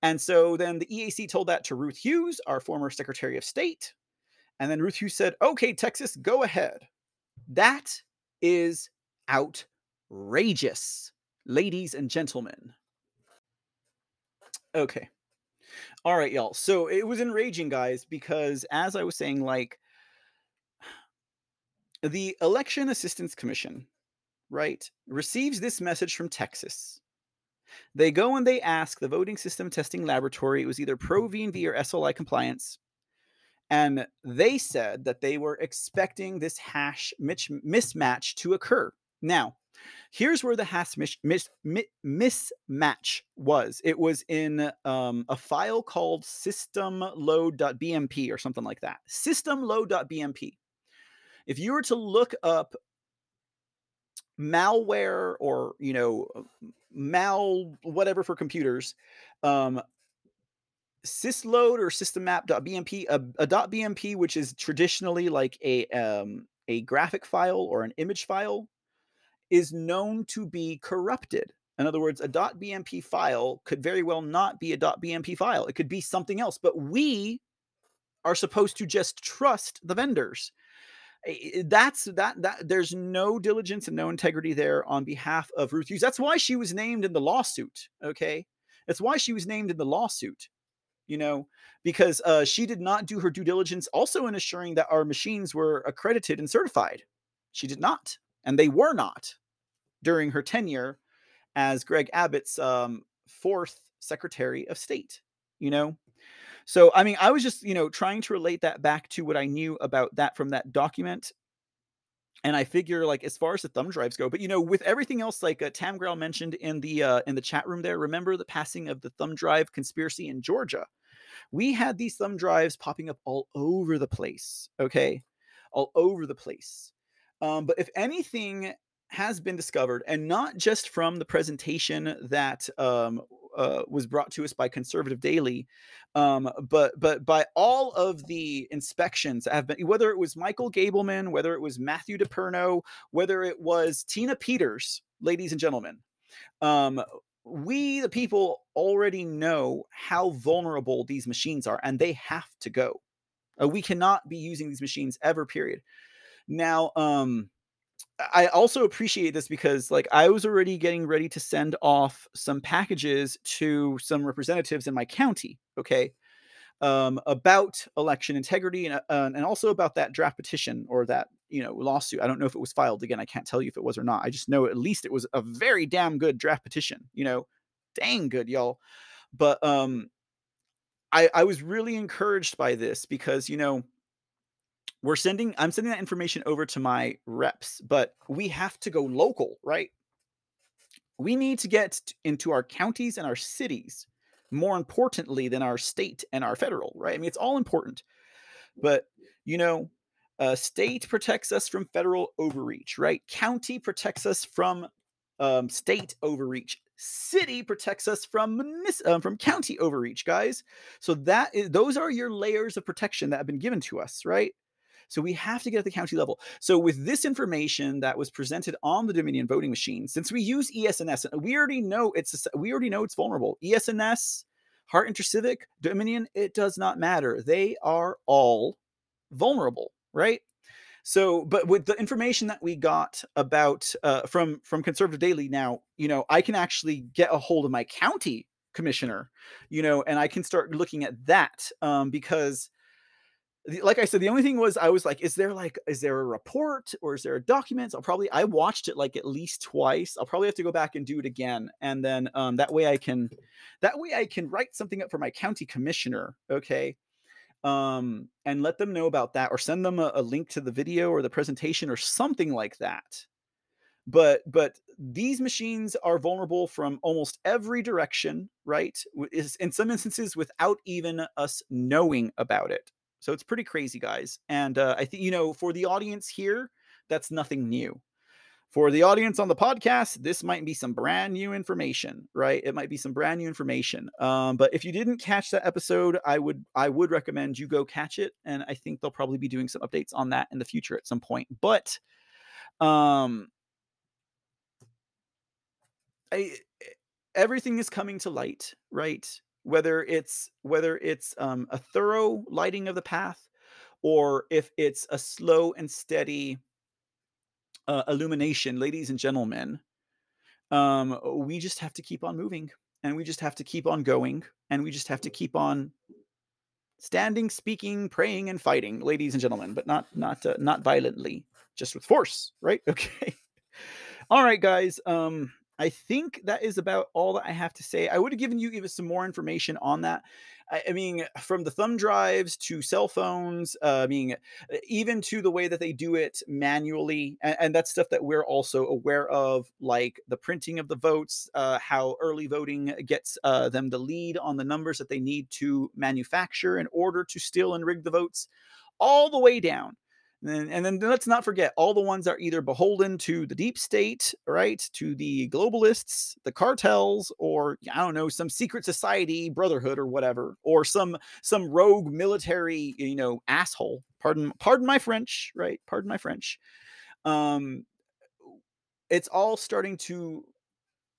Speaker 2: And so then the EAC told that to Ruth Hughes, our former Secretary of State. And then Ruth Hughes said, okay, Texas, go ahead. That is outrageous, ladies and gentlemen. Okay. All right, y'all. So it was enraging, guys, because as I was saying, like the Election Assistance Commission, right, receives this message from Texas. They go and they ask the voting system testing laboratory, it was either Pro V&V or SLI compliance. And they said that they were expecting this hash mismatch to occur. Now, Here's where the hash mis- mis- mismatch was. It was in um, a file called systemload.bmp or something like that. Systemload.bmp. If you were to look up malware or you know mal whatever for computers um sysload or systemmap.bmp a, a .bmp which is traditionally like a um a graphic file or an image file is known to be corrupted. In other words, a .bmp file could very well not be a .bmp file. It could be something else, but we are supposed to just trust the vendors. That's that that there's no diligence and no integrity there on behalf of Ruth Hughes. That's why she was named in the lawsuit, okay? That's why she was named in the lawsuit. you know, because uh, she did not do her due diligence also in assuring that our machines were accredited and certified. She did not, and they were not during her tenure as Greg Abbott's um, fourth Secretary of State, you know. So, I mean, I was just, you know, trying to relate that back to what I knew about that from that document and I figure like as far as the thumb drives go, but you know, with everything else, like uh, Tam Grell mentioned in the uh, in the chat room there, remember the passing of the thumb drive conspiracy in Georgia? We had these thumb drives popping up all over the place. Okay, all over the place. Um, but if anything has been discovered, and not just from the presentation that um, uh, was brought to us by Conservative Daily, um, but but by all of the inspections that have been, whether it was Michael Gableman, whether it was Matthew DePerno, whether it was Tina Peters, ladies and gentlemen, um, we the people already know how vulnerable these machines are, and they have to go. Uh, we cannot be using these machines ever. Period. Now, um, I also appreciate this because like I was already getting ready to send off some packages to some representatives in my county, okay? Um, about election integrity and uh, and also about that draft petition or that you know lawsuit. I don't know if it was filed again. I can't tell you if it was or not. I just know at least it was a very damn good draft petition. You know, dang good, y'all. But um, I I was really encouraged by this because you know we're sending i'm sending that information over to my reps but we have to go local right? We need to get into our counties and our cities more importantly than our state and our federal right? I mean it's all important but you know uh, state protects us from federal overreach right? County protects us from um, state overreach. City protects us from um, from county overreach guys. So that is those are your layers of protection that have been given to us right so we have to get at the county level. So with this information that was presented on the Dominion voting machine, since we use ES&S, we already know it's we already know it's vulnerable. ES&S, Hart InterCivic, Dominion, it does not matter. They are all vulnerable, right? So, but with the information that we got about uh, from from Conservative Daily, now you know I can actually get a hold of my county commissioner, you know, and I can start looking at that um, because like I said, the only thing was I was like, is there like, is there a report or is there a document? I'll probably I watched it like at least twice. I'll probably have to go back and do it again, and then um, that way I can, that way I can write something up for my county commissioner. Okay, um, and let them know about that, or send them a, a link to the video or the presentation or something like that. But but these machines are vulnerable from almost every direction, right? Is in some instances without even us knowing about it. So it's pretty crazy, guys. And uh, I think, you know, for the audience here, that's nothing new. For the audience on the podcast, this might be some brand new information, right? It might be some brand new information. Um, but if you didn't catch that episode, I would I would recommend you go catch it, and I think they'll probably be doing some updates on that in the future at some point. But um, I, everything is coming to light, right? Whether it's whether it's um, a thorough lighting of the path or if it's a slow and steady uh, illumination ladies and gentlemen um, we just have to keep on moving and we just have to keep on going and we just have to keep on standing speaking praying and fighting ladies and gentlemen but not not uh, not violently just with force right? Okay. All right guys um I think that is about all that I have to say. I would have given you even some more information on that. I, I mean, from the thumb drives to cell phones, uh, I mean, even to the way that they do it manually, and, and that's stuff that we're also aware of, like the printing of the votes, uh, how early voting gets uh, them the lead on the numbers that they need to manufacture in order to steal and rig the votes, all the way down and then, and then let's not forget all the ones are either beholden to the deep state, right? To the globalists, the cartels, or I don't know, some secret society brotherhood or whatever, or some some rogue military, you know, asshole. Pardon, pardon my French, right? Pardon my French. Um, it's all starting to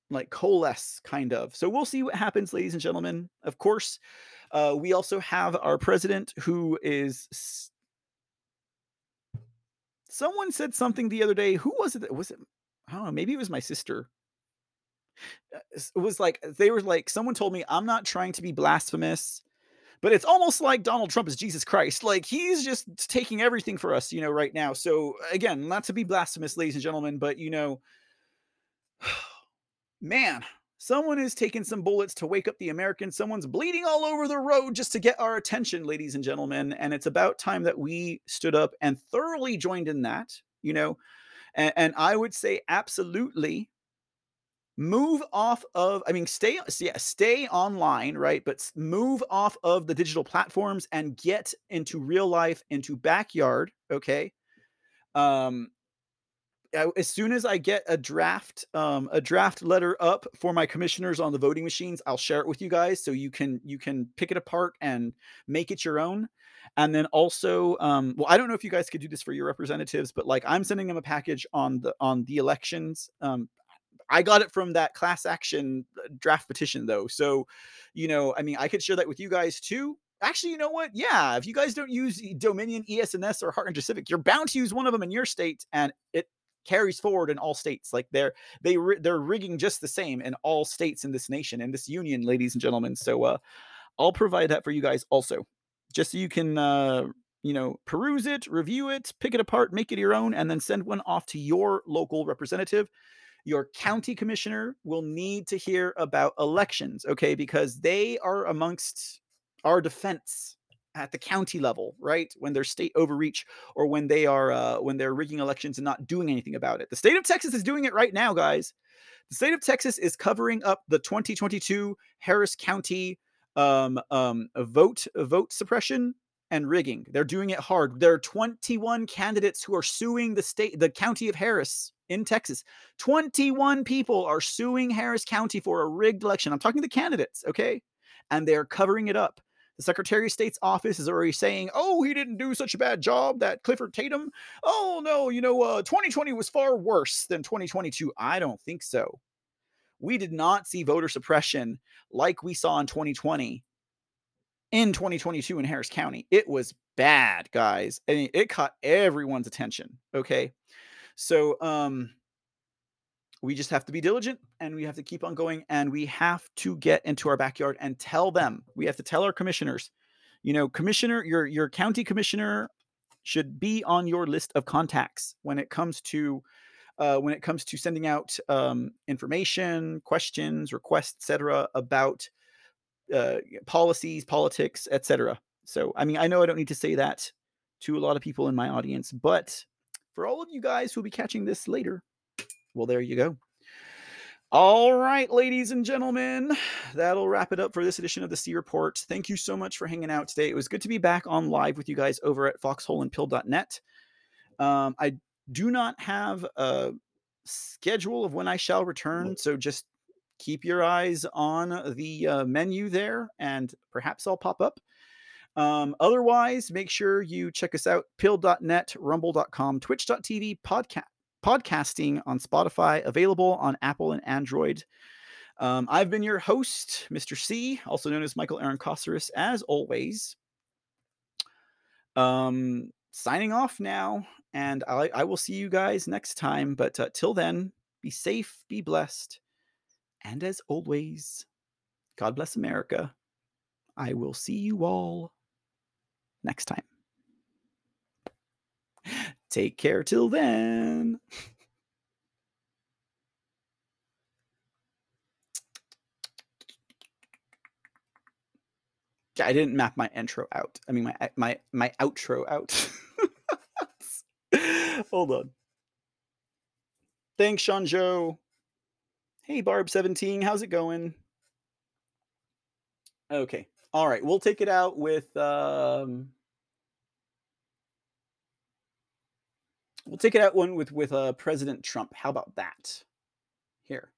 Speaker 2: like coalesce, kind of. So we'll see what happens, ladies and gentlemen. Of course, uh, we also have our president who is someone said something the other day. Who was it? That, Was it? I don't know. Maybe it was my sister. Uh, it was like they were like someone told me I'm not trying to be blasphemous, but it's almost like Donald Trump is Jesus Christ. Like he's just taking everything for us, you know, right now. So again, not to be blasphemous, ladies and gentlemen, but you know, man, someone is taking some bullets to wake up the Americans. Someone's bleeding all over the road just to get our attention, ladies and gentlemen. And it's about time that we stood up and thoroughly joined in that, you know. And, and I would say absolutely move off of i mean stay yeah stay online right but move off of the digital platforms and get into real life into backyard okay um as soon as i get a draft um a draft letter up for my commissioners on the voting machines i'll share it with you guys so you can you can pick it apart and make it your own and then also um well i don't know if you guys could do this for your representatives but like i'm sending them a package on the on the elections um I got it from that class action uh, draft petition though. So, you know, I mean, I could share that with you guys too. Actually, you know what? Yeah, if you guys don't use Dominion, ES&S, or Hart InterCivic, you're bound to use one of them in your state, and it carries forward in all states. Like they're they they're rigging just the same in all states in this nation in this union, ladies and gentlemen. So, uh, I'll provide that for you guys also, just so you can uh, you know peruse it, review it, pick it apart, make it your own, and then send one off to your local representative your county commissioner will need to hear about elections, okay? Because they are amongst our defense at the county level, right? When there's state overreach or when they are uh, when they're rigging elections and not doing anything about it. The state of Texas is doing it right now, guys. The state of Texas is covering up the 2022 Harris County um, um, vote vote suppression and rigging. They're doing it hard. There are 21 candidates who are suing the state, the county of Harris in Texas. 21 people are suing Harris County for a rigged election. I'm talking to the candidates, okay? And they're covering it up. The Secretary of State's office is already saying, oh, he didn't do such a bad job, that Clifford Tatum. Oh, no, you know, uh, 2020 was far worse than 2022. I don't think so. We did not see voter suppression like we saw in 2020 in 2022 in Harris County. It was bad, guys. Mean, it caught everyone's attention. Okay. So um we just have to be diligent and we have to keep on going and we have to get into our backyard and tell them. We have to tell our commissioners. You know, commissioner, your your county commissioner should be on your list of contacts when it comes to uh, when it comes to sending out um, information, questions, requests, etc., about uh, policies, politics, etc. So, I mean, I know I don't need to say that to a lot of people in my audience, but for all of you guys who'll be catching this later, well, there you go. All right, ladies and gentlemen, that'll wrap it up for this edition of the C Report. Thank you so much for hanging out today. It was good to be back on live with you guys over at foxholeandpill.net. Um, I do not have a schedule of when I shall return, so just keep your eyes on the uh, menu there, and perhaps I'll pop up. Um, otherwise, make sure you check us out pilled.net, rumble.com, twitch.tv, podcast, podcasting on Spotify, available on Apple and Android. Um, I've been your host, Mr. C, also known as Michael Aaron Kosaris, as always. Um, signing off now, and I, I will see you guys next time. But uh, till then, be safe, be blessed, and as always, God bless America. I will see you all next time. Take care till then. I didn't map my intro out. I mean my my my outro out. Hold on. Thanks, Sean Joe. Hey, Barb17, how's it going? Okay. All right, we'll take it out with um we'll take it out one with with uh President Trump. How about that? Here.